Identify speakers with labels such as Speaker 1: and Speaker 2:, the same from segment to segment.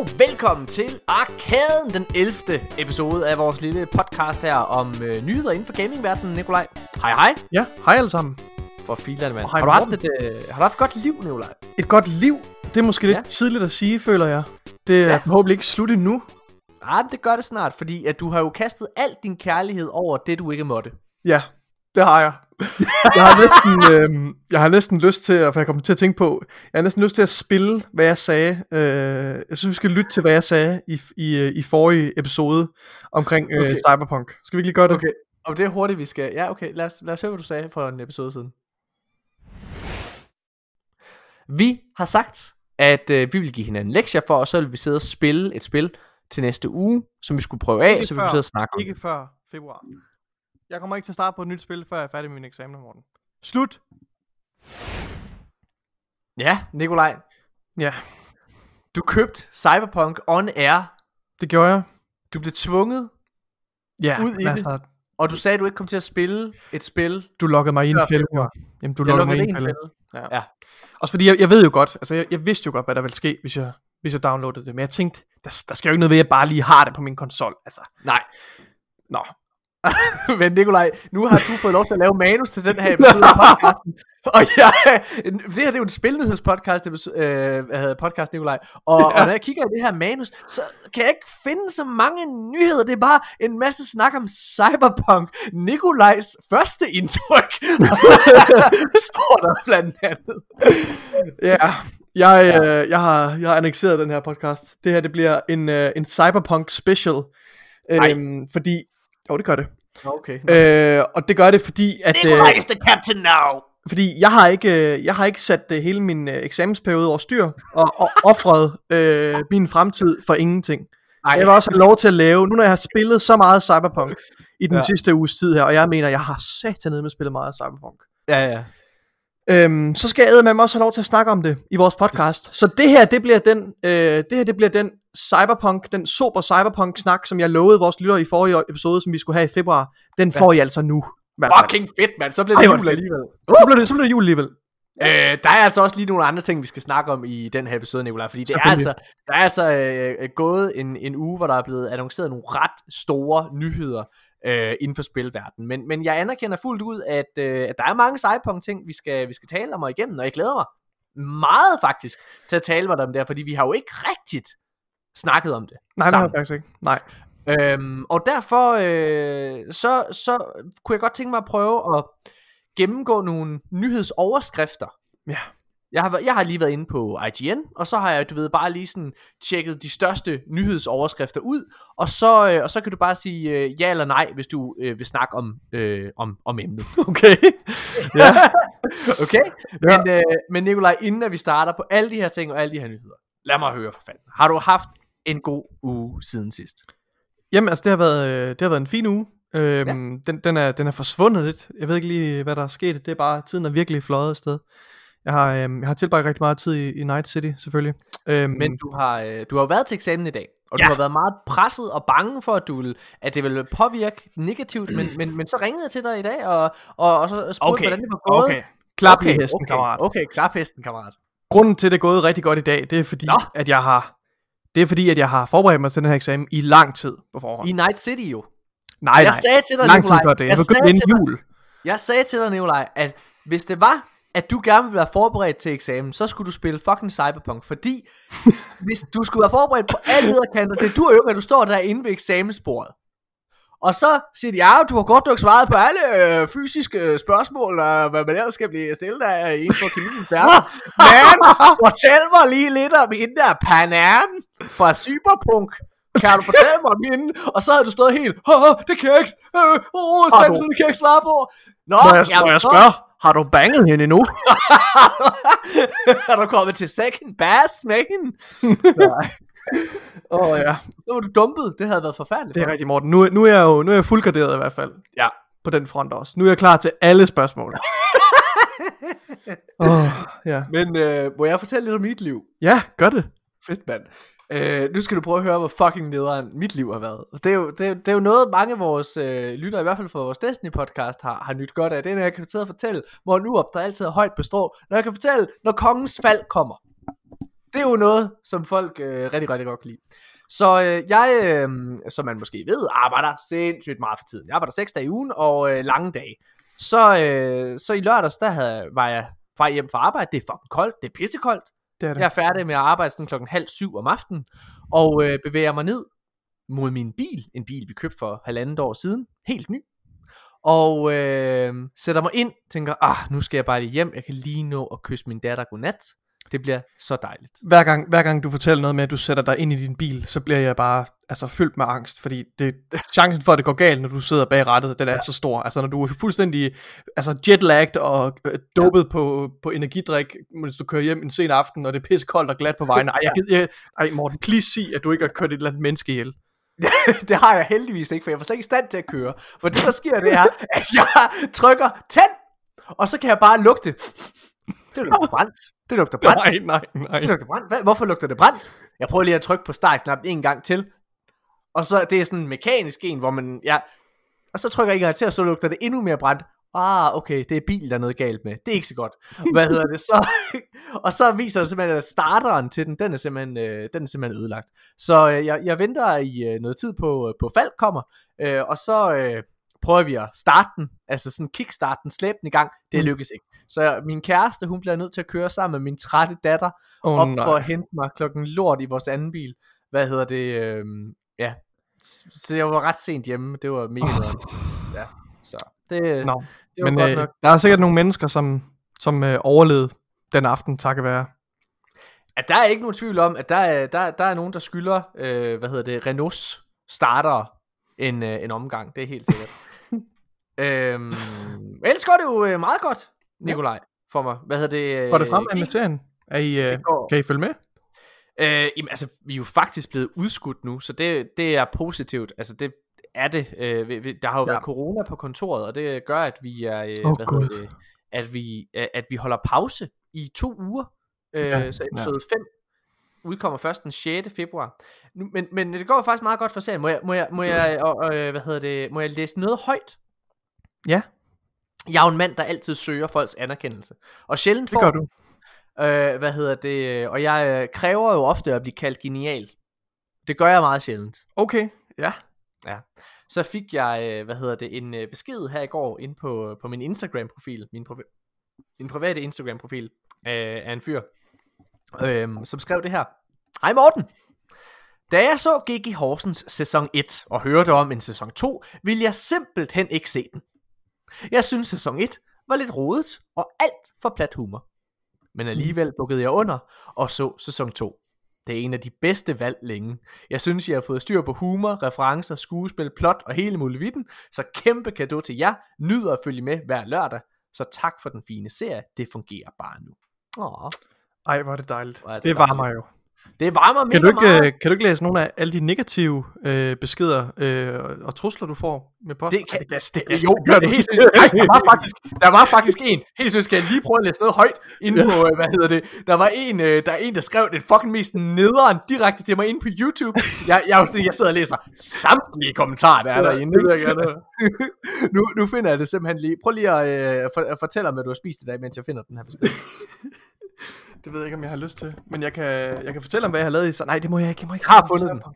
Speaker 1: Og velkommen til Arkaden, den 11. episode af vores lille podcast her om øh, nyheder inden for gamingverdenen, Nikolaj. Hej hej.
Speaker 2: Ja, hej alle sammen.
Speaker 1: For filan, mand. Har du haft et, øh, har du haft et godt liv, Nikolaj?
Speaker 2: Et godt liv. Det er måske lidt
Speaker 1: Ja.
Speaker 2: tidligt at sige, føler jeg. Det er
Speaker 1: Ja.
Speaker 2: forhåbentlig ikke slut endnu.
Speaker 1: Nej, det gør det snart, fordi at du har jo kastet al din kærlighed over det, du ikke måtte.
Speaker 2: Ja, det har jeg. jeg, har næsten, øh, jeg har næsten lyst til, at- for jeg kommer til at tænke på, jeg har næsten lyst til at spille, hvad jeg sagde. Øh, jeg synes, vi skal lytte til, hvad jeg sagde i, i, øh, i forrige episode omkring øh,
Speaker 1: Okay.
Speaker 2: Cyberpunk. Skal vi ikke lige gøre det?
Speaker 1: Okay, og det er hurtigt, vi skal... Ja, okay, lad os, lad os høre, hvad du sagde for en episode siden. Vi har sagt, at øh, vi vil give hinanden lektier for, og så vil vi sidde og spille et spil til næste uge, som vi skulle prøve af,
Speaker 2: Ikke
Speaker 1: så vi kunne sidde og snakke om.
Speaker 2: Ikke før februar. Jeg kommer ikke til at starte på et nyt spil, før jeg er færdig med min eksamen, Morten. Slut!
Speaker 1: Ja, Nikolaj,
Speaker 2: Ja,
Speaker 1: du købte Cyberpunk on air.
Speaker 2: det gjorde jeg.
Speaker 1: Du blev tvunget,
Speaker 2: Ja,
Speaker 1: Ud i
Speaker 2: men altså,
Speaker 1: og du sagde, at du ikke kom til at spille et spil.
Speaker 2: du lokkede mig i en
Speaker 1: Før
Speaker 2: fælde.
Speaker 1: februar.
Speaker 2: Jamen, du
Speaker 1: Jeg
Speaker 2: lokkede mig
Speaker 1: lukkede
Speaker 2: i
Speaker 1: det
Speaker 2: en fælde. Ja.
Speaker 1: Ja.
Speaker 2: Også fordi jeg, jeg ved jo godt, altså jeg, jeg vidste jo godt, hvad der ville ske, hvis jeg, hvis jeg downloadede det. Men jeg tænkte, der, der skal jo ikke noget ved, at jeg bare lige har det på min konsol. Altså,
Speaker 1: Nej,
Speaker 2: nå.
Speaker 1: men Nikolaj, nu har du fået lov til at lave manus til den her episode af podcasten. Og jeg, det her det er jo en spilnyhedspodcast, øh, hvad hedder podcast, Nikolaj. Og, ja. og når jeg kigger i det her manus, så kan jeg ikke finde så mange nyheder. Det er bare en masse snak om Cyberpunk. Nikolajs første indtryk. Står der blandt andet.
Speaker 2: Ja, jeg, øh, jeg, har, jeg har annekteret den her podcast. Det her, det bliver en, øh, en cyberpunk special. Øhm, fordi, jo det gør det.
Speaker 1: Okay.
Speaker 2: Øh, og det gør det, fordi at... Øh,
Speaker 1: Nikolaj is the captain now.
Speaker 2: Fordi jeg har ikke, øh, jeg har ikke sat øh, hele min øh, eksamensperiode over styr, og, og offret øh, min fremtid for ingenting.
Speaker 1: Ej,
Speaker 2: Jeg vil også have lov til at lave, nu når jeg har spillet så meget Cyberpunk i den
Speaker 1: Ja.
Speaker 2: sidste uges tid her, og jeg mener, jeg har satanet med spillet meget Cyberpunk.
Speaker 1: ja, ja.
Speaker 2: Øhm, så skal jeg med mig også have lov til at snakke om det i vores podcast. Så det her, det bliver den, øh, det her, det bliver den cyberpunk, den super cyberpunk snak, som jeg lovede vores lyttere i forrige episode, som vi skulle have i februar. Den får I altså nu.
Speaker 1: Fucking fedt, mand. Så bliver
Speaker 2: Ej,
Speaker 1: det
Speaker 2: hvor
Speaker 1: jul alligevel.
Speaker 2: Så bliver det, så bliver det jul alligevel.
Speaker 1: Øh, der er altså også lige nogle andre ting, vi skal snakke om i den her episode, Nicolaj, fordi det er altså, der er altså øh, gået en, en uge, hvor der er blevet annonceret nogle ret store nyheder øh, inden for spilverdenen. Men, men jeg anerkender fuldt ud, at, øh, at der er mange cyberpunk-ting, vi skal, vi skal tale om og igennem, og jeg glæder mig meget faktisk til at tale med om det, fordi vi har jo ikke rigtigt snakket om det.
Speaker 2: Nej,
Speaker 1: sammen.
Speaker 2: jeg faktisk ikke. Nej.
Speaker 1: Øhm, og derfor øh, så, så kunne jeg godt tænke mig at prøve at gennemgå nogle nyhedsoverskrifter.
Speaker 2: Ja.
Speaker 1: Jeg har, jeg har lige været inde på IGN, og så har jeg, du ved, bare lige sådan tjekket de største nyhedsoverskrifter ud, og så, øh, og så kan du bare sige øh, ja eller nej, hvis du øh, vil snakke om, øh, om, om emnet.
Speaker 2: Okay. ja.
Speaker 1: Okay? Men, øh, men Nikolaj, inden at vi starter på alle de her ting og alle de her nyheder, lad mig høre for fanden. Har du haft en god uge siden sidst?
Speaker 2: Jamen, altså, det har været, øh, det har været en fin uge. Øhm, ja. den, den, er, den er forsvundet lidt. Jeg ved ikke lige, hvad der er sket. Det er bare, tiden er virkelig fløjet afsted. Jeg har, øhm, jeg har tilbragt rigtig meget tid i, i Night City, selvfølgelig. Øhm,
Speaker 1: Men du har, øh, du har jo været til eksamen i dag, og ja. Du har været meget presset og bange for, at, du vil, at det ville påvirke negativt, men, men, men så ringede jeg til dig i dag, og, og, og så spurgte,
Speaker 2: Okay,
Speaker 1: hvordan det var gået.
Speaker 2: okay. Klap
Speaker 1: okay,
Speaker 2: hesten,
Speaker 1: okay,
Speaker 2: kammerat.
Speaker 1: Okay, klap hesten, kammerat.
Speaker 2: Grunden til, at det er gået rigtig godt i dag, det er fordi,
Speaker 1: Nå.
Speaker 2: at jeg har... Det er fordi, at jeg har forberedt mig til den her eksamen i lang tid på forhånd.
Speaker 1: I Night City jo.
Speaker 2: nej,
Speaker 1: jeg
Speaker 2: nej.
Speaker 1: sagde til dig,
Speaker 2: lang tid
Speaker 1: Nikolaj,
Speaker 2: før det. Jeg
Speaker 1: jeg
Speaker 2: begyndte
Speaker 1: sagde
Speaker 2: inden jul.
Speaker 1: Jeg sagde til dig, Nikolaj, at hvis det var, at du gerne ville være forberedt til eksamen, så skulle du spille fucking Cyberpunk, fordi hvis du skulle være forberedt på alle lederkanter, det dur jo ikke, at du står derinde ved eksamensbordet. Og så siger de, ja, du har godt nok svaret på alle øh, fysiske øh, spørgsmål, og hvad man ellers skal blive stillet af inden for kemiens verden. Men fortæl mig lige lidt om hende der Panam fra Cyberpunk. Kan du fortælle mig om hende? Og så havde du stået helt, det kan jeg ikke, øh, oh,
Speaker 2: du-
Speaker 1: det kan jeg ikke svare på. Nå,
Speaker 2: Må jeg,
Speaker 1: jamen,
Speaker 2: må jeg spørge, har du banget hende endnu?
Speaker 1: er du kommet til second bass med hende?
Speaker 2: Åh oh, ja.
Speaker 1: Så var du dumpet. Det havde været forfærdeligt.
Speaker 2: Det er rigtigt, Morten. Nu, nu er jeg jo nu er jeg fuldgraderet i hvert fald.
Speaker 1: Ja.
Speaker 2: På den front også. Nu er jeg klar til alle spørgsmål. Oh, ja.
Speaker 1: Men øh, må jeg fortælle lidt om mit liv?
Speaker 2: Ja, gør det.
Speaker 1: Fedt, mand. Øh, nu skal du prøve at høre, hvor fucking nederen mit liv har været. Det er jo, det er, jo- det er jo noget, mange af vores øh, lyttere, i hvert fald fra vores Destiny-podcast, har, har nyt godt af. Det er, når jeg kan fortælle, fortælle, hvor nu op, der altid er højt bestrå. Når jeg kan fortælle, når kongens fald kommer. det er jo noget, som folk øh, rigtig, rigtig godt kan lide. Så øh, jeg, øh, som man måske ved, arbejder sindssygt meget for tiden. Jeg arbejder 6 dage i ugen og øh, lange dage. Så, øh, så i lørdags, der havde, var jeg fra hjem fra arbejde. Det er fucking koldt. Det er pissekoldt.
Speaker 2: Det er det.
Speaker 1: Jeg er færdig med at arbejde sådan klokken halv syv om aftenen. Og øh, bevæger mig ned mod min bil. En bil, vi købte for halvandet år siden. Helt ny. Og øh, sætter mig ind. Tænker, ah, nu skal jeg bare lige hjem. Jeg kan lige nå at kysse min datter godnat. Det bliver så dejligt.
Speaker 2: Hver gang, hver gang du fortæller noget med, at du sætter dig ind i din bil, så bliver jeg bare altså, fyldt med angst, fordi det, chancen for, at det går galt, når du sidder bag rattet, den er ja. så stor. Altså når du er fuldstændig altså, jetlagget og øh, dopet ja. på, på energidrik, mens du kører hjem en sen aften, og det er pissekoldt og glat på vejen. Ej, jeg, jeg, ej Morten, please sig, at du ikke har kørt et eller andet menneske ihjel.
Speaker 1: det har jeg heldigvis ikke, for jeg var slet ikke i stand til at køre. For det der sker, det er, at jeg trykker tænd, og så kan jeg bare lugte. Det lugter brændt. Det lugter brændt.
Speaker 2: Nej, nej, nej.
Speaker 1: Det lugter brændt. Hvad? Hvorfor lugter det brændt? Jeg prøver lige at trykke på startknap en gang til. Og så det er sådan en mekanisk en, hvor man, ja, og så trykker jeg gang til, og så lugter det endnu mere brændt. Ah, okay, det er bilen, der er noget galt med. Det er ikke så godt. Hvad hedder det så? og så viser det simpelthen, at starteren til den, den er simpelthen, øh, den er simpelthen ødelagt. Så øh, jeg, jeg venter i øh, noget tid på, øh, på Falk kommer, øh, og så øh, prøver vi at starte den, altså sådan kickstart den, slæbe den i gang. Det
Speaker 2: Mm.
Speaker 1: lykkes ikke. Så min kæreste, hun bliver nødt til at køre sammen med min trætte datter,
Speaker 2: Åh,
Speaker 1: op
Speaker 2: nej.
Speaker 1: for at hente mig klokken lort i vores anden bil. Hvad hedder det? Øh, ja. Så jeg var ret sent hjemme. Det var mega nederen. Ja. Så det,
Speaker 2: Nå.
Speaker 1: det var
Speaker 2: Men
Speaker 1: godt
Speaker 2: øh,
Speaker 1: nok.
Speaker 2: der er sikkert nogle mennesker, som, som øh, overlevede den aften, takket være.
Speaker 1: At der er ikke nogen tvivl om, at der er, der, der er nogen, der skylder, øh, hvad hedder det, Renaults starter en, øh, en omgang. Det er helt sikkert. Øhm, ellers går det jo øh, meget godt, Nikolaj, for mig. Hvad hedder det? øh,
Speaker 2: Går det frem med investeringen? Er I, øh,
Speaker 1: går-
Speaker 2: kan I følge med?
Speaker 1: Øh, jamen, altså, vi er jo faktisk blevet udskudt nu, så det, det er positivt. Altså, det er det. Øh, vi- der har jo
Speaker 2: Ja.
Speaker 1: været corona på kontoret, og det gør, at vi er, øh,
Speaker 2: Åh,
Speaker 1: hvad
Speaker 2: Gud.
Speaker 1: hedder det, at vi, øh, at vi holder pause i to uger. Øh,
Speaker 2: Ja,
Speaker 1: så
Speaker 2: ja.
Speaker 1: episode 5 udkommer først den 6. februar. Men, men det går faktisk meget godt for serien. Må jeg, må jeg, må jeg, og, øh, hvad hedder det, må jeg læse noget højt?
Speaker 2: Ja,
Speaker 1: Jeg er jo en mand, der altid søger folks anerkendelse. Og sjældent
Speaker 2: det
Speaker 1: får
Speaker 2: gør du.
Speaker 1: Øh, hvad hedder det? Og jeg øh, kræver jo ofte at blive kaldt genial. Det gør jeg meget sjældent.
Speaker 2: Okay, ja.
Speaker 1: Ja. Så fik jeg, øh, hvad hedder det, en øh, besked her i går ind på, på min Instagram-profil, min, profi- min private Instagram-profil øh, af en fyr, øh, som skrev det her. Hej Morten! Da jeg så G.G. Horsens sæson 1 og hørte om en sæson 2, ville jeg simpelthen ikke se den. Jeg synes sæson 1 var lidt rodet og alt for plat humor. Men alligevel bukkede jeg under og så sæson 2. Det er en af de bedste valg længe. Jeg synes, jeg har fået styr på humor, referencer, skuespil, plot og hele muligheden, så kæmpe kado til jer. Nyder at følge med hver lørdag. Så tak for den fine serie. Det fungerer bare nu. Åh,
Speaker 2: Ej, hvor er det dejligt.
Speaker 1: Hvor er det
Speaker 2: det varmer jo.
Speaker 1: Det varmer mega
Speaker 2: Kan du, ikke,
Speaker 1: meget.
Speaker 2: øh, kan du ikke læse nogle af alle de negative øh, beskeder øh, og- trusler, du får med post?
Speaker 1: Det kan
Speaker 2: Ej,
Speaker 1: det, jo,
Speaker 2: gør
Speaker 1: det helt seriøst. Ej, der var faktisk, der var faktisk en. Helt seriøst, skal jeg lige prøve at læse noget højt inde på, øh, hvad hedder det? Der var en, øh, der er en, der skrev det fucking mest nederen direkte til mig inde på YouTube. Jeg, jeg, sådan, jeg sidder og læser samtlige kommentarer, der er derinde.
Speaker 2: jeg
Speaker 1: nu, nu finder jeg det simpelthen lige. Prøv lige at, øh, for, at fortælle om, hvad du har spist i dag, mens jeg finder den her besked.
Speaker 2: Det ved jeg ikke, om jeg har lyst til. Men jeg kan, jeg kan fortælle om, hvad jeg har lavet i... Så, nej, det må jeg ikke. Jeg må ikke
Speaker 1: Har
Speaker 2: snakke om
Speaker 1: fundet den.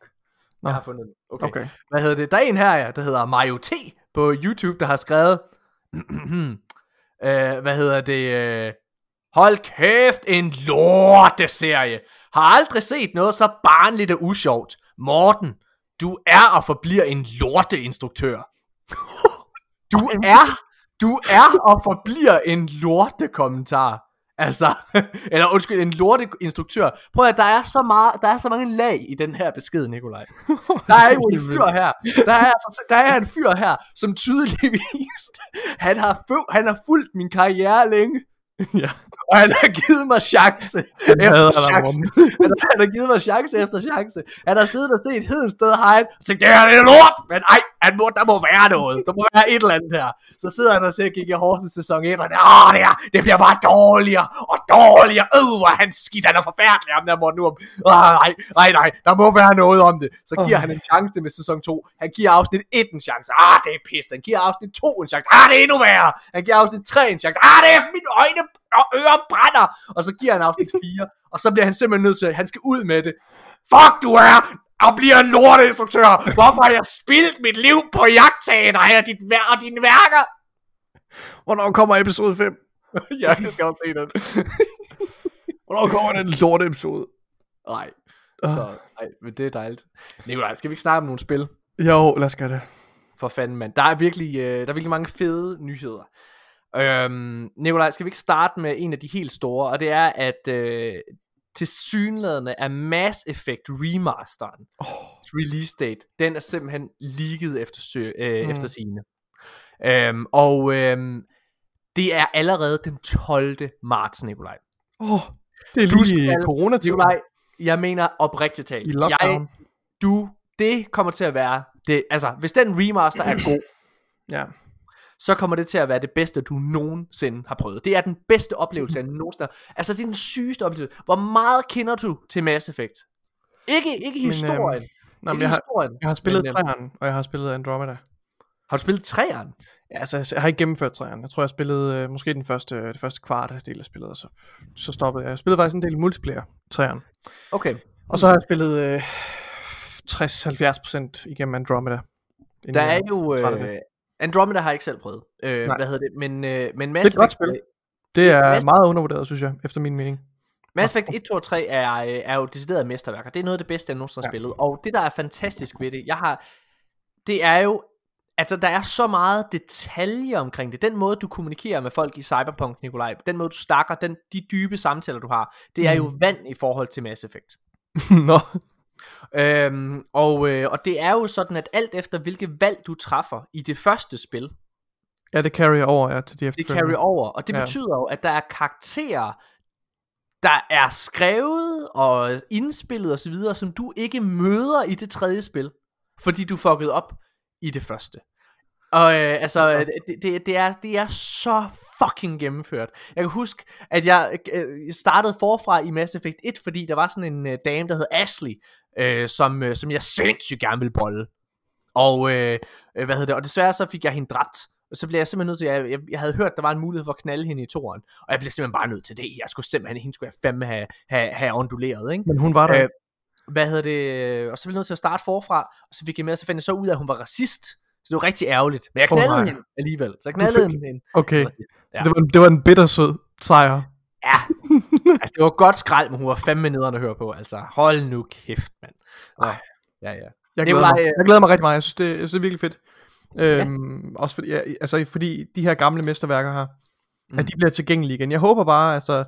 Speaker 2: Nå.
Speaker 1: Jeg har fundet den. Okay.
Speaker 2: Okay.
Speaker 1: Hvad hedder det? Der er en her, ja, der hedder Mario T på YouTube, der har skrevet, øh, hvad hedder det, øh, hold kæft, en lorteserie. Har aldrig set noget så barnligt og usjovt. Morten, du er og forbliver en lorteinstruktør. Du er, du er og forbliver en lortekommentar. Altså, eller undskyld, en lorteinstruktør. Prøv at der er så meget, der er så mange lag i den her besked, Nikolaj. Der er jo en fyr her. Der er, altså, der er en fyr her, som tydeligvis, han har, han har fulgt min karriere længe.
Speaker 2: Ja.
Speaker 1: Og han har givet mig chance
Speaker 2: hader
Speaker 1: efter chance. Han, har- han har givet mig chance efter chance. Han har siddet og set Hedensted Hegn og tænkt, det her det er lort. Men ej, han må, der må være noget. Der må være et eller andet her. Så sidder han og ser Gigi Horsens sæson 1, og åh, det, er, det bliver bare dårligere og dårligere. Øh, hvor han skidt. Han er forfærdelig, ham der Morten Urum. Ah, nej, nej, nej, der må være noget om det. Så giver han en chance med sæson 2. Han giver afsnit 1 en chance. Ah, det er pis. Han giver afsnit 2 en chance. Ah, det er endnu værre. Han giver afsnit 3 en chance. Ah, det er mine øjne og ører brænder, og så giver han afsnit 4, og så bliver han simpelthen nødt til, at han skal ud med det. Fuck du er, og bliver en lorteinstruktør. Hvorfor har jeg spildt mit liv på jagttagen og dit vær- og dine værker?
Speaker 2: Hvornår kommer episode 5?
Speaker 1: ja, jeg skal også se den.
Speaker 2: Hvornår kommer den lorte episode?
Speaker 1: Nej,
Speaker 2: Ah.
Speaker 1: så, nej, men det er dejligt. Nikolaj, skal vi ikke snakke om nogle spil?
Speaker 2: Jo, lad os gøre det.
Speaker 1: For fanden, mand. Der er virkelig, øh, der er virkelig mange fede nyheder. Øhm, Nikolaj, skal vi ikke starte med en af de helt store, og det er, at øh, til synlædende er Mass Effect remasteren,
Speaker 2: Oh,
Speaker 1: release date, den er simpelthen leaget efter, sø, øh,
Speaker 2: Mm.
Speaker 1: efter sine. Øhm, og øhm, det er allerede den 12. marts, Nikolaj.
Speaker 2: oh, det er
Speaker 1: Du
Speaker 2: lige
Speaker 1: skal-
Speaker 2: corona
Speaker 1: Nikolaj, jeg mener oprigtigt
Speaker 2: i
Speaker 1: talt. Jeg,
Speaker 2: lockdown.
Speaker 1: du, det kommer til at være, det, altså, hvis den remaster er god,
Speaker 2: Ja.
Speaker 1: Så kommer det til at være det bedste, du nogensinde har prøvet. Det er den bedste oplevelse, jeg nogensinde har. Altså, det er den sygeste oplevelse. Hvor meget kender du til Mass Effect? Ikke, ikke
Speaker 2: Men,
Speaker 1: historien.
Speaker 2: Nå,
Speaker 1: ikke
Speaker 2: men jeg, har, jeg har spillet
Speaker 1: men, øhm,
Speaker 2: træerne, og jeg har spillet Andromeda.
Speaker 1: Har du spillet træeren?
Speaker 2: Ja, altså, jeg har ikke gennemført træerne. Jeg tror, jeg spillede øh, måske den første, det første kvarte del af spillet, og så, så stoppede jeg. Jeg spillede faktisk en del multiplayer træerne.
Speaker 1: Okay.
Speaker 2: Og så har jeg spillet øh, 60-70% igennem Andromeda.
Speaker 1: Der er jo... Øh, Andromeda har jeg ikke selv prøvet. Øh,
Speaker 2: Nej.
Speaker 1: hvad hedder det? Men, øh, men
Speaker 2: Det er
Speaker 1: Mass
Speaker 2: et godt spil. Det er
Speaker 1: Mass-
Speaker 2: meget undervurderet, synes jeg, efter min mening.
Speaker 1: Mass Effect 1, 2 og 3 er, øh, er jo deciderede mesterværker. Det er noget af det bedste, jeg nogensinde har
Speaker 2: Ja.
Speaker 1: spillet. Og det, der er fantastisk ved det, jeg har, det er jo, altså der er så meget detalje omkring det. Den måde, du kommunikerer med folk i Cyberpunk, Nikolaj, den måde, du snakker, den, de dybe samtaler, du har, det er jo
Speaker 2: Mm.
Speaker 1: vand i forhold til Mass Effect.
Speaker 2: Nå.
Speaker 1: Øhm, og, øh, og det er jo sådan, at alt efter hvilke valg du træffer i det første spil,
Speaker 2: Ja, det carrier over ja, til de
Speaker 1: det
Speaker 2: efterfølgende.
Speaker 1: carry over, og det
Speaker 2: Ja.
Speaker 1: ja. betyder jo, at der er karakterer, der er skrevet og indspillet og så videre, som du ikke møder i det tredje spil, fordi du fuckede op i det første. Og øh, altså,
Speaker 2: Ja.
Speaker 1: det, det, det, er, det er så fucking gennemført. Jeg kan huske, at jeg øh, startede forfra i Mass Effect 1, fordi der var sådan en øh, dame, der hed Ashley, øh, som, øh, som jeg sindssygt gerne ville bolle. Og, øh, øh, hvad hedder det, og desværre så fik jeg hende dræbt. Og så blev jeg simpelthen nødt til, jeg, jeg, jeg havde hørt, der var en mulighed for at knalde hende i toren. Og jeg blev simpelthen bare nødt til det. Jeg skulle simpelthen, hende skulle jeg fandme have, have, have onduleret, ikke?
Speaker 2: Men hun var der.
Speaker 1: Øh, hvad hedder det, og så blev jeg nødt til at starte forfra, og så fik jeg med, og så fandt jeg så ud af, at hun var racist. Så det var rigtig ærgerligt. Men jeg knaldede
Speaker 2: nej.
Speaker 1: hende alligevel. Så jeg knaldede hende.
Speaker 2: okay.
Speaker 1: Racist.
Speaker 2: Så det var, det var en bittersød sejr.
Speaker 1: Ja, det var godt skrald, men hun var fandme nederen at høre på. Altså, hold nu kæft, mand.
Speaker 2: Ej.
Speaker 1: ja, ja.
Speaker 2: Jeg
Speaker 1: Det
Speaker 2: glæder,
Speaker 1: var,
Speaker 2: mig,
Speaker 1: øh,
Speaker 2: jeg glæder mig rigtig meget. Jeg synes, det, jeg synes, det er virkelig fedt. Øhm, Også fordi, ja, altså, fordi de her gamle mesterværker her, mm. at
Speaker 1: Mm.
Speaker 2: de bliver tilgængelige igen. Jeg håber bare, altså,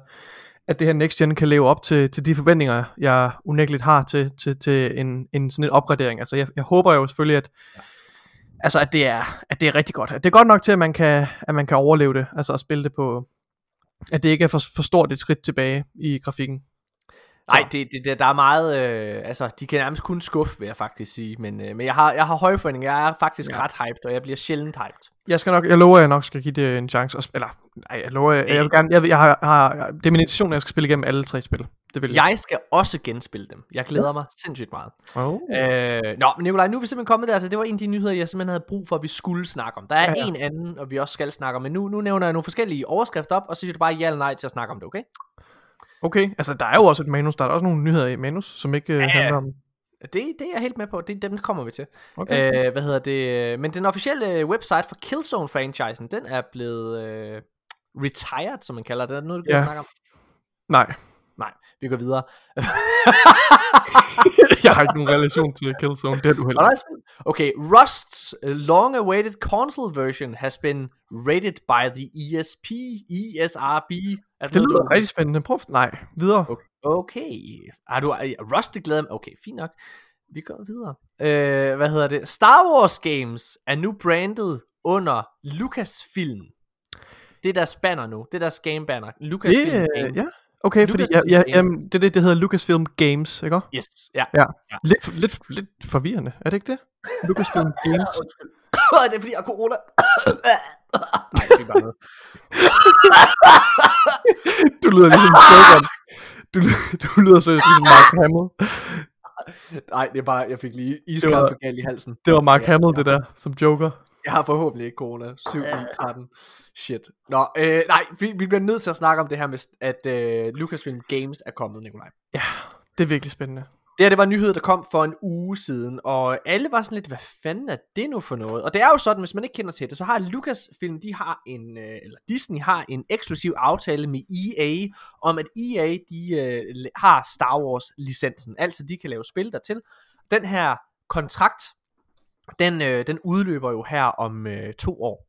Speaker 2: at det her Next Gen kan leve op til, til de forventninger, jeg unægteligt har til, til, til en, en sådan en opgradering. Altså, jeg, jeg håber jo selvfølgelig, at, altså, at, det er, at det er rigtig godt. At det er godt nok til, at man kan, at man kan overleve det, altså at spille det på, at det ikke er for, for stort et skridt tilbage i grafikken.
Speaker 1: Nej, det, det, der er meget, øh, altså, de kan nærmest kun skuffe, vil jeg faktisk sige, men, øh, men jeg har, jeg har høje forventninger, jeg er faktisk
Speaker 2: Ja.
Speaker 1: ret hyped, og jeg bliver sjældent hyped.
Speaker 2: Jeg skal nok, jeg lover, at jeg nok skal give det en chance. og Eller, nej, jeg lover, jeg, jeg vil gerne, jeg, jeg har, har, det er min intention, at jeg skal spille igennem alle tre spil. Det vil
Speaker 1: Jeg skal også genspille dem, jeg glæder mig sindssygt meget.
Speaker 2: Oh.
Speaker 1: Øh, nå, men Nikolaj, nu er vi simpelthen kommet der, altså det var en af de nyheder, jeg simpelthen havde brug for, at vi skulle snakke om. Der er
Speaker 2: Ja,
Speaker 1: ja,
Speaker 2: ja.
Speaker 1: en anden, og vi også skal snakke om, men nu, nu nævner jeg nogle forskellige overskrifter op, og så siger du bare ja eller nej til at snakke om det, okay?
Speaker 2: Okay, altså der er jo også et manus, der er også nogle nyheder i manus, som ikke ja,
Speaker 1: ja.
Speaker 2: handler om...
Speaker 1: Det, det er jeg helt med på, det, dem kommer vi til.
Speaker 2: Okay.
Speaker 1: Øh, hvad hedder det? Men den officielle website for Killzone-franchisen, den er blevet øh, retired, som man kalder det. Er det noget, du kan
Speaker 2: Ja.
Speaker 1: snakke om?
Speaker 2: Nej,
Speaker 1: Nej, vi går videre.
Speaker 2: jeg har ikke nogen relation til Killzone, det er du heller.
Speaker 1: Okay, Rust's long-awaited console version has been rated by the ESP, ESRB. Er
Speaker 2: Det
Speaker 1: noget,
Speaker 2: lyder rigtig spændende. Prøv, nej, videre.
Speaker 1: Okay. Har du, er- Rust, det glæder mig. Okay, fint nok. Vi går videre. Øh, hvad hedder det? Star Wars Games er nu brandet under Lucasfilm. Det er deres banner nu. Det er deres game banner. Lucasfilm
Speaker 2: Det,
Speaker 1: Games.
Speaker 2: øh, okay, fordi ja, ja, jamen, det er det, det hedder Lucasfilm Games, ikke?
Speaker 1: Yes, ja.
Speaker 2: Ja.
Speaker 1: Ja.
Speaker 2: Lidt, lidt, lidt forvirrende, er det ikke det? Lucasfilm Games.
Speaker 1: det er fordi, jeg har corona. Nej, det er bare noget.
Speaker 2: Du lyder ligesom Joker. Du, du lyder så ligesom Mark Hamill.
Speaker 1: Nej, det er bare, jeg fik lige iskaffe galt i halsen.
Speaker 2: Det var Mark Hamill, det der, som Joker.
Speaker 1: Jeg har forhåbentlig ikke corona. 7, 9, 13. Shit. Nå, øh, nej, vi, vi bliver nødt til at snakke om det her med, at øh, Lucasfilm Games er kommet, Nikolaj.
Speaker 2: Ja, det er virkelig spændende.
Speaker 1: Det her, det var en nyhed, der kom for en uge siden, og alle var sådan lidt, hvad fanden er det nu for noget? Og det er jo sådan, hvis man ikke kender til det, så har Lucasfilm, de har en, øh, eller Disney har en eksklusiv aftale med EA, om at EA, de øh, har Star Wars licensen, altså de kan lave spil dertil. Den her kontrakt, den, øh, den udløber jo her om øh, to år.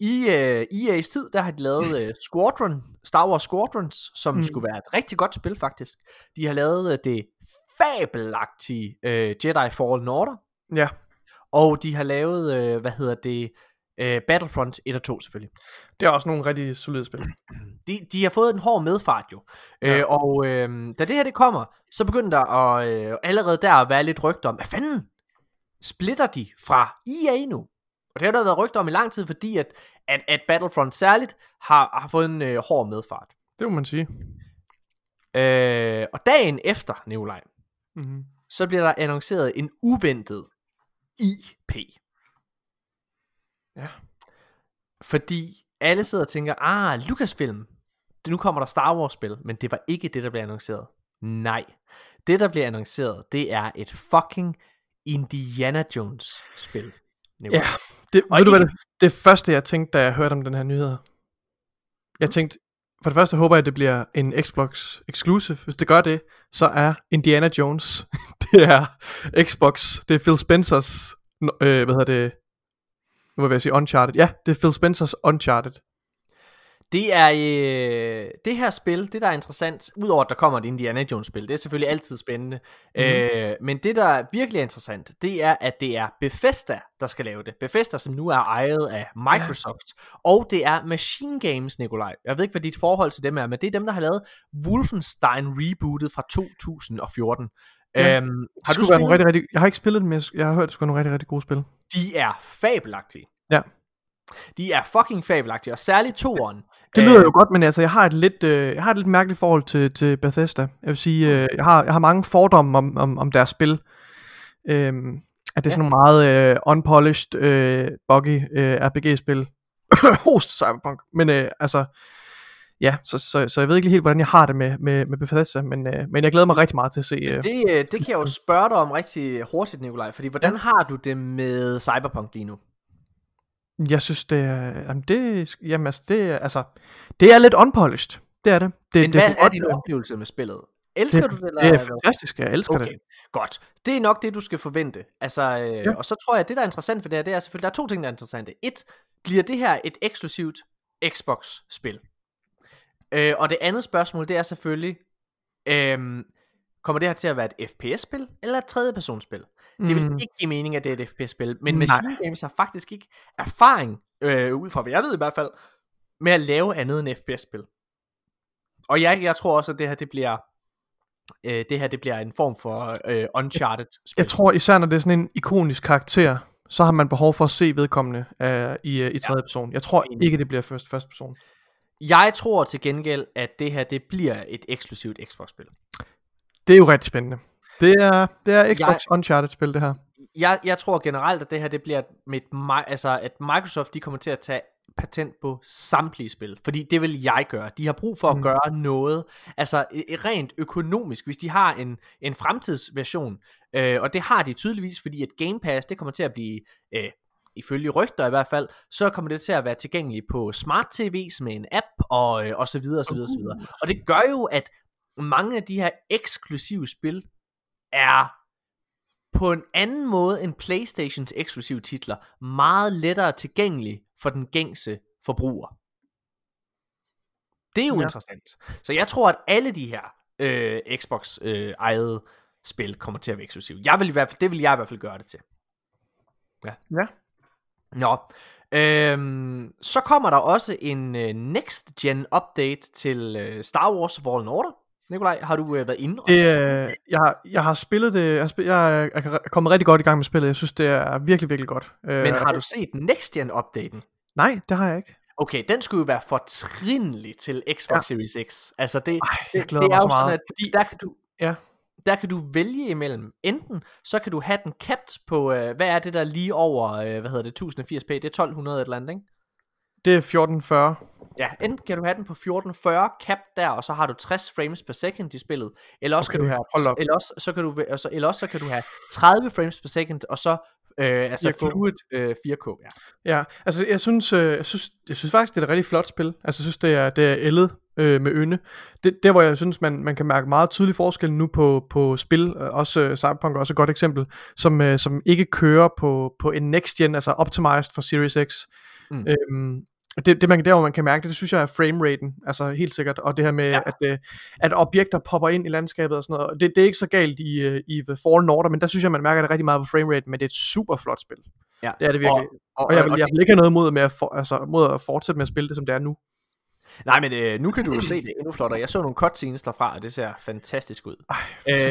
Speaker 1: I øh, EA's tid, der har de lavet øh, Squadron, Star Wars Squadrons, som mm. skulle være et rigtig godt spil faktisk. De har lavet øh, det fabelagtige øh, Jedi Fallen Order.
Speaker 2: Ja.
Speaker 1: Og de har lavet, øh, hvad hedder det, øh, Battlefront 1 og 2 selvfølgelig.
Speaker 2: Det er også nogle rigtig solide spil.
Speaker 1: De, de har fået en hård medfart jo. Ja. Øh, og øh, da det her det kommer, så begynder der at, øh, allerede der at være lidt rygter om, hvad fanden splitter de fra EA nu? Og det har der været rygter om i lang tid, fordi at, at, at Battlefront særligt har, har fået en øh, hård medfart.
Speaker 2: Det må man sige.
Speaker 1: Øh, og dagen efter, Nikolaj,
Speaker 2: Mm-hmm.
Speaker 1: så bliver der annonceret en uventet IP.
Speaker 2: Ja.
Speaker 1: Fordi alle sidder og tænker, ah, Lucasfilm, det, nu kommer der Star Wars spil, men det var ikke det, der blev annonceret. Nej. Det, der bliver annonceret, det er et fucking Indiana Jones spil.
Speaker 2: Ja, det,
Speaker 1: Og
Speaker 2: ved du hvad, det, det første jeg tænkte, da jeg hørte om den her nyhed. Jeg tænkte, for det første håber jeg, at det bliver en Xbox exclusive. Hvis det gør det, så er Indiana Jones, det er Xbox, det er Phil Spencers, øh, hvad hedder det, nu vil jeg sige Uncharted. Ja, det er Phil Spencers Uncharted.
Speaker 1: Det er øh, det her spil, det der er interessant, udover at der kommer et Indiana Jones spil, det er selvfølgelig altid spændende, mm-hmm. øh, men det der virkelig er interessant, det er at det er Bethesda, der skal lave det. Bethesda, som nu er ejet af Microsoft, ja. og det er Machine Games, Nikolaj. Jeg ved ikke, hvad dit forhold til dem er, men det er dem, der har lavet Wolfenstein rebootet fra 2014.
Speaker 2: Ja.
Speaker 1: Øhm,
Speaker 2: Har du være nogle
Speaker 1: spillet?
Speaker 2: rigtig, rigtig, jeg har ikke spillet dem, men jeg, har hørt, det skulle være nogle rigtig, rigtig gode spil.
Speaker 1: De er fabelagtige.
Speaker 2: Ja.
Speaker 1: De er fucking fabelagtige, og særligt toeren.
Speaker 2: Det
Speaker 1: Øh,
Speaker 2: lyder jo godt, men altså, jeg har et lidt, øh, jeg har et lidt mærkeligt forhold til, til Bethesda. Jeg vil sige, øh, jeg, har, jeg har mange fordomme om, om, om deres spil. Øhm, at det er sådan nogle meget øh, unpolished, øh, buggy øh, RPG-spil. Host Cyberpunk. Men øh, altså, ja, så, så, så jeg ved ikke helt, hvordan jeg har det med, med, med Bethesda, men, øh, men jeg glæder mig rigtig meget til at se. Øh,
Speaker 1: Det, øh, det kan jeg jo spørge dig om rigtig hurtigt, Nikolaj, fordi hvordan har du det med Cyberpunk lige nu?
Speaker 2: jeg synes, det er, jamen det, jamen, altså, det, er, altså, det er lidt unpolished. Det er det. det
Speaker 1: Men
Speaker 2: det,
Speaker 1: hvad
Speaker 2: det,
Speaker 1: er din oplevelse med spillet? Elsker
Speaker 2: det,
Speaker 1: du det? Eller?
Speaker 2: det er fantastisk, jeg elsker
Speaker 1: Okay,
Speaker 2: det.
Speaker 1: godt. Det er nok det, du skal forvente. Altså, øh,
Speaker 2: Ja.
Speaker 1: Og så tror jeg, at det, der er interessant for det her, det er selvfølgelig, der er to ting, der er interessante. Et, bliver det her et eksklusivt Xbox-spil? Øh, og det andet spørgsmål, det er selvfølgelig, øh, kommer det her til at være et FPS-spil, eller et tredjepersonsspil? Det vil
Speaker 2: Mm.
Speaker 1: ikke give mening, at det er et FPS-spil, men
Speaker 2: Nej.
Speaker 1: Machine Games har faktisk ikke erfaring, øh, ud fra hvad jeg ved i hvert fald, med at lave andet end FPS-spil. Og jeg, jeg tror også, at det her, det bliver, øh, det her, det bliver en form for øh, Uncharted-spil.
Speaker 2: Jeg tror især, når det er sådan en ikonisk karakter, så har man behov for at se vedkommende uh, i, uh, i tredje person. Jeg tror ikke, det bliver først, første person.
Speaker 1: Jeg tror til gengæld, at det her, det bliver et eksklusivt Xbox-spil.
Speaker 2: Det er jo rigtig spændende. Det er, det er Xbox jeg... Uncharted-spil, det her.
Speaker 1: Jeg, jeg tror generelt, at det her, det bliver med et, mi- altså, at Microsoft, de kommer til at tage patent på samtlige spil, fordi det vil jeg gøre. De har brug for at
Speaker 2: Mm.
Speaker 1: gøre noget, altså øh, rent økonomisk, hvis de har en, en fremtidsversion, øh, og det har de tydeligvis, fordi at Game Pass, det kommer til at blive, øh, ifølge rygter i hvert fald, så kommer det til at være tilgængeligt på smart TV's med en app, og, øh, og så videre, og så videre, og så videre. Og det gør jo, at mange af de her eksklusive spil er på en anden måde end Playstations eksklusive titler meget lettere tilgængelige for den gængse forbruger. Det er jo
Speaker 2: Ja.
Speaker 1: interessant. Så jeg tror, at alle de her øh, Xbox øh, ejede spil kommer til at være eksklusive. Jeg vil i hvert fald, det vil jeg i hvert fald gøre det til. Ja.
Speaker 2: Ja.
Speaker 1: Nå. Øhm, så kommer der også en øh, next gen update til øh, Star Wars Fallen Order. Nikolaj, har du øh, været inde og
Speaker 2: Det, øh, jeg, har- jeg har spillet det, jeg, har spillet, jeg, er- jeg er kommet rigtig godt i gang med spillet. Jeg synes, det er virkelig, virkelig godt. Øh,
Speaker 1: Men har du set next gen updaten?
Speaker 2: Nej, det har jeg ikke.
Speaker 1: Okay, den skulle jo være fortrindelig til Xbox
Speaker 2: Ja.
Speaker 1: Series X. Altså det,
Speaker 2: Ej, jeg
Speaker 1: det,
Speaker 2: glæder
Speaker 1: det
Speaker 2: mig
Speaker 1: er
Speaker 2: så
Speaker 1: jo sådan,
Speaker 2: meget.
Speaker 1: at der kan du,
Speaker 2: Ja.
Speaker 1: Der kan du vælge imellem. Enten så kan du have den capped på, øh, hvad er det der lige over, øh, hvad hedder det, 1080p, det er 1200 et eller andet, ikke?
Speaker 2: Det er 1440.
Speaker 1: Ja, enten kan du have den på 1440 cap der, og så har du 60 frames per second i spillet, eller også
Speaker 2: Okay,
Speaker 1: kan du have, eller også, så kan du, altså, eller også så kan du have 30 frames per second, og så øh, altså
Speaker 2: 4K.
Speaker 1: fluid øh, 4K, ja.
Speaker 2: Ja, altså jeg synes, øh, jeg synes, jeg synes faktisk, det er et rigtig flot spil. Altså jeg synes, det er, det er ældet øh, med ynde. Det, der hvor jeg synes, man, man kan mærke meget tydelig forskel nu på, på spil, øh, også øh, Cyberpunk er også et godt eksempel, som, øh, som ikke kører på, på en next gen, altså optimized for Series X.
Speaker 1: Mm.
Speaker 2: Øhm, og det, det man, der hvor man kan mærke det, det synes jeg er frameraten, altså helt sikkert, og det her med,
Speaker 1: Ja.
Speaker 2: at, øh, at objekter popper ind i landskabet og sådan noget, og det, det er ikke så galt i, øh, i The Fallen Order, men der synes jeg, man mærker det rigtig meget på frameraten, men det er et super flot spil.
Speaker 1: Ja.
Speaker 2: Det er det virkelig.
Speaker 1: Og,
Speaker 2: Og jeg vil,
Speaker 1: og
Speaker 2: jeg
Speaker 1: det-
Speaker 2: vil ikke have noget mod, med at, for, altså, mod at fortsætte med at spille det, som det er nu.
Speaker 1: Nej, men øh, nu kan du jo se det endnu flottere. Jeg så nogle cutscenes derfra, og det ser fantastisk ud.
Speaker 2: Ej,
Speaker 1: Øh,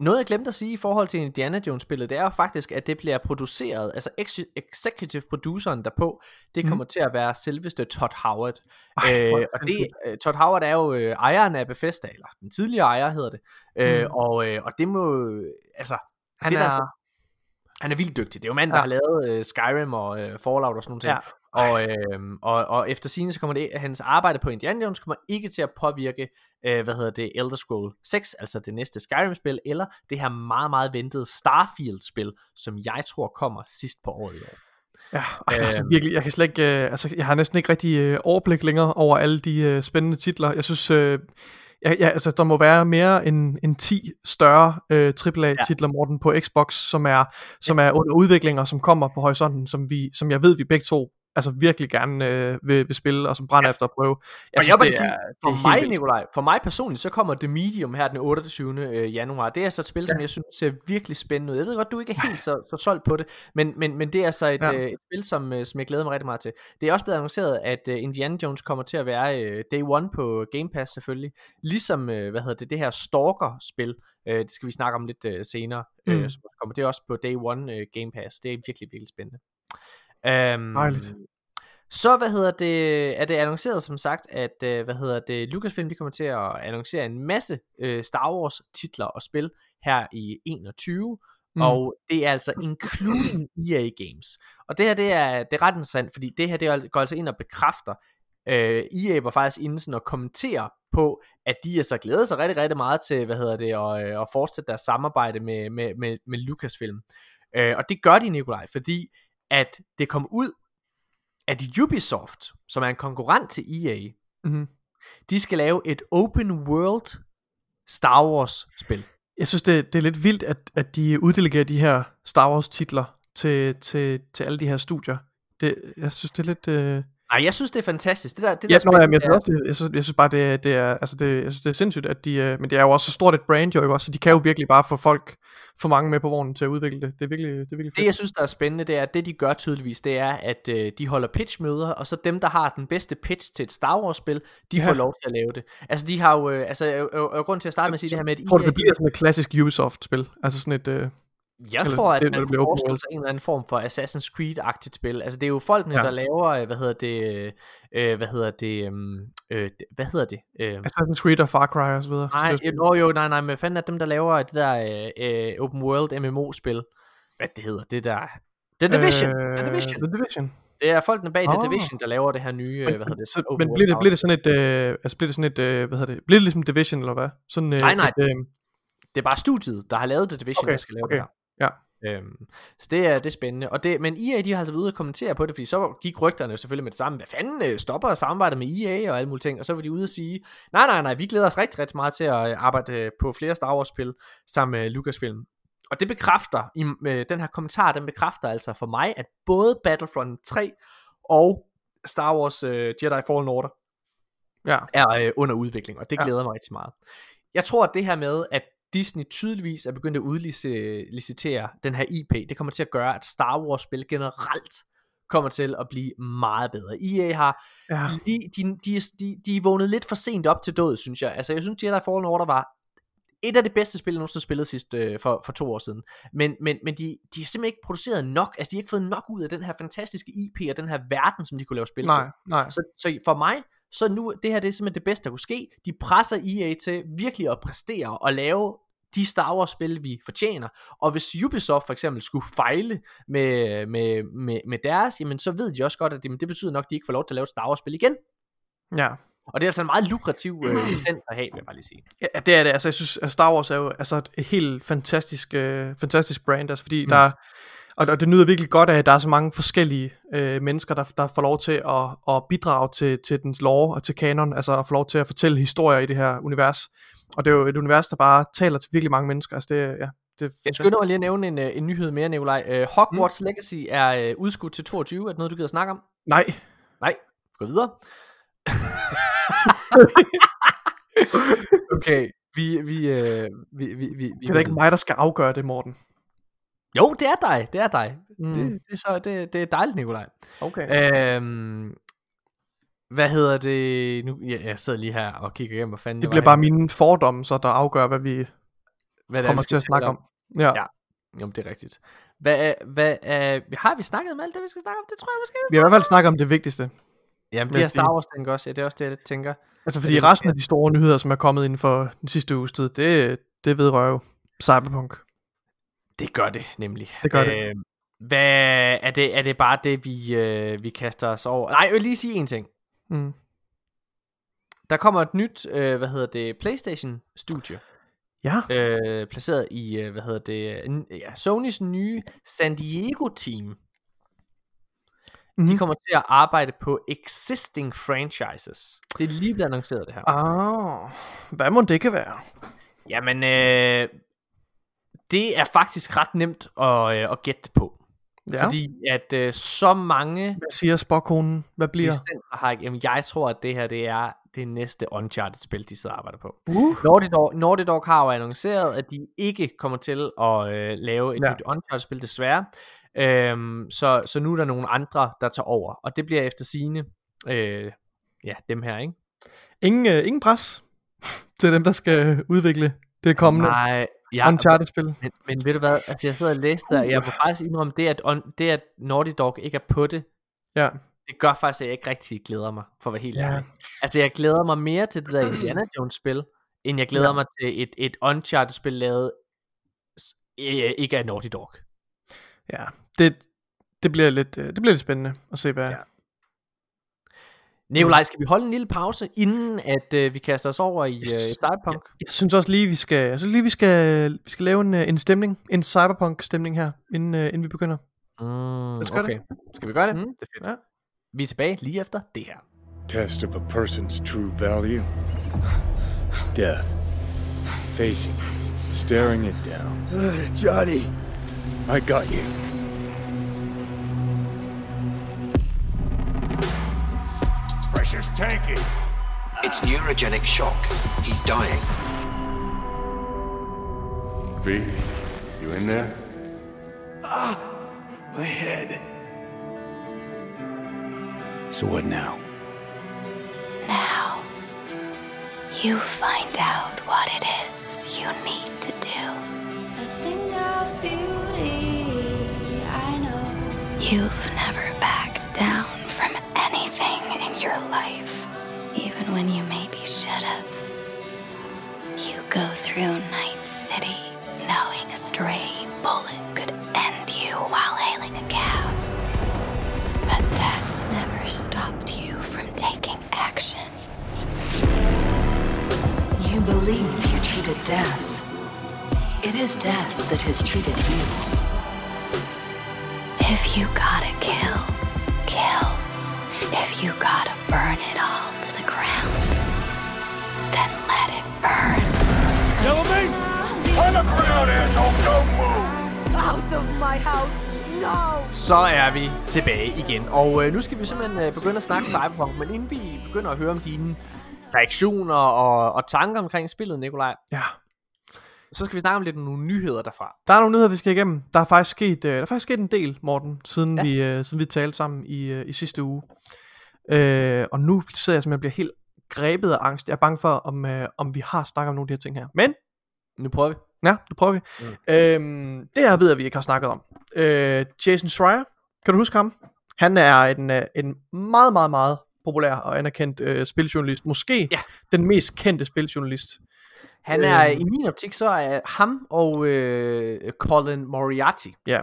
Speaker 1: noget jeg glemte at sige i forhold til Indiana Jones spillet, det er jo faktisk, at det bliver produceret, altså ex- executive produceren derpå, det
Speaker 2: Mhm.
Speaker 1: kommer til at være selveste Todd Howard.
Speaker 2: Ej,
Speaker 1: øh, og det, øh, Todd Howard er jo øh, ejeren af Bethesda, eller den tidligere ejer hedder det. Øh,
Speaker 2: Mhm.
Speaker 1: og, øh, og det må, øh, altså,
Speaker 2: han
Speaker 1: det der
Speaker 2: er,
Speaker 1: altså- han er vildt dygtig. Det er jo manden,
Speaker 2: Ja.
Speaker 1: der har lavet øh, Skyrim og øh, Fallout og sådan nogle ting.
Speaker 2: Ja.
Speaker 1: Og, øh, og, og efter sigende så kommer det, hans arbejde på Indiana Jones kommer ikke til at påvirke, øh, hvad hedder det, Elder Scroll 6, altså det næste Skyrim-spil, eller det her meget, meget ventede Starfield-spil, som jeg tror kommer sidst på året i år.
Speaker 2: ja, ej, altså,
Speaker 1: Øhm.
Speaker 2: virkelig, jeg kan slet ikke, øh, altså, jeg har næsten ikke rigtig øh, overblik længere over alle de øh, spændende titler. Jeg synes, øh, ja, ja, altså, der må være mere end, end 10 større øh, AAA-titler, Morten, på Xbox, som er, som er under udvikling, og som kommer på horisonten, som, vi, som jeg ved, vi begge to altså virkelig gerne øh, vil, vil spille, og som brænder
Speaker 1: Altså,
Speaker 2: efter at prøve.
Speaker 1: Jeg og
Speaker 2: synes,
Speaker 1: jeg vil
Speaker 2: det
Speaker 1: sige,
Speaker 2: er-
Speaker 1: for mig. Nikolaj, for mig personligt, så kommer The Medium her den 28. øh, januar. Det er altså et spil, som jeg synes ser virkelig spændende ud. Jeg ved godt, du ikke er helt så, så solgt på det, men, men, men det er altså et,
Speaker 2: Ja.
Speaker 1: øh, et spil, som, øh, som jeg glæder mig rigtig meget til. Det er også blevet annonceret, at øh, Indiana Jones kommer til at være øh, day one på Game Pass selvfølgelig. Ligesom, øh, hvad hedder det, det her Stalker-spil. Øh, det skal vi snakke om lidt øh, senere. Mm.
Speaker 2: Mm.
Speaker 1: Øh, som kommer. Det er også på day one øh, Game Pass. Det er virkelig, virkelig spændende. Um,
Speaker 2: Dejligt.
Speaker 1: så hvad hedder det, er det annonceret som sagt, at øh, hvad hedder det, Lucasfilm de kommer til at annoncere en masse øh, Star Wars titler og spil her i 21,
Speaker 2: Mm.
Speaker 1: og det er altså including EA Games. Og det her det er, det er ret interessant, fordi det her det er- går altså ind og bekræfter, øh, EA var faktisk inde sådan og kommentere på, at de altså glæder sig rigtig, rigtig meget til, hvad hedder det, og, øh, at fortsætte deres samarbejde med, med, med, med Lucasfilm. Øh, og det gør de, Nikolaj, fordi at det kom ud, at Ubisoft, som er en konkurrent til EA,
Speaker 2: Mhm.
Speaker 1: de skal lave et open world Star Wars spil.
Speaker 2: Jeg synes, det, det er lidt vildt, at, at de uddelegerer de her Star Wars titler til, til, til alle de her studier. Det, jeg synes, det er lidt... Øh...
Speaker 1: Nej, jeg synes det er fantastisk. Det der, det
Speaker 2: Ja,
Speaker 1: der
Speaker 2: nå, jamen, jeg,
Speaker 1: det
Speaker 2: synes også, det, jeg, synes, jeg synes bare, det, det er, altså det, jeg synes, det er sindssygt, at de, øh, men det er jo også så stort et brand, jo ikke også, så de kan jo virkelig bare få folk, få mange med på vognen til at udvikle det. Det er virkelig, det er virkelig
Speaker 1: Det
Speaker 2: fedt.
Speaker 1: jeg synes der er spændende Det er at det de gør tydeligvis Det er at øh, de holder pitchmøder Og så dem der har den bedste pitch til et Star Wars spil De
Speaker 2: Ja.
Speaker 1: får lov til at lave det Altså de har jo øh, Altså øh, øh, øh, grund til at starte med at sige det her med at
Speaker 2: Tror det bliver sådan et klassisk Ubisoft-spil? Altså sådan et... Øh,
Speaker 1: Jeg
Speaker 2: eller
Speaker 1: tror, at
Speaker 2: det,
Speaker 1: man kunne forestille sig en eller anden form for Assassin's Creed-agtigt spil. Altså det er jo folkene,
Speaker 2: Ja.
Speaker 1: der laver, øh, hvad hedder det, øh, hvad hedder det, øhm, øh, det- hvad hedder det? Øh,
Speaker 2: Assassin's Creed og Far Cry og så videre.
Speaker 1: nej,
Speaker 2: så det er
Speaker 1: jo, nej, nej, men fanden er dem, der laver det der øh, øh, open world MMO-spil? Hvad det hedder, det der... The Division!
Speaker 2: Øh,
Speaker 1: The Division!
Speaker 2: The Division.
Speaker 1: Det er folkene bag The
Speaker 2: Åh.
Speaker 1: Division, der laver det her nye, øh,
Speaker 2: Men,
Speaker 1: hvad hedder det?
Speaker 2: så,
Speaker 1: open
Speaker 2: men bliver det, bliver det sådan et, øh, altså bliver det sådan et, øh, hvad hedder det, bliver det ligesom Division, eller hvad? Sådan, øh,
Speaker 1: Nej, nej.
Speaker 2: Et, øh,
Speaker 1: Det er bare studiet, der har lavet The Division,
Speaker 2: Okay,
Speaker 1: der skal lave
Speaker 2: okay,
Speaker 1: det her. Øhm, så det er, det er spændende. Og det, men EA, de har altså været ude og kommentere på det, fordi så gik rygterne selvfølgelig med det samme. Hvad fanden øh, stopper at samarbejde med EA og alle mulige ting? Og så var de ude og sige, nej, nej, nej, vi glæder os rigtig, rigtig meget til at øh, arbejde øh, på flere Star Wars-spil sammen med Lucasfilm. Og det bekræfter, i, med den her kommentar, den bekræfter altså for mig, at både Battlefront 3 og Star Wars uh, Jedi Fallen Order
Speaker 2: ja.
Speaker 1: er øh, under udvikling, og det
Speaker 2: Ja.
Speaker 1: glæder mig rigtig meget. Jeg tror, at det her med, at Disney tydeligvis er begyndt at udlicitere den her IP, det kommer til at gøre, at Star Wars-spil generelt kommer til at blive meget bedre. EA har
Speaker 2: ja.
Speaker 1: de, de, de, de, de er vågnet lidt for sent op til død, synes jeg. Altså, jeg synes, Jedi Fallen Order var et af de bedste spil, jeg nogensinde spillet sidst øh, for, for to år siden. Men, men, men de, de har simpelthen ikke produceret nok, altså de har ikke fået nok ud af den her fantastiske IP og den her verden, som de kunne lave spil til.
Speaker 2: Nej, nej.
Speaker 1: Så, så for mig, så nu, det her det er simpelthen det bedste, der kunne ske. De presser EA til virkelig at præstere og lave de Star Wars spil, vi fortjener. Og hvis Ubisoft for eksempel skulle fejle med, med, med, med deres, jamen så ved de også godt, at det, det betyder nok, at de ikke får lov til at lave et Star Wars spil igen.
Speaker 2: Ja.
Speaker 1: Og det er altså en meget lukrativ øh, licens at have, vil jeg bare lige sige.
Speaker 2: Ja, det er det. Altså, jeg synes, at Star Wars er jo altså et helt fantastisk, øh, fantastisk brand, altså, fordi mm. der og, og det nyder virkelig godt af, at der er så mange forskellige øh, mennesker, der, der får lov til at, at bidrage til, til dens lore og til kanon, altså at få lov til at fortælle historier i det her univers. Og det er jo et univers, der bare taler til virkelig mange mennesker. Altså det, ja, det
Speaker 1: jeg skynder mig lige at nævne en, øh, en nyhed mere, Nikolaj. Uh, Hogwarts mm. Legacy er uh, udskudt til 22. Er det noget, du gider snakke om?
Speaker 2: Nej.
Speaker 1: Nej. Gå videre. okay, vi, vi, øh, vi, vi, vi,
Speaker 2: Det er da ikke mig, der skal afgøre det, Morten.
Speaker 1: Jo, det er dig, det er dig. Mm. Det, det, er så, det, det er dejligt, Nikolaj.
Speaker 2: Okay.
Speaker 1: Øhm, hvad hedder det? Nu, jeg, jeg sidder lige her og kigger igennem, hvad fanden
Speaker 2: det, det bliver bare mine fordomme, så der afgør, hvad vi
Speaker 1: hvad
Speaker 2: kommer til at snakke om. om. Ja. ja.
Speaker 1: Jamen, det er rigtigt. Hvad, hvad, uh, har vi snakket om alt det, vi skal snakke om? Det tror jeg måske.
Speaker 2: Vi har i hvert fald snakket om det vigtigste.
Speaker 1: Jamen, det er Star Wars ting også. Ja, det er også det, jeg tænker.
Speaker 2: Altså, fordi det, resten af de store nyheder, som er kommet inden for den sidste uges tid, det, det vedrører jo Cyberpunk.
Speaker 1: Det gør det nemlig.
Speaker 2: Det gør det. Øh,
Speaker 1: hvad, er det. Er det bare det, vi, øh, vi kaster os over? Nej, jeg vil lige sige en ting.
Speaker 2: Mm.
Speaker 1: Der kommer et nyt, øh, hvad hedder det, PlayStation Studio.
Speaker 2: Ja.
Speaker 1: Øh, placeret i, øh, hvad hedder det, ja, Sonys nye San Diego team. Mm-hmm. De kommer til at arbejde på existing franchises. Det er lige blevet annonceret det her.
Speaker 2: Ah, hvad må det kan være?
Speaker 1: Jamen, øh, det er faktisk ret nemt at, øh, at gætte på. Ja. Fordi at øh, så mange...
Speaker 2: Hvad siger spokkonen? Hvad bliver?
Speaker 1: Har, jamen, jeg tror, at det her det er det næste Uncharted-spil, de sidder og arbejder på. Uh. Naughty, Dog, Naughty Dog har jo annonceret, at de ikke kommer til at øh, lave et ja. nyt Uncharted-spil, desværre. Øhm, så, så nu er der nogle andre, der tager over. Og det bliver efter sine øh, ja, dem her, ikke?
Speaker 2: Ingen, øh, ingen pres til dem, der skal udvikle det kommende.
Speaker 1: Nej,
Speaker 2: ja, Uncharted-spil.
Speaker 1: Men, men ved du hvad, altså jeg sidder og læste der, og jeg vil faktisk indrømme, det at, on, det at Naughty Dog ikke er på det,
Speaker 2: ja.
Speaker 1: det gør faktisk, at jeg ikke rigtig glæder mig, for at være helt ja. ærlig. Altså jeg glæder mig mere til det der Indiana Jones-spil, end jeg glæder ja. mig til et, et Uncharted-spil lavet ikke af Naughty Dog.
Speaker 2: Ja, det, det, bliver lidt, øh, det bliver lidt spændende at se, hvad, ja.
Speaker 1: Nikolaj, skal vi holde en lille pause, inden at øh, vi kaster os over i øh, Cyberpunk?
Speaker 2: Jeg, jeg synes også lige, vi skal, jeg synes lige, vi skal, vi skal lave en, øh, en stemning, en Cyberpunk-stemning her, inden, øh, inden vi begynder.
Speaker 1: Mm, skal okay. Det? Skal vi gøre det? Mm, det er fedt. Ja. Vi er tilbage lige efter det her.
Speaker 3: Test of a person's true value. Death. Facing. Staring it down.
Speaker 4: Uh, Johnny.
Speaker 3: I got you.
Speaker 5: Pressure's tanking.
Speaker 6: It's neurogenic shock. He's dying.
Speaker 3: V, you in there?
Speaker 4: Ah, my head.
Speaker 3: So what now?
Speaker 7: Now, you find out what it is you need to do.
Speaker 8: A thing of beauty, I know.
Speaker 7: You've never backed down from anything in your life, even when you maybe should have. You go through Night City knowing a stray bullet could end you while hailing a cab. But that's never stopped you from taking action. You believe you cheated death. It is death that has cheated you. If you gotta kill, kill. If you gotta burn it all to the ground, then let it burn.
Speaker 5: Yellow Ming! On the ground, asshole! Don't move!
Speaker 8: Out of my house! No!
Speaker 1: Så er vi tilbage igen, og øh, nu skal vi simpelthen øh, begynde at snakke Cyberpunk, men inden vi begynder at høre om dine reaktioner og, og tanker omkring spillet, Nikolaj,
Speaker 2: Ja.
Speaker 1: så skal vi snakke om lidt nogle nyheder derfra.
Speaker 2: Der er nogle nyheder, vi skal igennem. Der er faktisk sket, øh, der er faktisk sket en del, Morten, siden,
Speaker 1: Ja.
Speaker 2: vi, øh, siden vi talte sammen i, øh, i sidste uge. Øh, og nu sidder jeg simpelthen og bliver helt grebet af angst. Jeg er bange for, om, øh, om vi har snakket om nogle af de her ting her. Men,
Speaker 1: Nu prøver vi.
Speaker 2: ja, nu prøver vi.
Speaker 1: Mm.
Speaker 2: Øhm, det her ved jeg, vi ikke har snakket om. Øh, Jason Schreier, kan du huske ham? Han er en, øh, en meget, meget, meget populær og anerkendt øh, spiljournalist. Måske
Speaker 1: Ja.
Speaker 2: den mest kendte spiljournalist
Speaker 1: Han er,
Speaker 2: Øhm.
Speaker 1: i min optik, så er ham og øh, Colin Moriarty.
Speaker 2: Ja.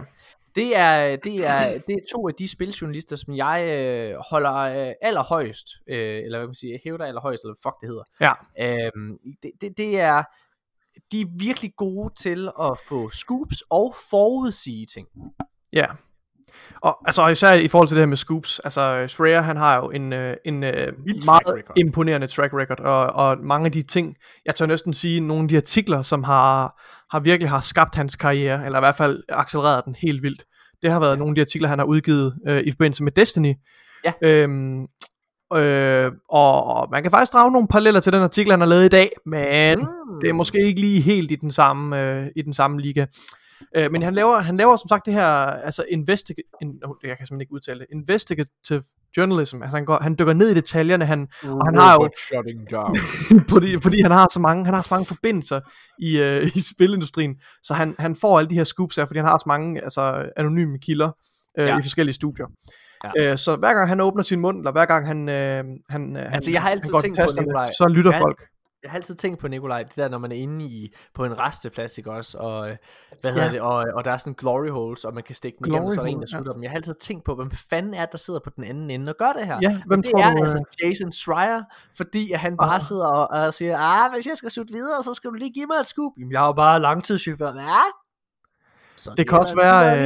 Speaker 1: Det er, det, er, det er to af de spiljournalister, som jeg øh, holder øh, allerhøjst, øh, eller hvad kan man sige, hævder allerhøjst, eller fuck det hedder.
Speaker 2: Ja.
Speaker 1: Øhm, det, det, det er, de er virkelig gode til at få scoops og forudsige ting.
Speaker 2: Ja. Og altså især i forhold til det her med scoops, altså Schreier han har jo en, øh, en øh,
Speaker 1: Vild
Speaker 2: meget
Speaker 1: record.
Speaker 2: imponerende track record, og, og mange af de ting, jeg tør næsten sige, nogle af de artikler, som har, har virkelig har skabt hans karriere, eller i hvert fald accelereret den helt vildt, det har været ja. nogle af de artikler, han har udgivet øh, i forbindelse med Destiny.
Speaker 1: Ja.
Speaker 2: Øhm, øh, og, og man kan faktisk drage nogle paralleller til den artikel, han har lavet i dag, men
Speaker 1: Mm.
Speaker 2: det er måske ikke lige helt i den samme, øh, i den samme liga. Øh, men han laver, han laver som sagt det her, altså investig, in, oh, jeg kan simpelthen ikke udtale det, investigative journalism, altså han, går, han dykker ned i detaljerne, han, og han har jo,
Speaker 1: shutting down.
Speaker 2: fordi, fordi han har så mange, han har så mange forbindelser i, øh, i spilindustrien, så han, han får alle de her scoops her, fordi han har så mange altså, anonyme kilder øh,
Speaker 1: Ja.
Speaker 2: i forskellige studier.
Speaker 1: Ja.
Speaker 2: Øh, så hver gang han åbner sin mund, eller hver gang han, øh, han, øh,
Speaker 1: Altså,
Speaker 2: han,
Speaker 1: jeg har altid
Speaker 2: han går
Speaker 1: tænkt på,
Speaker 2: tasterne,
Speaker 1: Nikolaj,
Speaker 2: så lytter
Speaker 1: Ja.
Speaker 2: folk.
Speaker 1: Jeg har altid tænkt på, Nikolaj, det der, når man er inde i, på en resteplads, ikke også, og, øh, hvad hedder
Speaker 2: Ja.
Speaker 1: det, og, og der er sådan glory holes, og man kan stikke den igennem, og så er der en, der
Speaker 2: Glory hole,
Speaker 1: sutter dem. Jeg har altid tænkt på, hvem fanden er der sidder på den anden ende og gør det her?
Speaker 2: Ja, hvem
Speaker 1: det
Speaker 2: tror
Speaker 1: er
Speaker 2: du,
Speaker 1: altså Jason Schreier, fordi at han bare
Speaker 2: Ah.
Speaker 1: sidder og, og siger, ah, hvis jeg skal sutte videre, så skal du lige give mig et scoop. Jamen, jeg er jo bare langtidschauffør. Ja. Så
Speaker 2: Det kan også være, øh,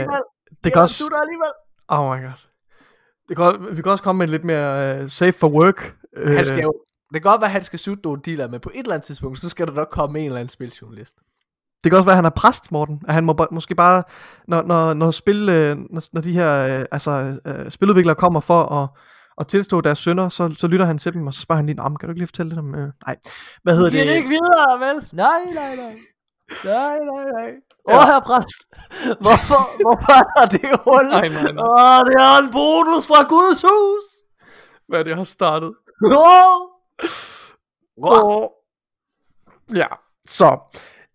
Speaker 2: det kan også,
Speaker 1: alligevel.
Speaker 2: oh my god. Det kan, vi kan også komme med en lidt mere uh, safe for work. øh,
Speaker 1: Han skal jo, det kan godt være, at han skal sutte nogle dealer, men på et eller andet tidspunkt, så skal der nok komme en eller anden spiljournalist.
Speaker 2: Det kan også være, at han er præst, Morten. At han må måske bare, når, når, når, spil, øh, når, når de her øh, altså, øh, spiludviklere kommer for at, at tilstå deres sønder, så, så lytter han til dem, og så spørger han lige, "Nå, men kan du ikke lige fortælle lidt om... Øh... Nej, hvad hedder det?
Speaker 1: det ikke videre, vel? Nej, nej, nej. Nej, nej, nej. Åh,
Speaker 2: Ja.
Speaker 1: oh, herre præst. Hvorfor, hvorfor er det hul?
Speaker 2: Nej, nej, nej.
Speaker 1: Åh, det er en bonus fra Guds hus.
Speaker 2: Hvad er det, jeg har startet?
Speaker 1: Åh.
Speaker 2: Oh. Ja, så...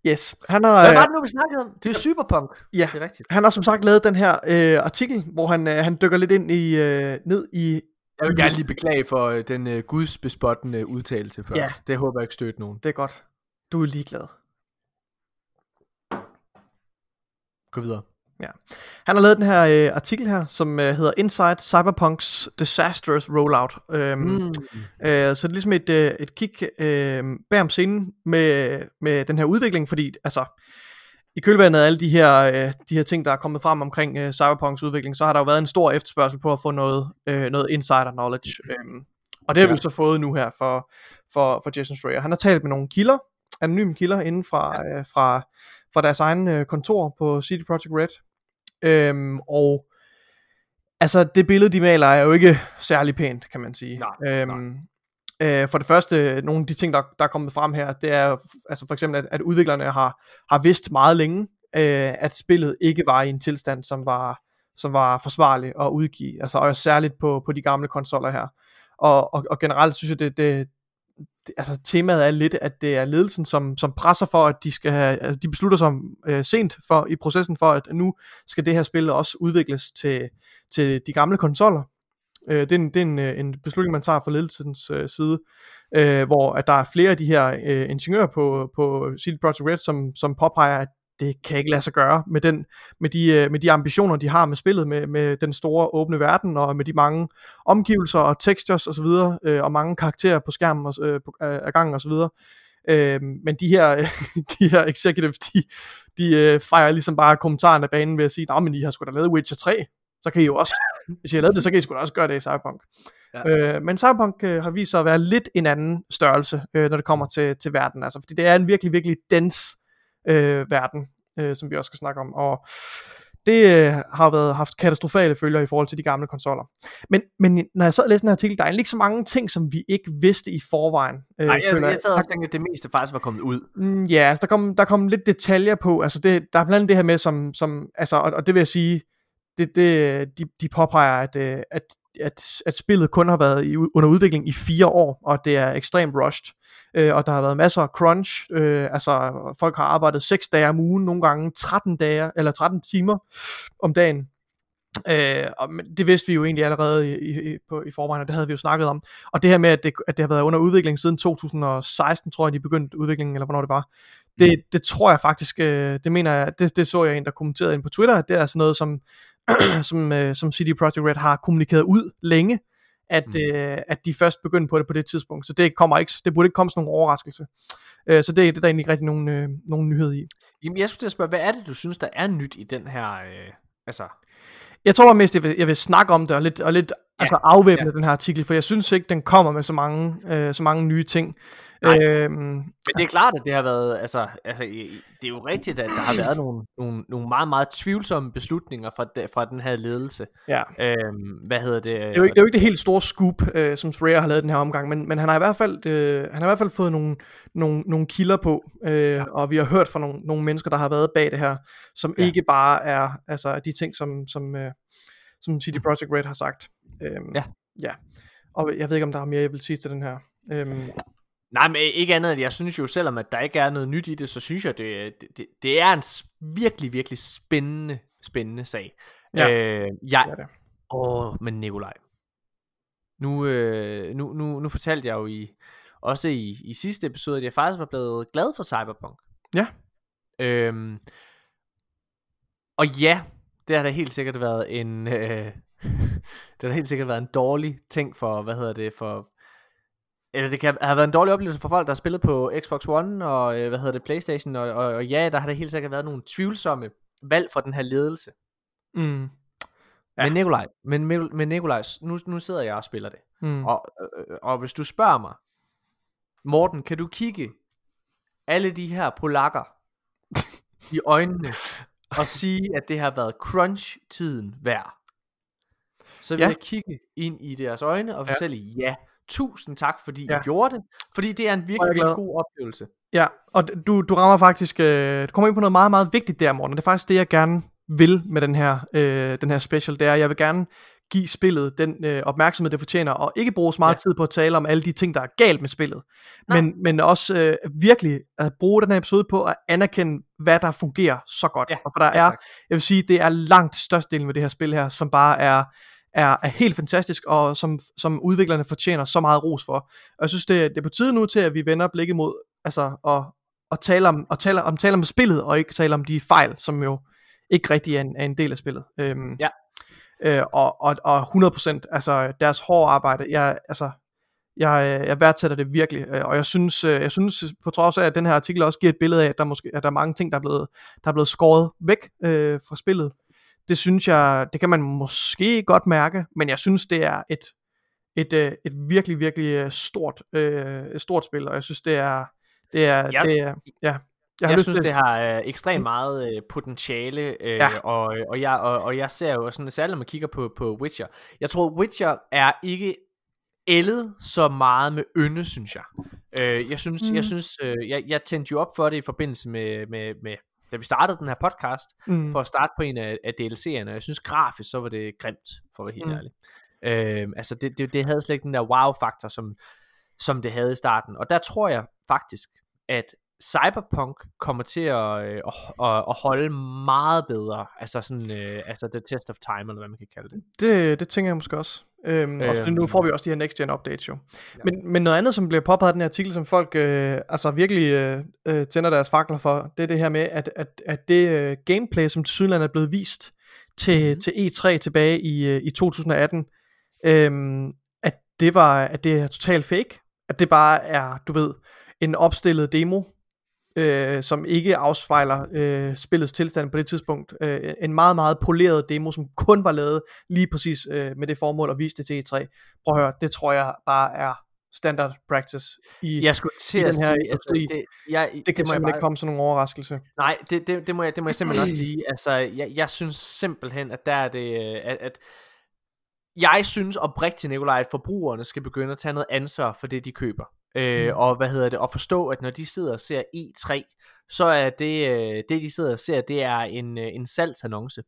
Speaker 2: Yes, han har,
Speaker 1: Hvad
Speaker 2: øh,
Speaker 1: var det nu, vi snakkede om? Det er Cyberpunk.
Speaker 2: Ja.
Speaker 1: Det er rigtigt.
Speaker 2: han har som sagt lavet den her øh, artikel, hvor han, øh, han dykker lidt ind i, øh, ned i...
Speaker 1: Jeg vil gerne lige beklage for øh, den øh, gudsbespottende udtalelse før.
Speaker 2: Ja.
Speaker 1: Det håber jeg ikke stødt nogen.
Speaker 2: Det er godt. Du er ligeglad.
Speaker 1: Gå videre.
Speaker 2: Han har lavet den her øh, artikel her, som øh, hedder Inside Cyberpunks Disastrous Rollout. Øhm, mm. øh, så det er ligesom et, øh, et kig øh, bag om scenen med, med den her udvikling, fordi altså, i kølvandet af alle de her, øh, de her ting, der er kommet frem omkring øh, Cyberpunks udvikling, så har der jo været en stor efterspørgsel på at få noget, øh, noget insider knowledge. Øhm, og det har vi
Speaker 1: Ja.
Speaker 2: jo så fået nu her for, for, for Jason Schreier. Han har talt med nogle kilder, anonyme kilder inden fra, øh, fra, fra deres egen øh, kontor på CD Projekt Red. Øhm, og altså det billede de maler er jo ikke særlig pænt, kan man sige.
Speaker 1: Nej,
Speaker 2: øhm, Øh, for det første, nogle af de ting, der, der er kommet frem her, det er altså for eksempel, at, at udviklerne har, har vidst meget længe, øh, at spillet ikke var i en tilstand, som var, som var forsvarlig at udgive. Altså og særligt på, på de gamle konsoller her. Og, og, og generelt synes jeg, det, det, altså temaet er lidt, at det er ledelsen, som, som presser for, at de skal have, altså de beslutter sig øh, sent for, i processen for, at nu skal det her spil også udvikles til, til de gamle konsoller. Øh, det er, en, det er en, øh, en beslutning, man tager fra ledelsens øh, side, øh, hvor at der er flere af de her øh, ingeniører på, på CD Projekt Red, som, som påpeger, at det kan ikke lade sig gøre med, den, med, de, øh, med de ambitioner, de har med spillet, med, med den store åbne verden, og med de mange omgivelser og textures osv., øh, og mange karakterer på skærmen og, øh, på, øh, af gangen osv. Øh, men de her, de her executives, de, de øh, fejrer ligesom bare kommentaren af banen ved at sige, nej, men I har sgu da lavet Witcher 3, så kan I jo også, hvis I har lavet det, så kan I sgu da også gøre det i Cyberpunk. Ja. Øh, men Cyberpunk øh, har vist sig at være lidt en anden størrelse, øh, når det kommer til, til verden, altså, fordi det er en virkelig, virkelig dens øh, verden, øh, som vi også skal snakke om, og det øh, har været haft katastrofale følger i forhold til de gamle konsoller. Men, men når jeg sad og læste den her artikel, der er egentlig ikke så mange ting, som vi ikke vidste i forvejen. Øh,
Speaker 1: Nej, jeg,
Speaker 2: føler
Speaker 1: jeg sad og tænkte, at det meste faktisk var kommet ud.
Speaker 2: Mm, Ja, altså der kom, der kom lidt detaljer på, altså det, der er blandt andet det her med, som, som altså, og, og det vil jeg sige, det, det, de, de påpeger, at, øh, at, at, at spillet kun har været i, under udvikling i fire år, og det er ekstremt rushed, øh, og der har været masser af crunch, øh, altså folk har arbejdet 6 dage om ugen, nogle gange 13 dage, eller 13 timer om dagen, Øh, og, det vidste vi jo egentlig allerede i, i, på, i forvejen, og det havde vi jo snakket om. Og det her med, at det, at det har været under udvikling siden 2016, tror jeg, de begyndte udviklingen, eller hvornår det var. Det, det tror jeg faktisk, øh, det mener jeg, det, det så jeg en, der kommenterede ind på Twitter, at det er sådan noget, som, som, øh, som CD Projekt Red har kommunikeret ud længe, at, mm. øh, at de først begyndte på det på det tidspunkt. Så det, kommer ikke, det burde ikke komme som nogen overraskelse. Øh, så det, det er der egentlig ikke rigtig nogen, øh, nogen nyhed i.
Speaker 1: Jamen, jeg skulle til at spørge, hvad er det, du synes, der er nyt i den her, øh, altså...
Speaker 2: Jeg tror mest, jeg vil, jeg vil snakke om det, og lidt, og lidt. Altså afvæbne ja. den her artikel, for jeg synes ikke, den kommer med så mange, øh, så mange nye ting.
Speaker 1: Øhm, Men det er klart, at det har været, altså, altså, det er jo rigtigt, at der har været nogle, nogle, nogle meget, meget tvivlsomme beslutninger fra, de, fra den her ledelse.
Speaker 2: Ja.
Speaker 1: Øhm, hvad hedder det?
Speaker 2: Det er, jo ikke, det er jo ikke det helt store scoop, øh, som Schreier har lavet den her omgang, men, men han har i hvert fald, øh, han har i hvert fald fået nogle, nogle, nogle kilder på, øh, ja. og vi har hørt fra nogle, nogle mennesker, der har været bag det her, som ja. ikke bare er altså, de ting, som, som, øh, som CD Projekt Red har sagt. Øhm,
Speaker 1: ja.
Speaker 2: ja. Og jeg ved ikke, om der er mere, jeg vil sige til den her. Øhm,
Speaker 1: Nej, men ikke andet end, jeg synes jo, selvom at der ikke er noget nyt i det, så synes jeg, det, det, det er en virkelig, virkelig spændende, spændende sag.
Speaker 2: Ja,
Speaker 1: øh, jeg,
Speaker 2: det er det.
Speaker 1: Åh, men Nikolaj. Nu, øh, nu, nu, nu fortalte jeg jo i, også i, i sidste episode, at jeg faktisk var blevet glad for Cyberpunk.
Speaker 2: Ja.
Speaker 1: Øhm, og ja, det har da helt sikkert været en... Øh, det har helt sikkert været en dårlig ting for, hvad hedder det, for, eller det kan have været en dårlig oplevelse for folk, der har spillet på Xbox One og, øh, hvad hedder det, Playstation, og, og, og ja, der har der helt sikkert været nogle tvivlsomme valg fra den her ledelse.
Speaker 2: Mm.
Speaker 1: Ja. Men Nikolaj, men, men Nikolaj, nu, nu sidder jeg og spiller det.
Speaker 2: Mm.
Speaker 1: Og, øh, og hvis du spørger mig, Morten, kan du kigge alle de her polakker i øjnene og sige, at det har været crunch-tiden værd? Så vil
Speaker 2: Ja.
Speaker 1: jeg kigge ind i deres øjne og fortælle, ja, ja tusind tak, fordi
Speaker 2: Ja.
Speaker 1: I gjorde det. Fordi det er en
Speaker 2: er
Speaker 1: virkelig, virkelig god oplevelse.
Speaker 2: Ja, og du, du rammer faktisk, øh, du kommer ind på noget meget, meget vigtigt der, Morten. Det er faktisk det, jeg gerne vil med den her, øh, den her special. Det er, at jeg vil gerne give spillet den øh, opmærksomhed, det fortjener, og ikke bruge så meget
Speaker 1: Ja.
Speaker 2: tid på at tale om alle de ting, der er galt med spillet.
Speaker 1: Nej.
Speaker 2: Men, men også øh, virkelig at bruge den her episode på at anerkende, hvad der fungerer så godt.
Speaker 1: Ja,
Speaker 2: Og for der
Speaker 1: ja,
Speaker 2: er,
Speaker 1: tak.
Speaker 2: jeg vil sige, det er langt størstedelen med det her spil her, som bare er, er, er helt fantastisk, og som, som udviklerne fortjener så meget ros for. Og jeg synes, det, det er på tide nu til, at vi vender blikket mod, altså, og, og tale om, og tale om, tale om spillet, og ikke tale om de fejl, som jo ikke rigtig er en, er en del af spillet. Øhm,
Speaker 1: Ja.
Speaker 2: øh, og, og, og 100%, altså deres hårde arbejde, jeg, altså, jeg, jeg værdsætter det virkelig, øh, og jeg synes, øh, jeg synes på trods af, at den her artikel også giver et billede af, at der, måske, at der er mange ting, der er blevet, der er blevet skåret væk øh, fra spillet, det synes jeg, det kan man måske godt mærke, men jeg synes, det er et, et, øh, et virkelig, virkelig øh, stort, øh, stort spil, og jeg synes, det er, det er,
Speaker 1: Jeg-
Speaker 2: det er ja.
Speaker 1: Jeg, jeg
Speaker 2: lyst
Speaker 1: synes,
Speaker 2: til-
Speaker 1: det har øh, ekstremt meget øh, potentiale, øh,
Speaker 2: Ja.
Speaker 1: og, og, jeg, og, og jeg ser jo sådan, særligt når man kigger på, på Witcher, jeg tror, Witcher er ikke ældet så meget med ynde, synes jeg. Øh, jeg synes, mm. jeg, synes øh, jeg, jeg tændte jo op for det i forbindelse med, med, med da vi startede den her podcast,
Speaker 2: Mm.
Speaker 1: for at starte på en af, af DLC'erne, og jeg synes grafisk, så var det grimt, for at være helt
Speaker 2: mm.
Speaker 1: ærlig. Øh, altså det, det, det havde slet ikke den der wow-faktor, som, som det havde i starten. Og der tror jeg faktisk, at Cyberpunk kommer til at, øh, at, at, at holde meget bedre, altså sådan, øh, altså the test of time, eller hvad man kan kalde det.
Speaker 2: Det, det tænker jeg måske også. Øhm, også det, nu
Speaker 1: Øhm.
Speaker 2: får vi også de her next gen updates jo. Ja. Men, men noget andet, som bliver påpeget i den her artikel, som folk øh, altså virkelig øh, øh, tænder deres fakler for, det er det her med, at, at, at det øh, gameplay, som til Sydland er blevet vist til, mm-hmm. til E3 tilbage i, øh, i 2018, øhm, at det var at det er totalt fake. At det bare er, du ved, en opstillet demo, øh, som ikke afspejler øh, spillets tilstand på det tidspunkt. Øh, en meget, meget poleret demo, som kun var lavet lige præcis øh, med det formål at vise det til E3. Prøv at høre, det tror jeg bare er standard practice i,
Speaker 1: Jeg skulle til
Speaker 2: i den her
Speaker 1: sige, altså,
Speaker 2: industri.
Speaker 1: det, jeg,
Speaker 2: det kan simpelthen ikke komme som nogen overraskelse.
Speaker 1: Nej, det, det, det, må jeg, det må jeg simpelthen også sige. Altså, jeg, jeg synes simpelthen, at der er det, øh, at, at jeg synes oprigtigt, Nikolaj, at forbrugerne skal begynde at tage noget ansvar for det, de køber. Øh,
Speaker 2: Mm.
Speaker 1: og hvad hedder det, og forstå, at når de sidder og ser E3, så er det, øh, det de sidder og ser, det er en, øh, en salgsannonce.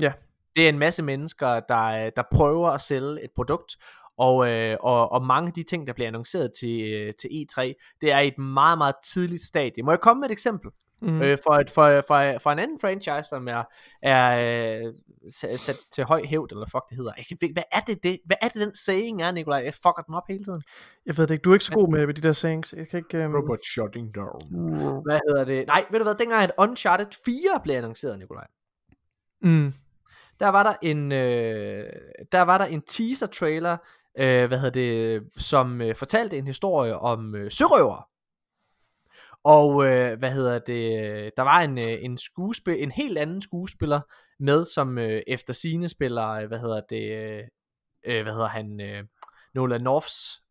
Speaker 2: Ja.
Speaker 1: Det er en masse mennesker, der, der prøver at sælge et produkt, og, øh, og, og mange af de ting, der bliver annonceret til, øh, til E3, det er i et meget, meget tidligt stadie. Må jeg komme med et eksempel?
Speaker 2: Mm.
Speaker 1: Øh, for, et, for, for, for en anden franchise, som er, er øh, sat, til høj hævd, eller fuck det hedder. Jeg ikke- hvad er det, det, hvad er det den saying er, Nikolaj? Jeg fucker den op hele tiden.
Speaker 2: Jeg ved det ikke, du er ikke så god med, med de der sayings. Jeg kan ikke... Um...
Speaker 1: Robot shutting down. Hvad hedder det? Nej, ved du hvad, dengang at Uncharted 4 blev annonceret, Nikolaj.
Speaker 2: Mm.
Speaker 1: Der var der en, øh, der var der en teaser trailer, øh, hvad hedder det, som øh, fortalte en historie om øh, sørøver. Og øh, hvad hedder det, der var en, øh, en skuespil, en helt anden skuespiller med, som øh, efter sine spiller, øh, hvad hedder det, øh, øh, hvad hedder han, øh, Nolan Norths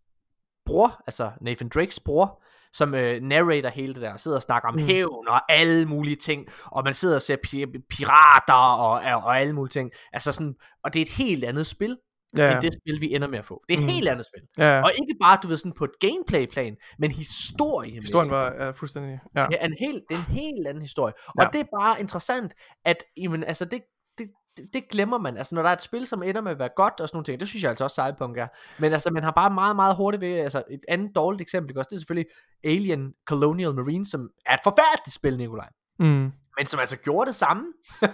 Speaker 1: bror, altså Nathan Drakes bror, som øh, narrator hele det der, sidder og snakker om mm. hævn og alle mulige ting, og man sidder og ser pi- pirater og, og, og alle mulige ting, altså sådan, og det er et helt andet spil,
Speaker 2: Ja,
Speaker 1: ja.
Speaker 2: ja.
Speaker 1: end det spil, vi ender med at få. Det er et
Speaker 2: Mm.
Speaker 1: helt andet spil.
Speaker 2: Ja, ja.
Speaker 1: Og ikke bare, du ved, sådan på et gameplay-plan, men historie.
Speaker 2: Historien var ja, fuldstændig... Ja.
Speaker 1: Det er en helt, det er en helt anden historie.
Speaker 2: Ja.
Speaker 1: Og det er bare interessant, at jamen, altså, det, det, det, glemmer man. Altså, når der er et spil, som ender med at være godt og sådan nogle ting, det synes jeg altså også Cyberpunk er. Men altså, man har bare meget, meget hurtigt ved, altså et andet dårligt eksempel, også, det er selvfølgelig Alien Colonial Marine, som er et forfærdeligt spil, Nikolaj.
Speaker 2: Mm.
Speaker 1: Men som altså gjorde det samme.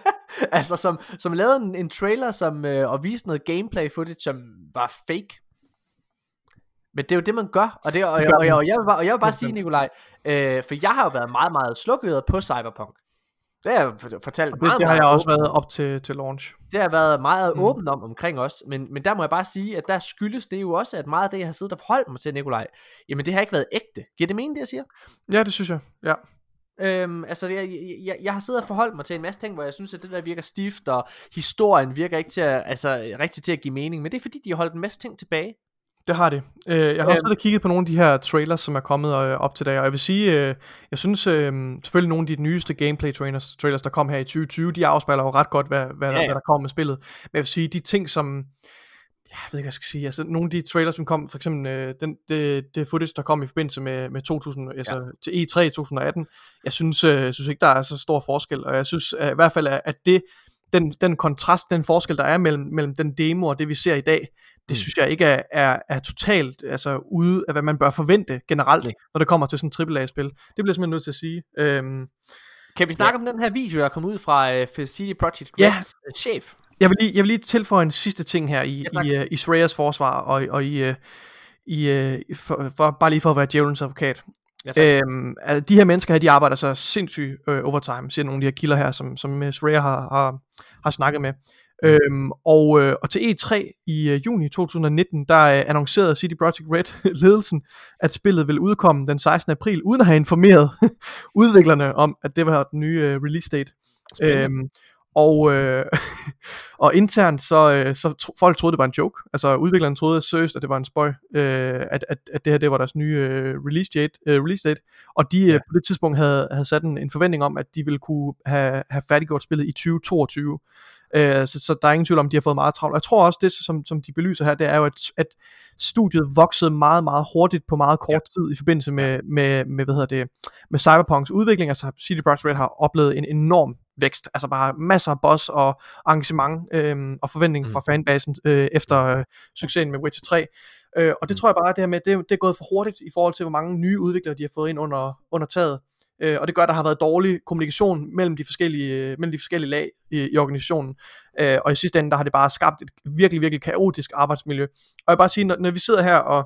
Speaker 1: altså som, som lavede en, en trailer som, øh, og viste noget gameplay footage, som var fake. Men det er jo det, man gør. Og, det, og, og, og, og, jeg, vil bare, og jeg vil bare sige, Nikolaj, øh, for jeg har jo været meget, meget slukøret på Cyberpunk. Det har jeg for- fortalt
Speaker 2: Det,
Speaker 1: meget,
Speaker 2: det har
Speaker 1: meget
Speaker 2: jeg også
Speaker 1: åbent.
Speaker 2: været op til, til launch.
Speaker 1: Det har jeg været meget
Speaker 2: mm.
Speaker 1: åben om omkring os. Men, men der må jeg bare sige, at der skyldes det jo også, at meget af det, jeg har siddet og forholdt mig til, Nikolaj, jamen det har ikke været ægte. Giver det mening, det jeg siger?
Speaker 2: Ja, det synes jeg. Ja.
Speaker 1: Øhm, altså jeg, jeg, jeg har siddet og forholdt mig til en masse ting, hvor jeg synes, at det der virker stift, og historien virker ikke til at, altså, rigtig til at give mening, men det er fordi, de har holdt en masse ting tilbage.
Speaker 2: Det har det. Øh, jeg har også
Speaker 1: Øhm.
Speaker 2: siddet og kigget på nogle af de her trailers, som er kommet øh, op til dag, og jeg vil sige, øh, jeg synes øh, selvfølgelig nogle af de nyeste gameplay trailers, trailers, der kom her i 2020, de afspejler jo ret godt, hvad, hvad, ja,
Speaker 1: Ja,
Speaker 2: ja.
Speaker 1: ja.
Speaker 2: hvad der kommer med spillet. Men jeg vil sige, de ting, som jeg ved ikke, hvad jeg skal sige, altså nogle af de trailers, som kom, for eksempel øh, den, det, det footage, der kom i forbindelse med, med 2000, altså til E3 i 2018, jeg synes, øh, synes ikke, der er så stor forskel, og jeg synes øh, i hvert fald, at det, den, den kontrast, den forskel, der er mellem, mellem den demo og det, vi ser i dag, det
Speaker 1: Mm.
Speaker 2: synes jeg ikke er, er, er totalt altså ude af, hvad man bør forvente generelt,
Speaker 1: Nej.
Speaker 2: når det kommer til sådan en AAA-spil. Det bliver jeg simpelthen nødt til at sige. Øhm,
Speaker 1: Kan vi snakke ja. om den her video, der er kommet ud fra uh, Felicity Project
Speaker 2: Ja.
Speaker 1: Reds uh, chef?
Speaker 2: Jeg vil lige, jeg vil lige tilføje en sidste ting her i,
Speaker 1: tak.
Speaker 2: i, uh, i Shreyas forsvar, og, og i, uh, i uh, for, for, bare lige for at være djævelens advokat.
Speaker 1: Ja, tak.
Speaker 2: Øhm, altså, de her mennesker her, de arbejder så sindssygt øh, overtime, siger nogle af de her kilder her, som, som øh, Shreya har, har, har snakket med.
Speaker 1: Mm.
Speaker 2: Øhm, og, øh, og til E3 i øh, juni 2019, der øh, annoncerede City Project Red ledelsen, at spillet ville udkomme den 16. april, uden at have informeret udviklerne om, at det var den nye øh, release date.
Speaker 1: Spændende.
Speaker 2: Øhm, og, øh, og internt, så, øh, så tro, folk troede, det var en joke. Altså udviklerne troede seriøst, at det var en spøj, øh, at, at, at det her det var deres nye øh, release, date, øh, release date. Og de ja. øh, på det tidspunkt havde, havde sat en, en forventning om, at de ville kunne have, have færdiggjort spillet i 2022. Øh, så, så der er ingen tvivl om, at de har fået meget travlt. Jeg tror også, det som, som de belyser her, det er jo, at, at studiet voksede meget, meget hurtigt på meget kort ja. tid i forbindelse med, med, med, hvad hedder det, med Cyberpunks udvikling. Altså City Project Red har oplevet en enorm vækst. Altså bare masser af boss og engagement øh, og forventning
Speaker 1: Mm.
Speaker 2: fra fanbasen øh, efter øh, succesen med Witcher 3. Øh, og det
Speaker 1: Mm.
Speaker 2: tror jeg bare, det her med, det, det er gået for hurtigt i forhold til, hvor mange nye udviklere de har fået ind under, under taget. Øh, og det gør, at der har været dårlig kommunikation mellem de forskellige, øh, mellem de forskellige lag i, i organisationen. Øh, og i sidste ende, der har det bare skabt et virkelig, virkelig kaotisk arbejdsmiljø. Og jeg vil bare sige, når, når vi sidder her og,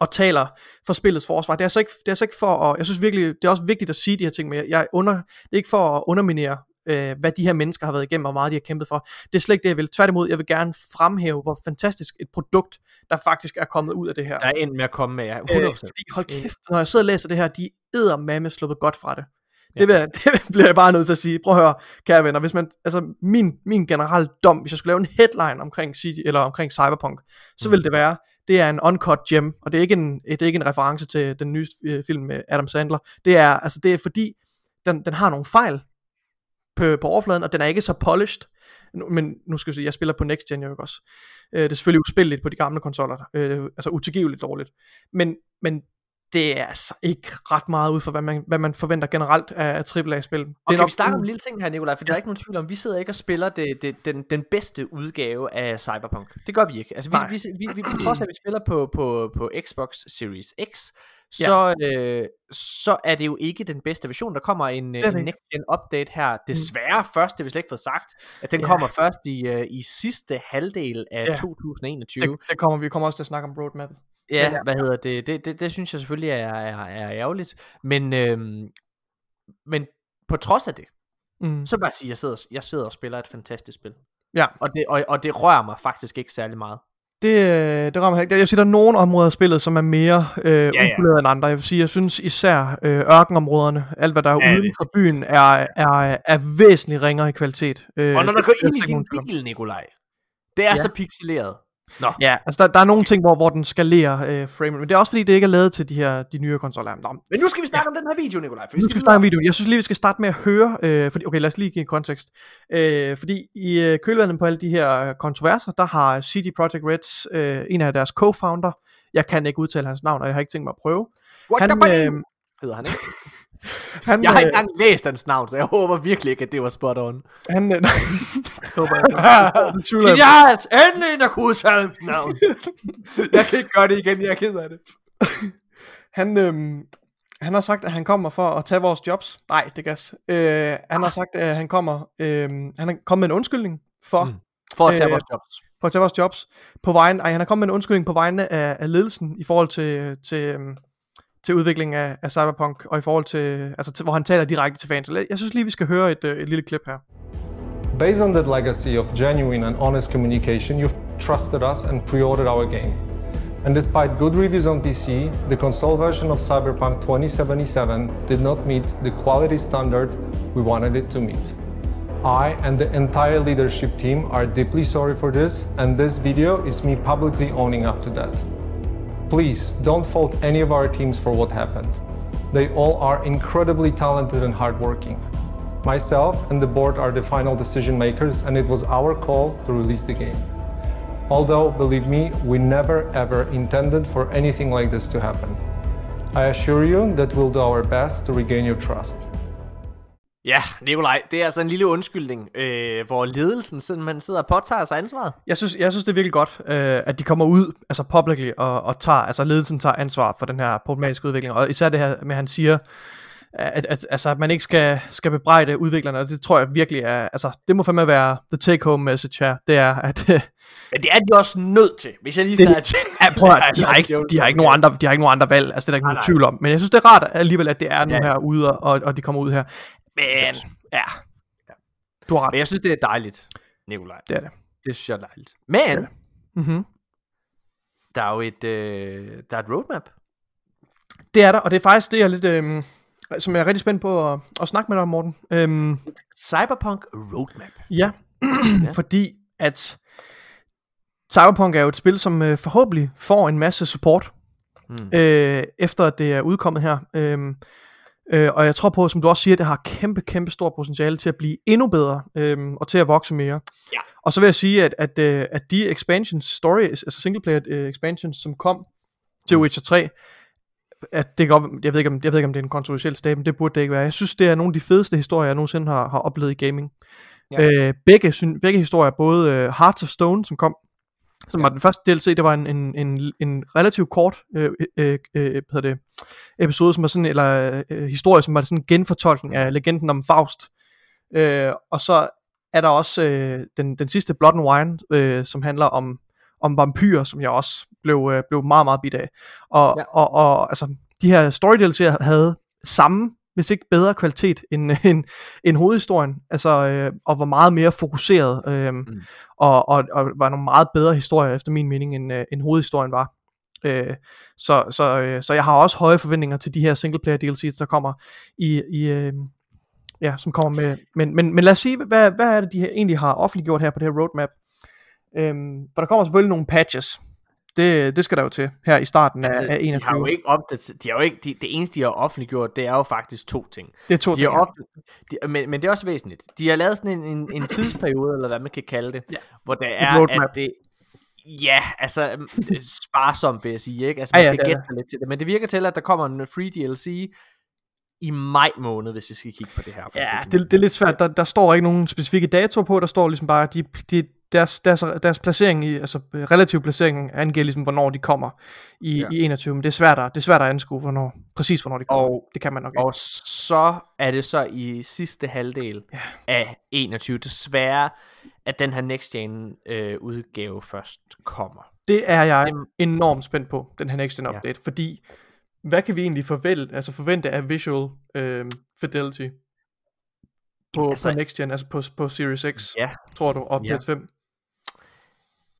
Speaker 2: og taler for spillets forsvar, det er, altså ikke, det er altså ikke for at, jeg synes virkelig, det er også vigtigt at sige de her ting, men jeg under, det er ikke for at underminere, øh, hvad de her mennesker har været igennem, og hvor meget de har kæmpet for. Det er slet ikke det, jeg vil. Tværtimod, jeg vil gerne fremhæve, hvor fantastisk et produkt, der faktisk er kommet ud af det her.
Speaker 1: Der er endt med at komme med, ja, 100%.
Speaker 2: Øh, fordi hold kæft, når jeg sidder og læser det her, de æder med sluppet godt fra det. Det, vil, det bliver jeg bare nødt til at sige. Prøv at høre, kære venner, hvis man, altså min, min generelle dom, hvis jeg skulle lave en headline omkring, City, eller omkring Cyberpunk, så
Speaker 1: Mm.
Speaker 2: vil det være, det er en uncut gem, og det er ikke en, det er ikke en reference til den nye øh, film med Adam Sandler. Det er, altså det er fordi, den, den har nogle fejl på, på overfladen, og den er ikke så polished. Men nu skal jeg sige, jeg spiller på Next Gen, jo også. Øh, det er selvfølgelig uspilligt på de gamle konsoller, øh, altså utilgiveligt dårligt. Men, men det er altså ikke ret meget ud for, hvad man, hvad man forventer generelt af, af AAA-spil. Det
Speaker 1: Og
Speaker 2: er
Speaker 1: kan vi snakke om en lille ting her, Nikolaj? For der er ikke nogen tvivl om, vi sidder ikke og spiller det, det, den, den bedste udgave af Cyberpunk. Det gør vi ikke. Altså, vi,
Speaker 2: Nej.
Speaker 1: vi, vi, vi, på trods af, at vi spiller på, på, på Xbox Series X, så, øh, så er det jo ikke den bedste version. Der kommer en, en
Speaker 2: ikke.
Speaker 1: next gen update her. Desværre først, det vi slet ikke fået sagt, at den
Speaker 2: Ja.
Speaker 1: kommer først i, øh, i sidste halvdel af
Speaker 2: Ja.
Speaker 1: 2021.
Speaker 2: det, det kommer, vi kommer også til at snakke om roadmap.
Speaker 1: Ja,
Speaker 2: Ja.
Speaker 1: hvad hedder det? Det, det, det synes jeg selvfølgelig er, er, er ærgerligt. Men, øhm, men på trods af det,
Speaker 2: Mm.
Speaker 1: så vil jeg sige, at jeg sidder, jeg sidder og spiller et fantastisk spil.
Speaker 2: Ja,
Speaker 1: Og det, og, og det rører mig faktisk ikke særlig meget.
Speaker 2: det, øh, det rammer ikke. Jeg siger, der er nogle områder af spillet, som er mere øh,
Speaker 1: ja.
Speaker 2: upoleret end andre. Jeg vil sige, jeg synes især øh, ørkenområderne, alt hvad der er
Speaker 1: Ja,
Speaker 2: ja, uden for byen, er, er, er væsentligt ringere i kvalitet. Øh,
Speaker 1: Og når du
Speaker 2: det-
Speaker 1: går ind i din bil, Nikolaj, det er
Speaker 2: Ja.
Speaker 1: så pixeleret. Nå,
Speaker 2: Ja, altså der, der er nogle ting, hvor, hvor den skalerer øh, frame, men det er også fordi, det ikke er lavet til de her de nye konsoller. Nå,
Speaker 1: men nu skal vi snakke om den her video, Nikolaj. For
Speaker 2: Nu skal vi snakke om videoen. Jeg synes lige, vi skal starte med at høre, øh, fordi, okay, lad os lige give en kontekst. Øh, fordi i øh, kølvandet på alle de her øh, kontroverser, der har CD Projekt Reds, øh, en af deres co-founder, jeg kan ikke udtale hans navn, og jeg har ikke tænkt mig at prøve.
Speaker 1: What
Speaker 2: Han,
Speaker 1: the
Speaker 2: øh,
Speaker 1: hedder han ikke?
Speaker 2: han,
Speaker 1: Jeg har
Speaker 2: øh,
Speaker 1: ikke engang læst hans navn, så jeg håber virkelig ikke, at det var spot on.
Speaker 2: han, øh, håber jeg, det tvivler jeg på.
Speaker 1: Genialt! Endelig en, der kunne udtale mit navn. jeg kan ikke gøre det igen, jeg er ked af det.
Speaker 2: Han, øhm, han har sagt, at han kommer for at tage vores jobs. Nej, det gas. Øh, han har sagt, at han kommer, øhm, han er kommet med en undskyldning for,
Speaker 1: Mm. For at tage
Speaker 2: Øh,
Speaker 1: vores jobs.
Speaker 2: for at tage vores jobs. På vejen, ej, han er kommet med en undskyldning på vegne af, af ledelsen i forhold til, til, til udviklingen af, af Cyberpunk, og i forhold til, altså til, hvor han taler direkte til fans. Jeg synes lige, vi skal høre et, øh, et lille klip her.
Speaker 9: Based on that legacy of genuine and honest communication, you've trusted us and pre ordered our game. And despite good reviews on PC, the console version of Cyberpunk 2077 did not meet the quality standard we wanted it to meet. I and the entire leadership team are deeply sorry for this, and this video is me publicly owning up to that. Please don't fault any of our teams for what happened. They all are incredibly talented and hardworking. Myself and the board are the final decision makers, and it was our call to release the game. Although, believe me, we never ever intended for anything like this to happen. I assure you that we'll do our best to regain your trust.
Speaker 1: Ja, Nikolaj, det er altså en lille undskyldning, øh, hvor ledelsen simpelthen sidder og påtager sig ansvaret.
Speaker 2: Jeg synes, jeg synes det er virkelig godt, øh, at de kommer ud, altså publicly, og, og tager, altså ledelsen tager ansvar for den her problematiske udvikling, og især det her med, at han siger, at, at, altså, at man ikke skal, skal bebrejde udviklerne, og det tror jeg virkelig er, altså, det må fandme være the take home message her, det er, at,
Speaker 1: Men det er de også nødt til, hvis jeg lige
Speaker 2: Det-
Speaker 1: have til.
Speaker 2: ja, prøv at, de har ikke, de har ikke nogen andre, de har ikke nogen andre valg, altså det er der ikke nogen tvivl om, men jeg synes det er rart alligevel, at det er nu
Speaker 1: Ja.
Speaker 2: her ude, og, og de kommer ud her, men, ja, du har ret,
Speaker 1: Men jeg synes, det er dejligt, Nikolaj.
Speaker 2: det er det.
Speaker 1: Det synes jeg er dejligt. Men,
Speaker 2: Mm-hmm.
Speaker 1: der er jo et, øh, der er et roadmap.
Speaker 2: Det er der, og det er faktisk det, jeg er lidt, øhm, som jeg er rigtig spændt på at, at snakke med dig om, Morten. Øhm,
Speaker 1: Cyberpunk Roadmap.
Speaker 2: Ja, fordi at Cyberpunk er jo et spil, som øh, forhåbentlig får en masse support,
Speaker 1: Mm.
Speaker 2: øh, efter at det er udkommet her. Øhm, øh, og jeg tror på, som du også siger, det har kæmpe, kæmpe stort potentiale til at blive endnu bedre, øhm, og til at vokse mere.
Speaker 1: Ja.
Speaker 2: Og så vil jeg sige, at, at, øh, at de expansions, stories, altså singleplayer øh, expansions, som kom til
Speaker 1: Mm.
Speaker 2: Witcher 3, at det godt, jeg, ved ikke, om, jeg ved ikke, om det er en kontroversiel stat, men det burde det ikke være. Jeg synes, det er nogle af de fedeste historier, jeg nogensinde har, har oplevet i gaming.
Speaker 1: Ja.
Speaker 2: Øh, begge, begge historier, både øh, Hearts of Stone, som kom, som
Speaker 1: Ja.
Speaker 2: var den første DLC, det var en, en, en, en relativt kort øh, øh, øh, hvad hedder det, episode, som var sådan, eller øh, historie, som var sådan en genfortolkning af legenden om Faust. Øh, og så er der også øh, den, den sidste Blood and Wine, øh, som handler om, om vampyrer, som jeg også blev, øh, blev meget, meget bit af. Og,
Speaker 1: ja.
Speaker 2: og, og altså, de her story DLC'er havde samme, hvis ikke bedre kvalitet end, end, end hovedhistorien, altså, øh, og var meget mere fokuseret, øh, mm. og, og, og var nogle meget bedre historier, efter min mening, end, øh, end hovedhistorien var. Øh, så, så, øh, så jeg har også høje forventninger til de her singleplayer DLC's, der kommer i, i øh, ja, som kommer med, men, men, men lad os sige, hvad, hvad er det, de her, egentlig har offentliggjort her på det her roadmap? Øhm, for der kommer selvfølgelig nogle patches. Det, det skal der jo til her i starten af,
Speaker 1: Altså,
Speaker 2: af
Speaker 1: de har
Speaker 2: 21.
Speaker 1: jo ikke opdateret, de har jo ikke, de, det eneste, de har offentliggjort, det er jo faktisk to ting.
Speaker 2: Det er to
Speaker 1: De
Speaker 2: ting.
Speaker 1: har ofte, de, men, men det er også væsentligt. De har lavet sådan en, en, en tidsperiode, eller hvad man kan kalde det,
Speaker 2: Ja.
Speaker 1: hvor der er,
Speaker 2: roadmap.
Speaker 1: at det, Ja, altså øh, sparsomt vil jeg sige, ikke? Altså
Speaker 2: Ja,
Speaker 1: man
Speaker 2: ja,
Speaker 1: skal
Speaker 2: det er
Speaker 1: gætte lidt til det, men det virker til, at der kommer en free DLC i maj måned, hvis jeg skal kigge på det her.
Speaker 2: Ja,
Speaker 1: faktisk.
Speaker 2: det, det er lidt svært. Der, der står ikke nogen specifikke datoer på. Der står ligesom bare, de, de, deres, deres, deres placering, i, altså øh, relativ placering, angiver ligesom, hvornår de kommer i,
Speaker 1: Ja.
Speaker 2: ja. i 21. Men det er svært at, det er svært at anskue, hvornår, præcis hvornår de kommer.
Speaker 1: Og-
Speaker 2: det kan man nok ikke.
Speaker 1: Og så er det så i sidste halvdel
Speaker 2: Ja.
Speaker 1: af 21, desværre, at den her next gen øh, udgave først kommer.
Speaker 2: Det er jeg enormt spændt på, den her next gen
Speaker 1: Ja.
Speaker 2: update, fordi hvad kan vi egentlig forvente, altså forvente af visual øh, fidelity på,
Speaker 1: Altså-
Speaker 2: altså, på next gen, altså på, på Series X,
Speaker 1: Ja.
Speaker 2: tror du, og
Speaker 1: Ja.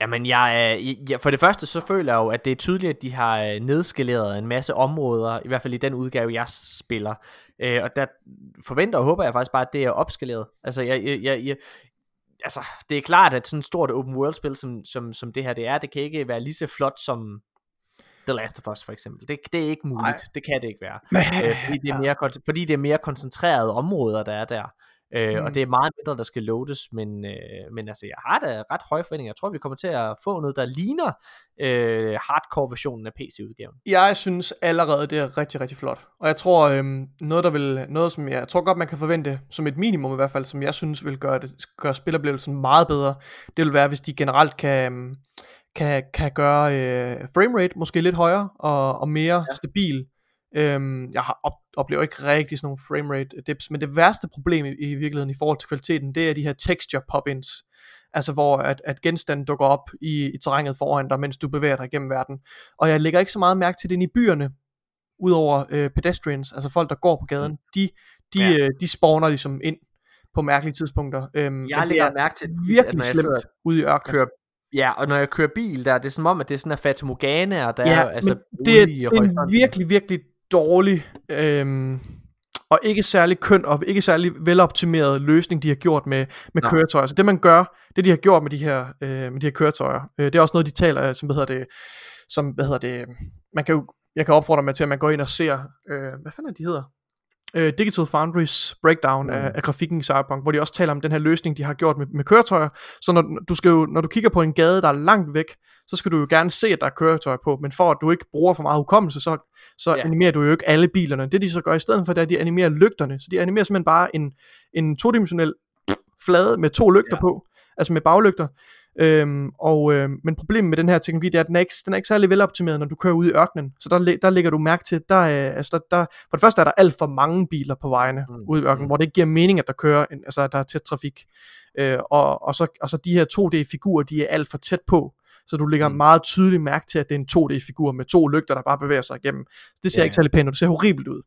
Speaker 2: PS5?
Speaker 1: Jamen, jeg, ja, for det første så føler jeg jo, at det er tydeligt, at de har øh, nedskaleret en masse områder, i hvert fald i den udgave, jeg spiller. Øh, og der forventer og håber jeg faktisk bare, at det er opskaleret. Altså, jeg, jeg, jeg, jeg, altså, det er klart, at sådan et stort open world spil, som, som, som det her det er, det kan ikke være lige så flot som The Last of Us for eksempel. Det, det er ikke muligt.
Speaker 2: Nej.
Speaker 1: Det kan det ikke være. Øh, fordi, det er mere, fordi det er mere koncentrerede områder, der er der. Øh, mm. Og det er meget mindre, der skal loades, men, øh, men altså, jeg har da ret høje forventninger. Jeg tror, vi kommer til at få noget, der ligner øh, hardcore-versionen af PC-udgaven.
Speaker 2: Jeg synes allerede, det er rigtig, rigtig flot. Og jeg tror, øhm, noget, der vil, noget som jeg, jeg tror godt, man kan forvente, som et minimum i hvert fald, som jeg synes vil gøre, det, gøre spiloplevelsen meget bedre, det vil være, hvis de generelt kan, øhm, kan, kan gøre øh, framerate måske lidt højere og, og mere ja. stabil. Øhm, jeg har op, oplever ikke rigtig sådan nogle framerate dips, men det værste problem i, i virkeligheden i forhold til kvaliteten, det er de her texture pop-ins. Altså hvor at, at genstanden dukker op i, i terrænet foran dig, mens du bevæger dig gennem verden. Og jeg lægger ikke så meget mærke til det i byerne, udover øh, pedestrians, altså folk, der går på gaden. De, de,
Speaker 1: Ja.
Speaker 2: øh, de spawner ligesom ind på mærkelige tidspunkter. Øhm,
Speaker 1: Jeg lægger
Speaker 2: er
Speaker 1: mærke til, at
Speaker 2: virkelig
Speaker 1: når jeg
Speaker 2: slemt ude i ørkenen.
Speaker 1: kører, ja, og når jeg kører bil der, det er som om, at det er sådan en Fata Morgana, og der
Speaker 2: Ja,
Speaker 1: er altså
Speaker 2: det er,
Speaker 1: ude i
Speaker 2: det er en virkelig, virkelig dårlig øhm, og ikke særlig køn og ikke særlig veloptimeret løsning, de har gjort med, med køretøjer. Så det man gør, det de har gjort med de her, øh, med de her køretøjer, øh, det er også noget, de taler, som hvad hedder det, som, hvad hedder det, man kan jo, jeg kan opfordre mig til, at man går ind og ser, øh, hvad fanden er de hedder? Øh, Digital Foundries breakdown mm. af, af grafikken i Cyberpunk, hvor de også taler om den her løsning, de har gjort med, med køretøjer. Så når du, skal jo, når du kigger på en gade, der er langt væk, så skal du jo gerne se, at der er køretøjer på, men for at du ikke bruger for meget hukommelse, så, så
Speaker 1: ja.
Speaker 2: animerer du jo ikke alle bilerne. Det de så gør i stedet for, det er, at de animerer lygterne. Så de animerer simpelthen bare en, en todimensionel flade med to lygter
Speaker 1: ja.
Speaker 2: på, altså med baglygter. Øhm, og, øhm, men problemet med den her teknologi, det er, at den er ikke, den er ikke særlig veloptimeret, når du kører ud i ørkenen. Så der, der lægger du mærke til, der, er, altså der, der, for det første er der alt for mange biler på vejene
Speaker 1: Mm,
Speaker 2: ude i ørkenen,
Speaker 1: mm.
Speaker 2: mm. hvor det ikke giver mening, at der kører, en, altså at der er tæt trafik. Øh, og, og, så, og så de her 2D-figurer, de er alt for tæt på, så du lægger
Speaker 1: Mm.
Speaker 2: meget tydeligt mærke til, at det er en 2D-figur med to lygter, der bare bevæger sig igennem. Det ser
Speaker 1: ja.
Speaker 2: ikke særlig pænt ud, det ser horribelt ud.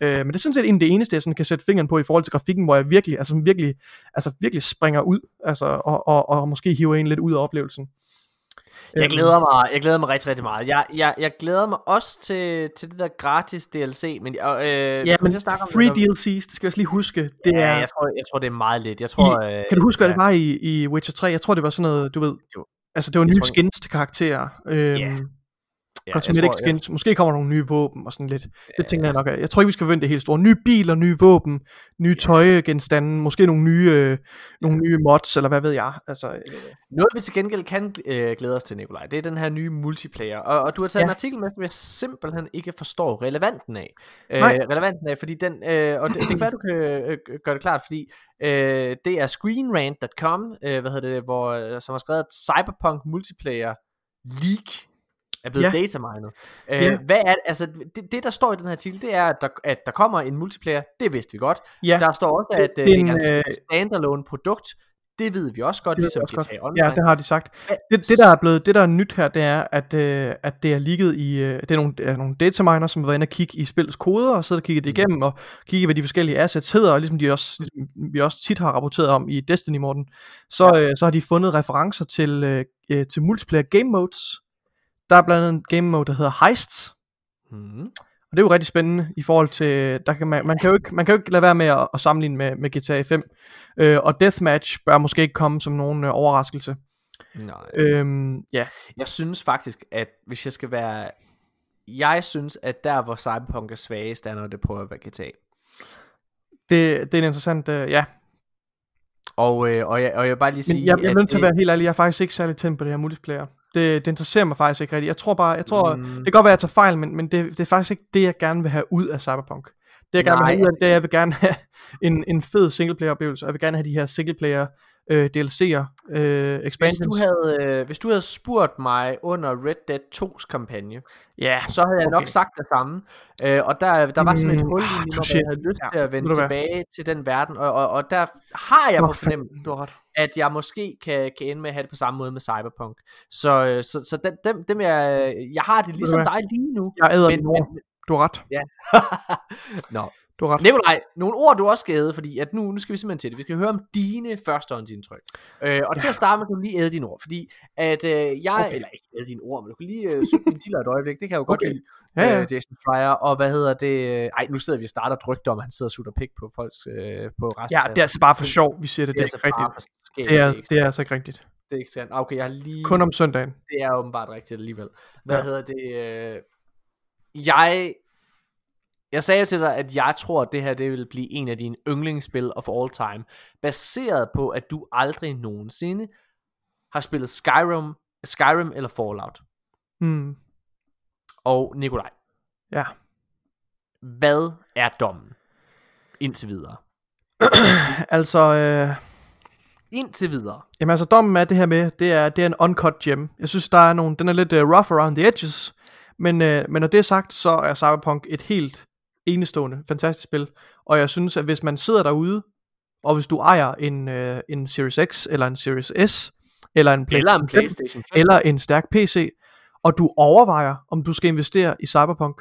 Speaker 2: Øh, men det er sådan set egentlig det eneste, jeg sådan kan sætte fingeren på i forhold til grafikken, hvor jeg virkelig, altså virkelig, altså virkelig springer ud, altså, og, og, og måske hiver en lidt ud af oplevelsen.
Speaker 1: Jeg
Speaker 2: Øhm,
Speaker 1: glæder mig, jeg glæder mig rigtig, rigtig meget. Jeg, jeg, jeg glæder mig også til, til det der gratis DLC, men øh,
Speaker 2: Ja, men
Speaker 1: til at snakke om
Speaker 2: free
Speaker 1: det, når-
Speaker 2: DLC's, det skal jeg også lige huske, det
Speaker 1: ja,
Speaker 2: er,
Speaker 1: jeg tror, jeg tror, det er meget lidt. Jeg tror, øh,
Speaker 2: kan du huske, hvad
Speaker 1: ja,
Speaker 2: det var i, i Witcher 3? Jeg tror, det var sådan noget, du ved. Altså det var nye skins til karakterer. Øhm,
Speaker 1: Ja,
Speaker 2: cosmetic
Speaker 1: tror,
Speaker 2: skins, måske kommer der nogle nye våben og sådan lidt. Det tænker jeg nok. af. Jeg tror ikke, vi skal forvente det helt store. Nye biler, nye våben, nye tøjegenstande, måske nogle nye, øh, nogle nye mods, eller hvad ved jeg. Altså, øh,
Speaker 1: Noget vi til gengæld kan øh, glæde os til, Nikolaj, det er den her nye multiplayer. Og, og du har taget ja. en
Speaker 2: Ja.
Speaker 1: artikel med, som jeg simpelthen ikke forstår relevanten af. Øh,
Speaker 2: Nej.
Speaker 1: relevanten af, fordi den, øh, og det, det kan være, du kan øh, gøre det klart, fordi øh, det er screenrant.com, øh, hvad hedder det, hvor, øh, som har skrevet, Cyberpunk multiplayer leak er blevet ja. Datamined. Øh,
Speaker 2: Ja.
Speaker 1: Hvad er, altså, det, det, der står i den her artikel, det er, at der, at der kommer en multiplayer, det vidste vi godt.
Speaker 2: ja,
Speaker 1: Der står også, at øh,
Speaker 2: det er
Speaker 1: det er
Speaker 2: øh,
Speaker 1: et standalone produkt. Det ved vi også godt,
Speaker 2: Det
Speaker 1: ligesom
Speaker 2: også godt.
Speaker 1: GTA Online.
Speaker 2: ja, det har de sagt. Det, det der er blevet, det der er nyt her, det er, at, øh, at det er ligget i, øh, det er nogle, er nogle dataminer, som har været inde og kigge i spillets koder, og sidder og kigger det igennem, og kigge, hvad de forskellige assets hedder, og ligesom de også, ligesom vi også tit har rapporteret om i Destiny, Morten, så, ja. øh, så har de fundet referencer til, øh, øh, til multiplayer game modes. Der er blandt andet en game mode, der hedder Heists,
Speaker 1: Hmm.
Speaker 2: og det er jo rigtig spændende i forhold til, der kan man, man, kan jo ikke, man kan jo ikke lade være med at, at sammenligne med, med GTA 5. Øh, og Deathmatch bør måske ikke komme som nogen øh, overraskelse.
Speaker 1: Nej.
Speaker 2: Øhm, ja,
Speaker 1: Jeg synes faktisk, at hvis jeg skal være... Jeg synes, at der, hvor Cyberpunk er svagest, er, når det prøver at være GTA.
Speaker 2: det, det er en interessant, øh, ja.
Speaker 1: Og, øh, og, jeg, og jeg vil bare lige sige...
Speaker 2: Men jeg, jeg er nødt til at være helt ærlig, jeg er faktisk ikke særlig tændt på det her multiplayer. Det, det interesserer mig faktisk ikke rigtigt. Jeg tror bare, jeg tror, mm. det kan godt være, at jeg tager fejl, men, men det, det er faktisk ikke det, jeg gerne vil have ud af Cyberpunk. Det jeg gerne
Speaker 1: Nej,
Speaker 2: vil have ud af, det er, at jeg vil gerne have en, en fed singleplayer oplevelse, og jeg vil gerne have de her singleplayer øh, DLC'er, øh,
Speaker 1: Hvis
Speaker 2: expansions.
Speaker 1: du, havde, øh, hvis du havde spurgt mig under Red Dead 2's kampagne,
Speaker 2: Ja,
Speaker 1: så havde jeg nok
Speaker 2: okay.
Speaker 1: sagt det samme. Øh, og der, der var et
Speaker 2: Mm,
Speaker 1: hul i
Speaker 2: ah,
Speaker 1: mig, hvor jeg havde lyst
Speaker 2: Ja,
Speaker 1: til at vende tilbage til den verden. Og, og, og der har jeg
Speaker 2: Nå,
Speaker 1: på fornemmelsen,
Speaker 2: Du har ret.
Speaker 1: at jeg måske kan, kan ende med at have det på samme måde med Cyberpunk. Så, øh, så, så dem, dem, dem jeg, jeg har det ligesom dig lige nu.
Speaker 2: Jeg æder
Speaker 1: Men, men,
Speaker 2: Du har ret.
Speaker 1: ja. Nå.
Speaker 2: Du har ret.
Speaker 1: Nikolaj, nogle ord du også skal æde, fordi at nu, nu skal vi simpelthen til det. Vi skal høre om dine førstehåndsindtryk. Øh, og ja. til at starte med, kan du lige æde dine ord, fordi at øh, jeg, okay. eller ikke æde dine ord, men du kan lige øh, sutte din diller et øjeblik, det kan jeg jo godt
Speaker 2: Okay.
Speaker 1: lide.
Speaker 2: Ja, ja.
Speaker 1: Øh, Jason Fryer, og hvad hedder det, øh, ej nu sidder vi og starter et rygte om, han sidder og sutter pik på folks, øh, på resten
Speaker 2: Ja, det er altså bare for sjov, vi siger det. Det er
Speaker 1: altså
Speaker 2: ikke rigtigt.
Speaker 1: bare for skægt,
Speaker 2: Det er, det er altså ikke rigtigt.
Speaker 1: det er ikke sandt. Okay, jeg har lige...
Speaker 2: Kun om søndagen.
Speaker 1: Det er åbenbart rigtigt alligevel. Hvad
Speaker 2: ja.
Speaker 1: hedder det? Øh... Jeg... Jeg sagde til dig, at jeg tror, at det her det vil blive en af dine yndlingsspil of all time. Baseret på, at du aldrig nogensinde har spillet Skyrim, Skyrim eller Fallout.
Speaker 2: Mm.
Speaker 1: Og Nikolaj,
Speaker 2: Ja.
Speaker 1: hvad er dommen? Indtil videre.
Speaker 2: altså, øh,
Speaker 1: Indtil videre.
Speaker 2: jamen altså dommen er det her med, det er, det er en uncut gem. Jeg synes, der er nogle, den er lidt uh, rough around the edges, men, øh, men når det er sagt, så er Cyberpunk et helt enestående, fantastisk spil. Og jeg synes, at hvis man sidder derude, og hvis du ejer en, øh, en Series X, eller en Series S, eller en
Speaker 1: Eller en
Speaker 2: 5,
Speaker 1: Playstation 5.
Speaker 2: eller en stærk PC, og du overvejer, om du skal investere i Cyberpunk,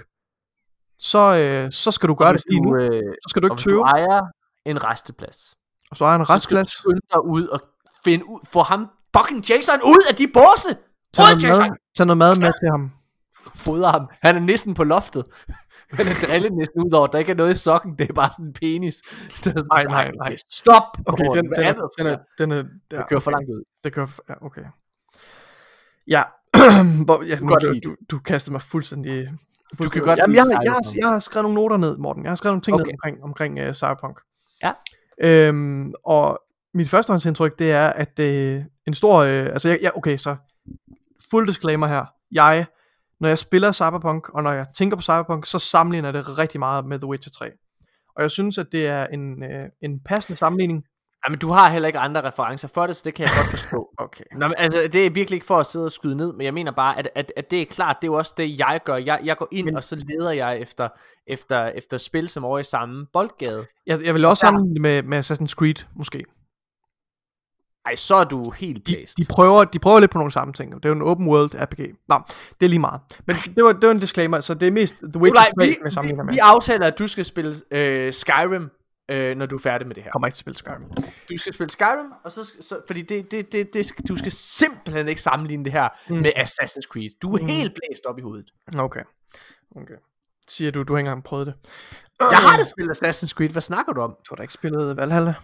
Speaker 2: så, øh, så skal du gøre det lige nu.
Speaker 1: øh,
Speaker 2: Så skal du
Speaker 1: og
Speaker 2: ikke
Speaker 1: hvis du
Speaker 2: tøve.
Speaker 1: ejer en resteplads.
Speaker 2: Og så ejer en
Speaker 1: Så skal du ud og finde ud, få ham fucking Jason ud af de båse!
Speaker 2: Tag noget, mad, tag noget mad med til ham.
Speaker 1: Fodre ham. Han er næsten på loftet. Han er drillet næsten ud over, der ikke er noget i sokken, det er bare sådan en penis. Det er sådan,
Speaker 2: Nej, nej, nej.
Speaker 1: Stop!
Speaker 2: Okay, den, den,
Speaker 1: er der
Speaker 2: den, er, den er, ja,
Speaker 1: Det kører for langt ud.
Speaker 2: Det kører, ja, okay. Ja, Hvor, ja du,
Speaker 1: lide
Speaker 2: du, du kastede mig fuldstændig...
Speaker 1: Du kan godt
Speaker 2: Jamen, jeg, har- jeg, har, jeg har skrevet nogle noter ned, Morten. Jeg har skrevet nogle ting okay. Ned omkring, omkring uh, Cyberpunk.
Speaker 1: Ja.
Speaker 2: Øhm, og mit førstehåndsindtryk, det er, at det er en stor... Øh, altså, jeg, jeg, okay, så full disclaimer her. Jeg, når jeg spiller Cyberpunk, og når jeg tænker på Cyberpunk, så sammenligner det rigtig meget med The Witcher 3. Og jeg synes, at det er en, øh, en passende sammenligning.
Speaker 1: Jamen, du har heller ikke andre referencer for det, så det kan jeg godt forstå.
Speaker 2: Okay.
Speaker 1: Nå, men, altså, det er virkelig ikke for at sidde og skyde ned, men jeg mener bare, at, at, at det er klart, det er jo også det, jeg gør. Jeg, jeg går ind,
Speaker 2: Men-
Speaker 1: og så leder jeg efter, efter, efter spil, som er over i samme boldgade.
Speaker 2: Jeg, jeg vil også
Speaker 1: Der-
Speaker 2: sammenligne det med, med Assassin's Creed, måske.
Speaker 1: Ej, så er du helt
Speaker 2: De,
Speaker 1: blæst.
Speaker 2: de, prøver, de prøver lidt på nogle samme ting. Det er jo en open world RPG. Nå, det er lige meget. Men det var, det var en disclaimer, så det er mest The Witcher
Speaker 1: Nikolaj,
Speaker 2: 3,
Speaker 1: vi,
Speaker 2: jeg sammenligner
Speaker 1: vi,
Speaker 2: med.
Speaker 1: vi aftaler, at du skal spille øh, Skyrim, øh, når du er færdig med det her.
Speaker 2: kommer ikke til at spille Skyrim.
Speaker 1: Du skal spille Skyrim, og så, så fordi det, det, det, det, du skal simpelthen ikke sammenligne det her mm. med Assassin's Creed. Du er mm. helt blæst op i hovedet.
Speaker 2: Okay. okay. Siger du, du har ikke engang prøvet det.
Speaker 1: Jeg har da spillet Assassin's Creed. Hvad snakker du om?
Speaker 2: Du har da ikke spillet Valhalla?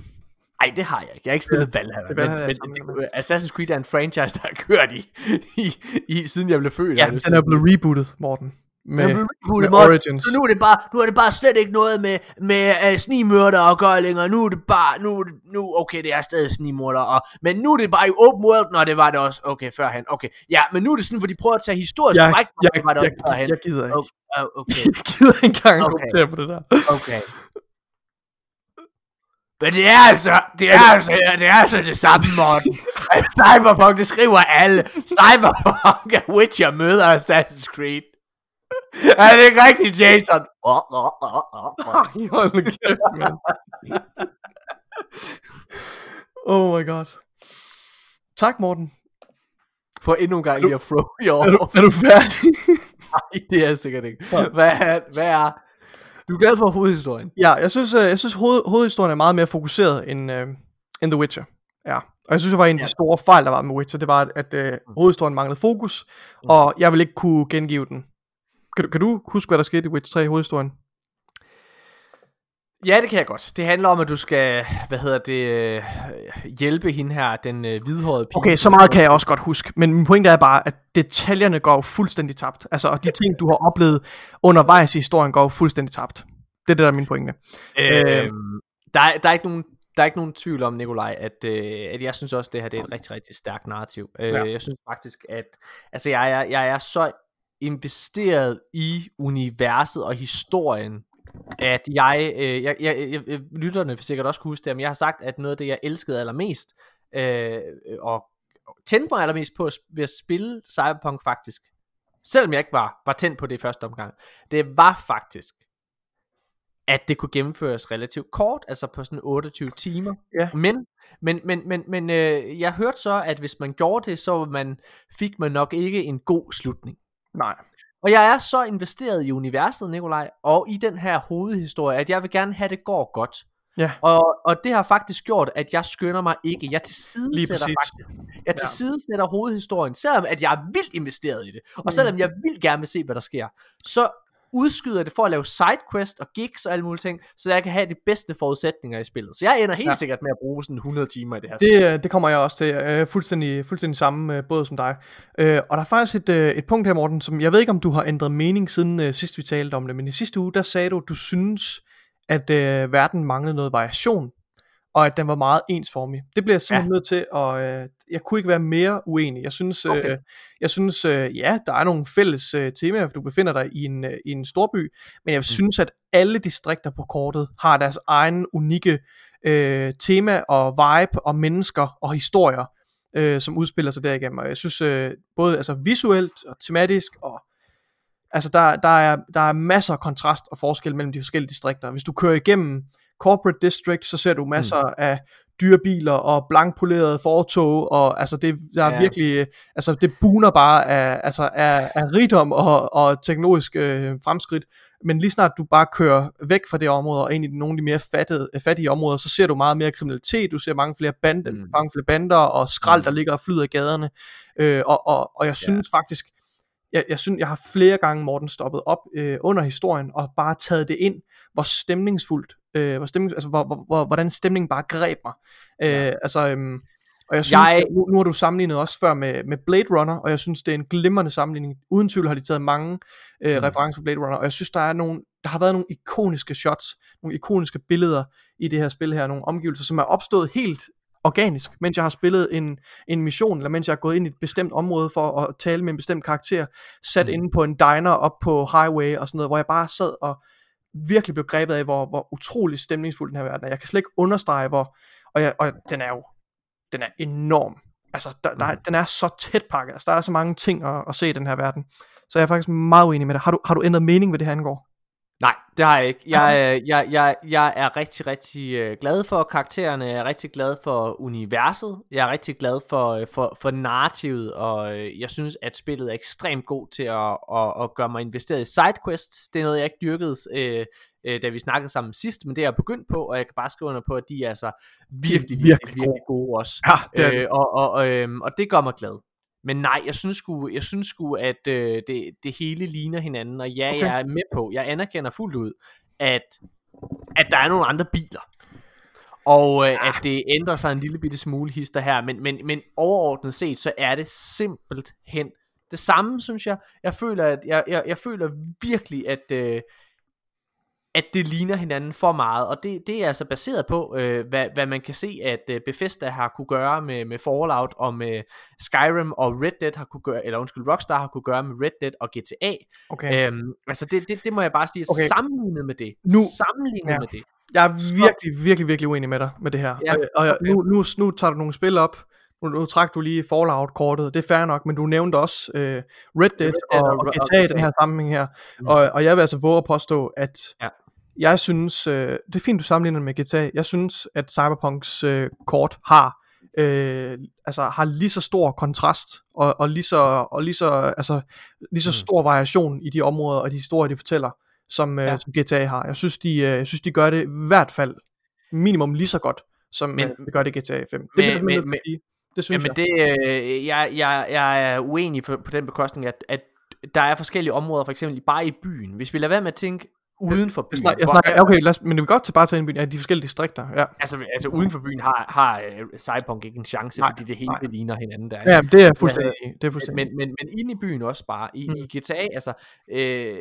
Speaker 1: Nej, det har jeg ikke. Jeg har ikke spillet Valhalla.
Speaker 2: det
Speaker 1: Men, men det, Assassin's Creed er en franchise, der har kørt i, i, i siden jeg blev født.
Speaker 2: Ja,
Speaker 1: jeg
Speaker 2: den er blevet rebootet, Morten. Med, med
Speaker 1: Morten.
Speaker 2: Origins.
Speaker 1: Så nu er det bare, nu er det bare slet ikke noget med, med uh, snigmørder og gøre længere. Nu er det bare, nu, er det- nu okay, det er stadig snigmørder, og, men nu er det bare i open world, når det var det også, okay, førhen. Okay, ja, men nu er det sådan, hvor de prøver at tage historisk
Speaker 2: jeg,
Speaker 1: korrekt,
Speaker 2: jeg,
Speaker 1: det var det
Speaker 2: jeg,
Speaker 1: også førhen.
Speaker 2: jeg, gider ikke.
Speaker 1: Oh, oh, okay,
Speaker 2: Jeg gider ikke engang
Speaker 1: Okay.
Speaker 2: kommentere på det der.
Speaker 1: okay. Men det er altså, det er altså, det er altså det samme, Morten. Cyberpunk, det skriver alle. Cyberpunk er Witcher møder Assassin's Creed. Er det ikke rigtigt, Jason? Oh, oh, oh, oh, oh.
Speaker 2: Ej, hold nu kæft, mand. Oh my god. Tak, Morten.
Speaker 1: For endnu en gang lige at throw i
Speaker 2: Er du,
Speaker 1: år.
Speaker 2: er du færdig?
Speaker 1: Nej, det er jeg sikkert ikke. Hvad, hvad er... Du er glad for hovedhistorien?
Speaker 2: ja, jeg synes, øh, jeg synes hoved, hovedhistorien er meget mere fokuseret end, øh, end The Witcher. Ja, og jeg synes, det var en af de store fejl, der var med Witcher, det var, at øh, hovedhistorien manglede fokus, og jeg vil ikke kunne gengive den. Kan du, kan du huske, hvad der skete i Witcher 3 i hovedhistorien?
Speaker 1: Ja, det kan jeg godt. Det handler om, at du skal, hvad hedder det, øh, hjælpe hende her, den øh, hvidhårede pige.
Speaker 2: Okay, så meget kan jeg også godt huske, men min pointe er bare, at detaljerne går fuldstændig tabt. Altså, og de ting, du har oplevet undervejs i historien, går fuldstændig tabt. Det er det, der er min pointe.
Speaker 1: Øh, der, er, der er ikke nogen der er ikke nogen tvivl om, Nikolaj, at, øh, at jeg synes også, at det her det er et rigtig, rigtig stærkt narrativ. Øh,
Speaker 2: Ja.
Speaker 1: Jeg synes faktisk, at altså, jeg, er, jeg er så investeret i universet og historien, at jeg, øh, jeg, jeg, jeg, jeg lytterne vil sikkert også kunne huske det, men jeg har sagt, at noget af det, jeg elskede allermest, øh, og tændte mig allermest på ved at spille Cyberpunk faktisk, selvom jeg ikke var, var tændt på det i første omgang, det var faktisk, at det kunne gennemføres relativt kort, altså på sådan 28 timer.
Speaker 2: Ja.
Speaker 1: Men, men, men, men, men øh, jeg hørte så, at hvis man gjorde det, så man, fik man nok ikke en god slutning.
Speaker 2: Nej.
Speaker 1: Og jeg er så investeret i universet, Nikolaj, og i den her hovedhistorie, at jeg vil gerne have, det går godt.
Speaker 2: Ja.
Speaker 1: Og, og det har faktisk gjort, at jeg skynder mig ikke. Jeg tilsidesætter faktisk. Jeg tilsidesætter hovedhistorien, selvom at jeg er vildt investeret i det. Og selvom jeg vildt gerne vil se, hvad der sker. Så udskyder det for at lave sidequest og gigs og alle mulige ting, så jeg kan have de bedste forudsætninger i spillet. Så jeg ender helt
Speaker 2: Ja.
Speaker 1: sikkert med at bruge sådan 100 timer i det her spil.
Speaker 2: Det, øh, det kommer jeg også til. Øh, fuldstændig, fuldstændig samme øh, båd som dig. Øh, og der er faktisk et, øh, et punkt her, Morten, som jeg ved ikke, om du har ændret mening siden øh, sidst vi talte om det, men i sidste uge, der sagde du, du synes, at øh, verden manglede noget variation, og at den var meget ensformig. Det bliver jeg simpelthen ja. nødt til, og øh, jeg kunne ikke være mere uenig. Jeg synes, okay.
Speaker 1: Okay.
Speaker 2: øh, jeg synes øh, ja, der er nogle fælles øh, temaer, for du befinder dig i en, øh, i en storby, men jeg mm. synes, at alle distrikter på kortet har deres egen unikke øh, tema og vibe og mennesker og historier, øh, som udspiller sig derigennem. Og jeg synes øh, både altså, visuelt og tematisk og altså der, der, er, der er masser af kontrast og forskel mellem de forskellige distrikter. Hvis du kører igennem Corporate District, så ser du masser mm. af dyre biler og blankpolerede fortog, og altså det, der er
Speaker 1: Ja.
Speaker 2: virkelig, altså det buner bare af, altså af, af rigdom og, og teknologisk øh, fremskridt, men lige snart du bare kører væk fra det område og ind i nogle af de mere fattede, fattige områder, så ser du meget mere kriminalitet, du ser mange flere, bande, mm.
Speaker 1: Mm.
Speaker 2: mange flere bander og skrald, der ligger og flyder i gaderne, øh, og, og, og jeg synes faktisk, jeg, jeg synes, jeg har flere gange, Morten, stoppet op øh, under historien og bare taget det ind, hvor stemningsfuldt, øh, hvor stemning, altså hvor, hvor, hvor, hvordan stemningen bare greb mig. Øh, altså, øhm, og jeg synes,
Speaker 1: Jeg-
Speaker 2: nu, nu har du sammenlignet også før med, med Blade Runner, og jeg synes, det er en glimrende sammenligning. Uden tvivl har de taget mange øh,
Speaker 1: Mm.
Speaker 2: referencer fra Blade Runner, og jeg synes, der er nogle, der har været nogle ikoniske shots, nogle ikoniske billeder i det her spil her, nogle omgivelser, som er opstået helt organisk, mens jeg har spillet en, en mission, eller mens jeg har gået ind i et bestemt område for at tale med en bestemt karakter, sat. Mm. inde på en diner op på highway og sådan noget, hvor jeg bare sad og virkelig blev grebet af, hvor, hvor utrolig stemningsfuld den her verden er. Jeg kan slet ikke understrege, hvor, og, jeg, og den er jo, den er enorm. Altså, der, der,
Speaker 1: Mm.
Speaker 2: den er så tæt pakket. Altså, der er så mange ting at, at se i den her verden. Så jeg er faktisk meget uenig med dig. Har du, har du ændret mening, hvad det her angår?
Speaker 1: Nej, det har jeg ikke. Jeg, øh, jeg, jeg, jeg er rigtig, rigtig øh, glad for karaktererne. Jeg er rigtig glad for universet. Jeg er rigtig glad for, øh, for, for narrativet, og øh, jeg synes, at spillet er ekstremt god til at, at, at gøre mig investeret i sidequests. Det er noget, jeg ikke dyrkede, øh, øh, da vi snakkede sammen sidst, men det er jeg begyndt på, og jeg kan bare skrive under på, at de er altså virkelig, virkelig,
Speaker 2: virkelig
Speaker 1: virkelig, gode også.
Speaker 2: Ja, det er
Speaker 1: øh, og, og, øhm, og det gør mig glad. Men nej, jeg synes sgu, jeg synes sgu at øh, det, det hele ligner hinanden, og ja,
Speaker 2: Okay.
Speaker 1: jeg er med på, jeg anerkender fuldt ud, at, at der er nogle andre biler, og øh, at det ændrer sig en lille bitte smule hister her, men, men, men overordnet set, så er det simpelthen det samme, synes jeg. Jeg føler, at jeg, jeg, jeg føler virkelig, at, øh, at det ligner hinanden for meget, og det, det er altså baseret på, øh, hvad, hvad man kan se, at øh, Bethesda har kunne gøre med, med Fallout, og med Skyrim og Red Dead har kunne gøre, eller undskyld, Rockstar har kunne gøre med Red Dead og GTA.
Speaker 2: Okay.
Speaker 1: Øhm, altså det, det, det må jeg bare sige,
Speaker 2: Okay.
Speaker 1: sammenlignet med det,
Speaker 2: Nu-
Speaker 1: sammenlignet
Speaker 2: Ja.
Speaker 1: med det,
Speaker 2: Jeg er virkelig, virkelig, virkelig uenig med dig med det her.
Speaker 1: Ja,
Speaker 2: og og jeg, nu, nu, nu tager du nogle spil op. Nu, nu trak du lige Fallout-kortet. Det er fair nok, men du nævnte også øh, Red Dead,
Speaker 1: Dead
Speaker 2: og,
Speaker 1: og-
Speaker 2: GTA i den her sammenhæng her.
Speaker 1: Mm.
Speaker 2: Og, og jeg vil altså våge at påstå, at
Speaker 1: Ja.
Speaker 2: Jeg synes, øh, det er fint, du sammenligner med GTA. Jeg synes, at Cyberpunks øh, kort har øh, altså har lige så stor kontrast og, og lige så og lige så altså lige så
Speaker 1: Mm.
Speaker 2: stor variation i de områder og de historier de fortæller som, øh,
Speaker 1: Ja.
Speaker 2: som GTA har. Jeg synes de øh, jeg synes de gør det i hvert fald minimum lige så godt som men,
Speaker 1: Men-
Speaker 2: øh, gør det i GTA 5. Det
Speaker 1: Men- men-
Speaker 2: men,
Speaker 1: men-.
Speaker 2: Det synes
Speaker 1: Jamen
Speaker 2: jeg.
Speaker 1: det, øh, jeg, jeg, jeg er uenig for, på den bekostning, at, at der er forskellige områder, for eksempel bare i byen. Hvis vi lader være med at tænke uden for
Speaker 2: Jeg
Speaker 1: byen.
Speaker 2: snakker, jeg
Speaker 1: hvor-
Speaker 2: snakker, okay, lad os, men det vil godt til bare tage ind i byen. Ja, de forskellige distrikter. Ja,
Speaker 1: Altså, altså uden for byen har, har uh, Cyberpunk ikke en chance,
Speaker 2: Nej,
Speaker 1: fordi det hele
Speaker 2: nej.
Speaker 1: det ligner hinanden der.
Speaker 2: ja det er fuldstændig. Det er fuldstændig.
Speaker 1: Men, men, men inde i byen også bare, i,
Speaker 2: Mm.
Speaker 1: mm. i GTA, altså, øh,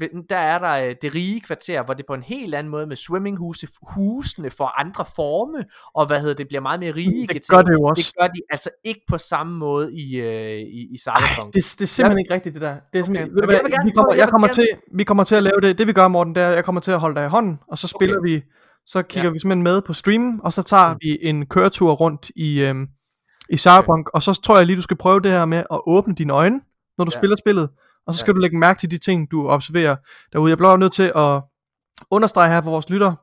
Speaker 1: det, der er der øh, det rige kvarter, hvor det på en helt anden måde med swimminghuse, husene får andre forme, og hvad hedder det, bliver meget mere rige i
Speaker 2: Det
Speaker 1: GTA.
Speaker 2: gør det jo også.
Speaker 1: Det gør de altså ikke på samme måde i, øh, i, i Cyberpunk.
Speaker 2: Det, det er simpelthen ikke rigtigt, det der. Det er simpelthen,
Speaker 1: Okay.
Speaker 2: ved du
Speaker 1: jeg
Speaker 2: hvad, vi kommer, jeg
Speaker 1: jeg
Speaker 2: kommer til, vi kommer til at lave det. Det vi gør, Morten, det er, jeg kommer til at holde dig i hånden, og så spiller
Speaker 1: Okay.
Speaker 2: vi, så kigger
Speaker 1: Ja.
Speaker 2: vi simpelthen med på streamen, og så tager
Speaker 1: Mm.
Speaker 2: vi en køretur rundt i, øhm, i Cyberpunk, og så tror jeg lige, du skal prøve det her med at åbne dine øjne, når du
Speaker 1: Ja.
Speaker 2: spiller spillet, og så skal
Speaker 1: Ja.
Speaker 2: du lægge mærke til de ting, du observerer derude. Jeg bliver nødt til at understrege her for vores lytter,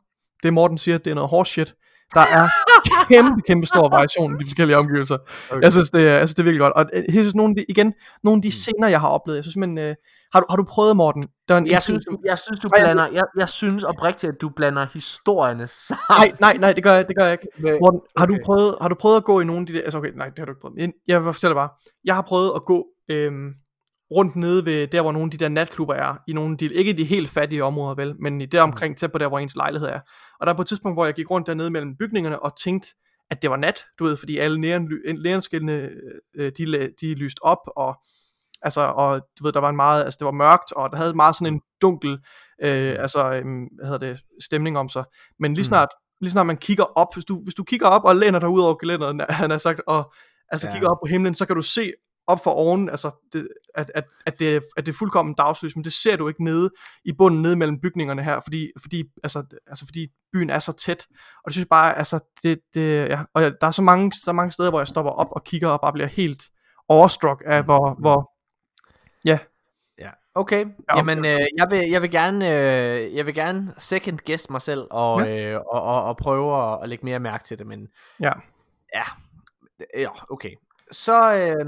Speaker 2: det Morten siger, det er noget horse shit. Der er kæmpe, kæmpe stor variation i de forskellige omgivelser.
Speaker 1: Okay.
Speaker 2: Jeg synes, det er, jeg synes, det er virkelig godt. Og øh, jeg synes, nogle af de, igen, nogle af
Speaker 1: Mm.
Speaker 2: de scener, jeg har oplevet, jeg synes, men, øh, har, du, har du prøvet, Morten? En,
Speaker 1: Jeg synes, du, jeg synes, du blander, jeg, jeg synes oprigtigt, at du blander historierne sammen.
Speaker 2: Nej, nej, nej, det gør jeg, det gør jeg ikke.
Speaker 1: Med-
Speaker 2: Morten, har, du
Speaker 1: okay.
Speaker 2: prøvet, har du prøvet at gå i nogle af de der... Altså okay, nej, det har du ikke prøvet. Jeg, jeg vil fortælle dig bare. Jeg har prøvet at gå øhm, rundt nede ved der, hvor nogle af de der natklubber er. I nogle af de, ikke de helt fattige områder, vel, men i der omkring tæt på der, hvor ens lejlighed er. Og der er på et tidspunkt, hvor jeg gik rundt dernede mellem bygningerne og tænkte, at det var nat, du ved, fordi alle neon- neonskiltene, øh, de, de lyste op, og altså, og du ved, der var en meget, altså det var mørkt, og der havde meget sådan en dunkel, øh, altså, øhm, hvad hedder det, stemning om sig. Men lige
Speaker 1: Mm.
Speaker 2: snart, lige snart man kigger op, hvis du, hvis du kigger op og læner dig ud over gelænderet, han har sagt, og altså
Speaker 1: Ja.
Speaker 2: kigger op på himlen, så kan du se op for oven, altså det, at, at, at, det, at det er fuldkommen dagslys, men det ser du ikke nede i bunden, nede mellem bygningerne her, fordi, fordi, altså, altså, fordi byen er så tæt, og det synes jeg bare, altså, det, det, ja, og der er så mange, så mange steder, hvor jeg stopper op og kigger op og bliver helt awestruck af, hvor, hvor ja,
Speaker 1: Ja, okay.
Speaker 2: Ja,
Speaker 1: Ja, Jamen, øh, jeg, vil, jeg, vil gerne, øh, jeg vil gerne second guess mig selv og,
Speaker 2: Ja.
Speaker 1: øh, og, og, og prøve at, at lægge mere mærke til det, men
Speaker 2: ja.
Speaker 1: ja, ja okay. Så, øh,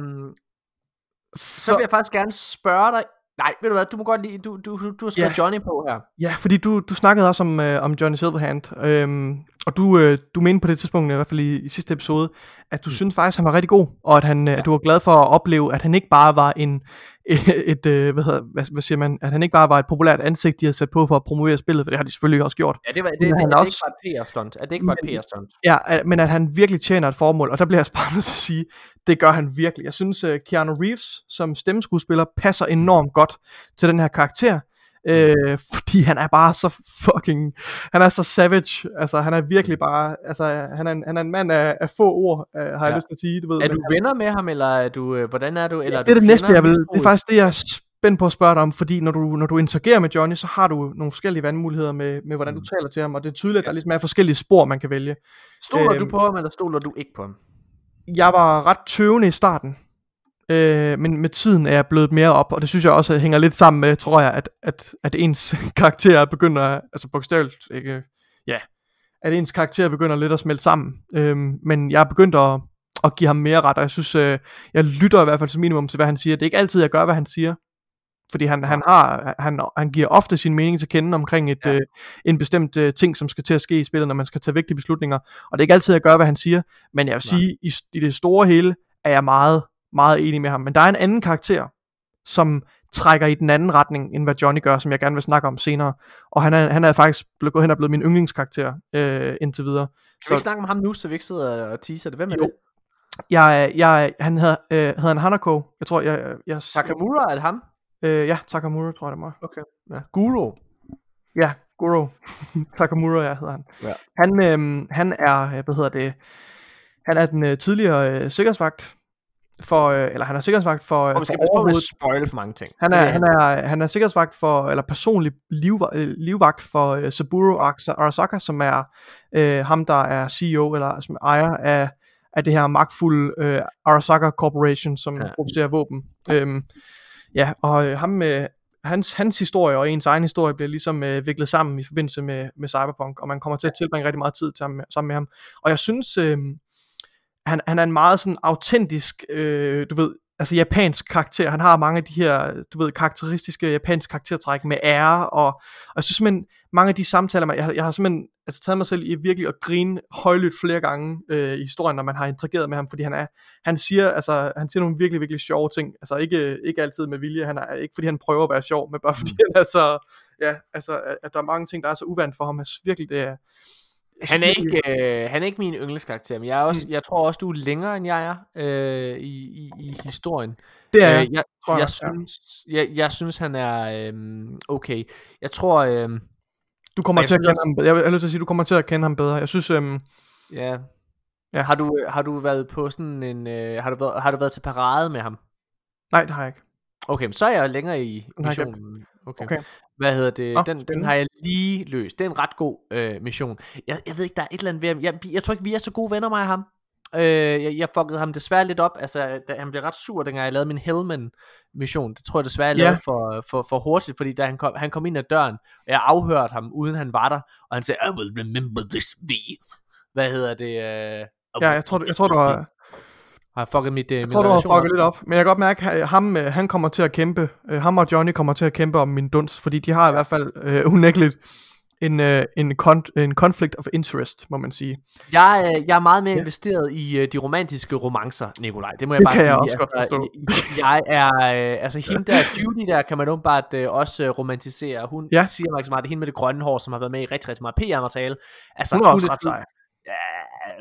Speaker 1: så, så vil jeg faktisk gerne spørge dig, nej, ved du hvad, du må godt lide, du, du, du, du har skrevet
Speaker 2: Ja.
Speaker 1: Johnny på her.
Speaker 2: Ja, fordi du, du snakkede også om, øh, om Johnny Silverhand, øhm, og du, øh, du mente på det tidspunkt, i hvert fald i, i sidste episode, at du mm. synes faktisk, han var rigtig god, og at, han, ja. at du var glad for at opleve, at han ikke bare var en, et, et øh, hvad, hedder, hvad, hvad siger man, at han ikke bare var et populært ansigt, de havde sat på for at promovere spillet, for det har de selvfølgelig også gjort.
Speaker 1: Ja, det, var, det,
Speaker 2: Men
Speaker 1: det, det,
Speaker 2: han
Speaker 1: det,
Speaker 2: også-
Speaker 1: ikke var et PR-stunt. Er det ikke bare et PR-stunt?
Speaker 2: Ja, at- men at han virkelig tjener et formål, og der bliver jeg bare nødt til at sige, det gør han virkelig. Jeg synes, uh, Keanu Reeves som stemmeskuespiller passer enormt godt til den her karakter, øh, fordi han er bare så fucking, han er så savage, altså han er virkelig bare, altså han er en, han er en mand af, af få ord, uh, har jeg
Speaker 1: Ja.
Speaker 2: lyst til at sige, du ved.
Speaker 1: Er du venner med ham, eller er du, øh, hvordan er du? Eller
Speaker 2: Ja, det er
Speaker 1: du
Speaker 2: det næste, jeg vil. Det er faktisk det, jeg spændt på at spørge dig om, fordi når du, når du interagerer med Johnny, så har du nogle forskellige vandmuligheder med, med hvordan du taler til ham, og det er tydeligt, at der ligesom er forskellige spor, man kan vælge.
Speaker 1: Stoler du
Speaker 2: øhm,
Speaker 1: på ham, eller stoler du ikke på ham?
Speaker 2: Jeg var ret tøvende i starten, øh, men med tiden er jeg blevet mere op, og det synes jeg også hænger lidt sammen med, tror jeg, at, at, at ens karakter begynder, altså bogstaveligt, ikke, ja, at ens karakter begynder lidt at smelte sammen. Øh, men jeg er begyndt at, at give ham mere ret, og jeg synes, øh, jeg lytter i hvert fald som minimum til, hvad han siger. Det er ikke altid, jeg gør, hvad han siger, fordi han, han, har, han, han giver ofte sin mening til kende omkring et, ja. Øh, en bestemt øh, ting, som skal til at ske i spillet, når man skal tage vigtige beslutninger. Og det er ikke altid, jeg gør, hvad han siger, men jeg vil
Speaker 1: Nej.
Speaker 2: sige, i, i det store hele er jeg meget, meget enig med ham. Men der er en anden karakter, som trækker i den anden retning, end hvad Johnny gør, som jeg gerne vil snakke om senere. Og han er, han er faktisk blevet, gået hen og blevet min yndlingskarakter øh, indtil videre.
Speaker 1: Kan vi ikke snakke om ham nu, så vi ikke sidder og teaser det? Hvem er
Speaker 2: Jo.
Speaker 1: det?
Speaker 2: Jeg, jeg, han hedder, øh, hedder han Hanako. Jeg tror, jeg... jeg
Speaker 1: Takamura, er det ham?
Speaker 2: Øh, ja, Takamura, tror jeg det var.
Speaker 1: Okay. Ja. Guru.
Speaker 2: Ja, Goro. Takamura, ja, hedder han.
Speaker 1: Ja.
Speaker 2: Han, øhm, han er, øh, hvad hedder det, han er den øh, tidligere øh, sikkerhedsvagt for, øh, eller han er sikkerhedsvagt for,
Speaker 1: Og vi skal
Speaker 2: for
Speaker 1: passe på med at for mange ting.
Speaker 2: han er, han er, han er sikkerhedsvagt for, eller personlig liv, øh, livvagt for øh, Saburo Arasa- Arasaka, som er øh, ham, der er CEO, eller som ejer af, af det her magtfulde øh, Arasaka Corporation, som ja.
Speaker 1: Ja.
Speaker 2: producerer våben. Øhm, ja, og øh, ham med, hans, hans historie og ens egen historie bliver ligesom øh, viklet sammen i forbindelse med, med Cyberpunk, og man kommer til at tilbringe rigtig meget tid sammen med, sammen med ham. Og jeg synes, øh, han, han er en meget sådan autentisk, øh, du ved, altså japansk karakter. Han har mange af de her, du ved, karakteristiske japanske karaktertræk med ære, og, og jeg synes simpelthen, mange af de samtaler, man, jeg, har- jeg har simpelthen, altså taget mig selv i virkelig at grine højlydt flere gange øh, i historien, når man har interageret med ham, fordi han er, han siger, altså, han siger nogle virkelig, virkelig sjove ting, altså ikke, ikke altid med vilje, han er ikke fordi han prøver at være sjov, men bare fordi mm. han er så, ja, altså, at- at der er mange ting, der er så uvandt for ham, jeg synes virkelig, det er,
Speaker 1: Han er, ikke, øh, han er ikke min yndlingskarakter, men jeg, er også,
Speaker 2: Mm.
Speaker 1: jeg tror også, du er længere, end jeg er øh, i, i, i historien.
Speaker 2: det er,
Speaker 1: øh, jeg,
Speaker 2: tror
Speaker 1: jeg,
Speaker 2: jeg,
Speaker 1: synes, jeg, jeg synes, han er øhm, okay. Jeg tror, øhm,
Speaker 2: du kommer
Speaker 1: jeg
Speaker 2: til at kende ham, jeg vil jeg har lyst til at sige, du kommer til at kende ham bedre, jeg synes, øhm,
Speaker 1: ja.
Speaker 2: Ja.
Speaker 1: Har du, har du været på sådan en, øh, har, du været, har du været til parade med ham?
Speaker 2: nej, det har jeg ikke.
Speaker 1: Okay, så er jeg længere i missionen. Okay.
Speaker 2: Okay.
Speaker 1: Hvad hedder det?
Speaker 2: Nå,
Speaker 1: den, den har jeg lige løst. Det er en ret god øh, mission. Jeg, jeg ved ikke, der er et eller andet ved ham. Jeg, jeg tror ikke, vi er så gode venner, mig og ham. Øh, jeg, jeg fuckede ham desværre lidt op. Altså, da, han blev ret sur, dengang jeg lavede min Hellman-mission. Det tror jeg desværre, jeg lavede for, for, for hurtigt, fordi da han kom, han kom ind ad døren, og jeg afhørte ham, uden han var der, og han sagde, I will remember this day. Hvad hedder det? Øh,
Speaker 2: Ja, jeg tror, jeg tror, du har,
Speaker 1: har jeg fucket mit, øh,
Speaker 2: jeg
Speaker 1: min
Speaker 2: tror, du har fucket lidt op, men jeg kan godt mærke, at ham, øh, han kommer til at kæmpe, øh, ham og Johnny kommer til at kæmpe om min dunst, fordi de har i hvert fald øh, unægteligt en, øh, en, kon- en conflict of interest, må man sige.
Speaker 1: Jeg, øh, jeg er meget mere investeret i øh, de romantiske romancer, Nikolaj. Det må jeg
Speaker 2: Det
Speaker 1: bare
Speaker 2: kan
Speaker 1: sige.
Speaker 2: jeg også godt forstå.
Speaker 1: Jeg er, øh, altså hende der, Judy der, kan man åbenbart øh, også øh, romantisere. Hun
Speaker 2: Ja.
Speaker 1: ja. siger mig ikke så meget, det er hende med det grønne hår, som har været med i rigtig, rigtig meget PR-materiale. Altså,
Speaker 2: Hun er også ret
Speaker 1: sgu-
Speaker 2: sej.
Speaker 1: Ja,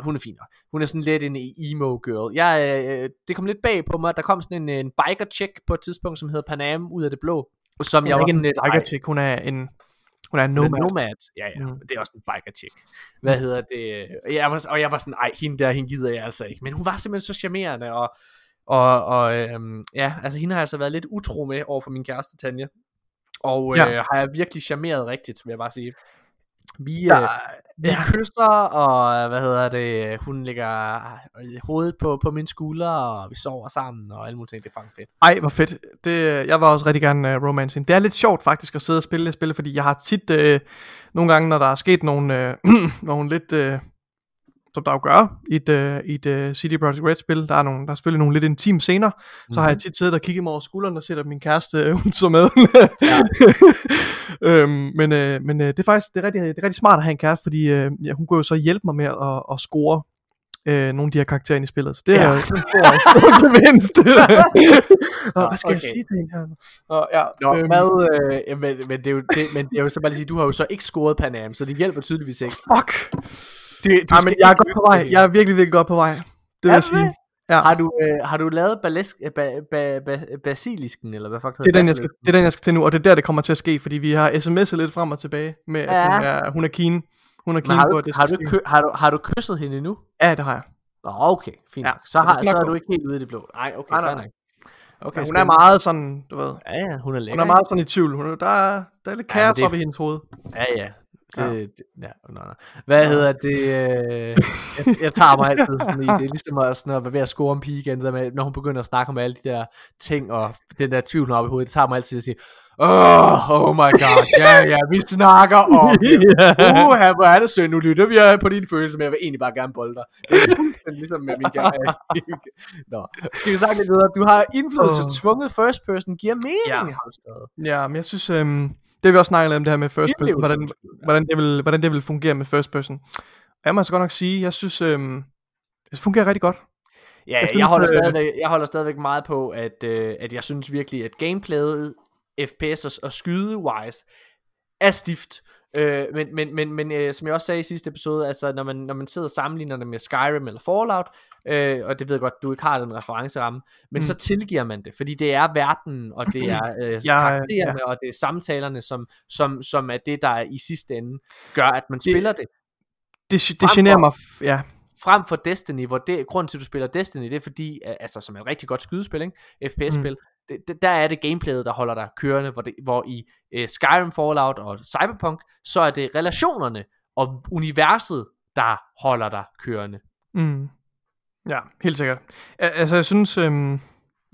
Speaker 1: hun er fin nok. Hun er sådan lidt en emo girl. Jeg, øh, det kom lidt bag på mig, der kom sådan en, en biker chick på et tidspunkt, som hedder Panam, ud af det blå. Som
Speaker 2: Hun
Speaker 1: jeg var sådan
Speaker 2: en
Speaker 1: lidt,
Speaker 2: biker chick, hun er en, hun er en
Speaker 1: Nomad.
Speaker 2: nomad.
Speaker 1: Ja, ja.
Speaker 2: Mm.
Speaker 1: Mm. Det er også en biker chick. Hvad hedder det? Jeg var, og jeg var sådan, ej, hende der, hende gider jeg altså ikke. Men hun var simpelthen så charmerende, og, og, og øhm, ja, altså hende har jeg altså været lidt utro med over for min kæreste Tanja. Og øh,
Speaker 2: Ja.
Speaker 1: har jeg virkelig charmeret rigtigt, vil jeg bare sige. Vi,
Speaker 2: Der,
Speaker 1: øh, vi
Speaker 2: ja.
Speaker 1: kysser, og hvad hedder det, hun lægger øh, hovedet på, på min skulder, og vi sover sammen, og alle mulige ting, det er fucking fedt.
Speaker 2: Ej, hvor fedt. Det, jeg var også rigtig gerne uh, romancing. Det er lidt sjovt faktisk at sidde og spille det spil, fordi jeg har tit uh, nogle gange, når der er sket nogle, uh, nogle lidt, uh, som der jo gør i et, uh, i et uh, CD Projekt Red spil, der er, nogle, der er selvfølgelig nogle lidt intime scener, mm-hmm. så har jeg tit siddet og kigget mig over skulderen og set, at min kæreste, øh, hun så med. øhm, men øh, men øh, det er faktisk det er rigtig, det er rigtig smart at have en kæreste, fordi øh, ja, hun kunne jo så hjælpe mig med at, at score øh, nogle af de her karakterer ind i spillet. Så det er
Speaker 1: Ja.
Speaker 2: er en stor, gevinst. hvad skal okay. jeg sige til hende her? Og, ja,
Speaker 1: Nå,
Speaker 2: øhm,
Speaker 1: hvad, øh, ja, men, men, det er jo, det, men det er jo så bare lige sige, du har jo så ikke scoret Panam, så det hjælper tydeligvis ikke.
Speaker 2: Fuck.
Speaker 1: Det, du
Speaker 2: Ej, men jeg er godt på vej. Jeg er virkelig, virkelig godt på vej. Det vil
Speaker 1: Er
Speaker 2: jeg sige.
Speaker 1: det?
Speaker 2: Ja.
Speaker 1: Har du, øh, har du lavet balesk, ba, ba, ba, basilisken, eller hvad fuck
Speaker 2: Det er, den, jeg skal, det er den, jeg skal til nu, og det er der, det kommer til at ske, fordi vi har sms'et lidt frem og tilbage med, at
Speaker 1: Ja.
Speaker 2: hun er, hun er keen. Hun er keen
Speaker 1: har
Speaker 2: på,
Speaker 1: du,
Speaker 2: at det
Speaker 1: har, du, kø, har, du, har du kysset hende endnu?
Speaker 2: Ja, det har jeg.
Speaker 1: Nå, okay, fint
Speaker 2: Ja,
Speaker 1: nok. Så,
Speaker 2: det
Speaker 1: har, så er du ikke helt ude i det blå. Nej, okay,
Speaker 2: Nej, nej, nej.
Speaker 1: nok.
Speaker 2: Ja,
Speaker 1: Okay,
Speaker 2: hun er
Speaker 1: spændende.
Speaker 2: meget sådan, du ved,
Speaker 1: Ja, ja, hun er lækker.
Speaker 2: hun er meget sådan i tvivl. Hun er, der, er, der er lidt
Speaker 1: Ja,
Speaker 2: kaos
Speaker 1: det er-
Speaker 2: op i hendes hoved.
Speaker 1: Ja, ja. Det,
Speaker 2: Ja.
Speaker 1: ja. Det, ja no, no. Hvad hedder det? Øh, jeg, jeg tager mig altid sådan i, det er ligesom at, sådan at være ved at score en pige igen, der med, når hun begynder at snakke om alle de der ting, og den der tvivl, op i hovedet, det tager mig altid at sige, oh, oh my god, ja, ja, vi snakker om det. Uh, her, hvor er det synd, nu lytter vi på dine følelser, men jeg vil egentlig bare gerne bolde dig. Det er ligesom med min. Nå, skal vi snakke lidt videre? Du har indflydelse,
Speaker 2: Åh.
Speaker 1: tvunget first person, giver mening,
Speaker 2: Ja.
Speaker 1: har du skrevet.
Speaker 2: Ja, men jeg synes, øhm, det vi også snakket om det her med first person, hvordan, hvordan, det vil, hvordan det vil fungere med first person. Og jeg må altså godt nok sige, jeg synes, øhm, det fungerer rigtig godt.
Speaker 1: Ja, jeg,
Speaker 2: Jeg
Speaker 1: jeg,
Speaker 2: synes,
Speaker 1: holder
Speaker 2: øh,
Speaker 1: stadigvæk, jeg holder stadigvæk meget på, at, øh, at jeg synes virkelig, at gameplayet, FPS og, og skyde-wise, er stift. Øh, men men, men, men øh, som jeg også sagde i sidste episode, altså når man, når man sidder og sammenligner det med Skyrim eller Fallout, øh, og det ved jeg godt, du ikke har den referenceramme, men
Speaker 2: Mm.
Speaker 1: så tilgiver man det, fordi det er verden, og det er øh,
Speaker 2: Ja,
Speaker 1: karaktererne, og det er samtalerne, som, som, som er det, der i sidste ende gør, at man spiller det.
Speaker 2: Det,
Speaker 1: Frem
Speaker 2: det generer mig, ja.
Speaker 1: frem for Destiny, hvor det, grunden til, at du spiller Destiny, det er fordi, altså som er et rigtig godt skydespil, ikke? FPS-spil, mm. Det, der er det gameplayet, der holder dig kørende, hvor, det, hvor i øh, Skyrim, Fallout og Cyberpunk, så er det relationerne og universet, der holder dig kørende.
Speaker 2: Mm. Ja, helt sikkert. Al- Altså, jeg synes, øhm,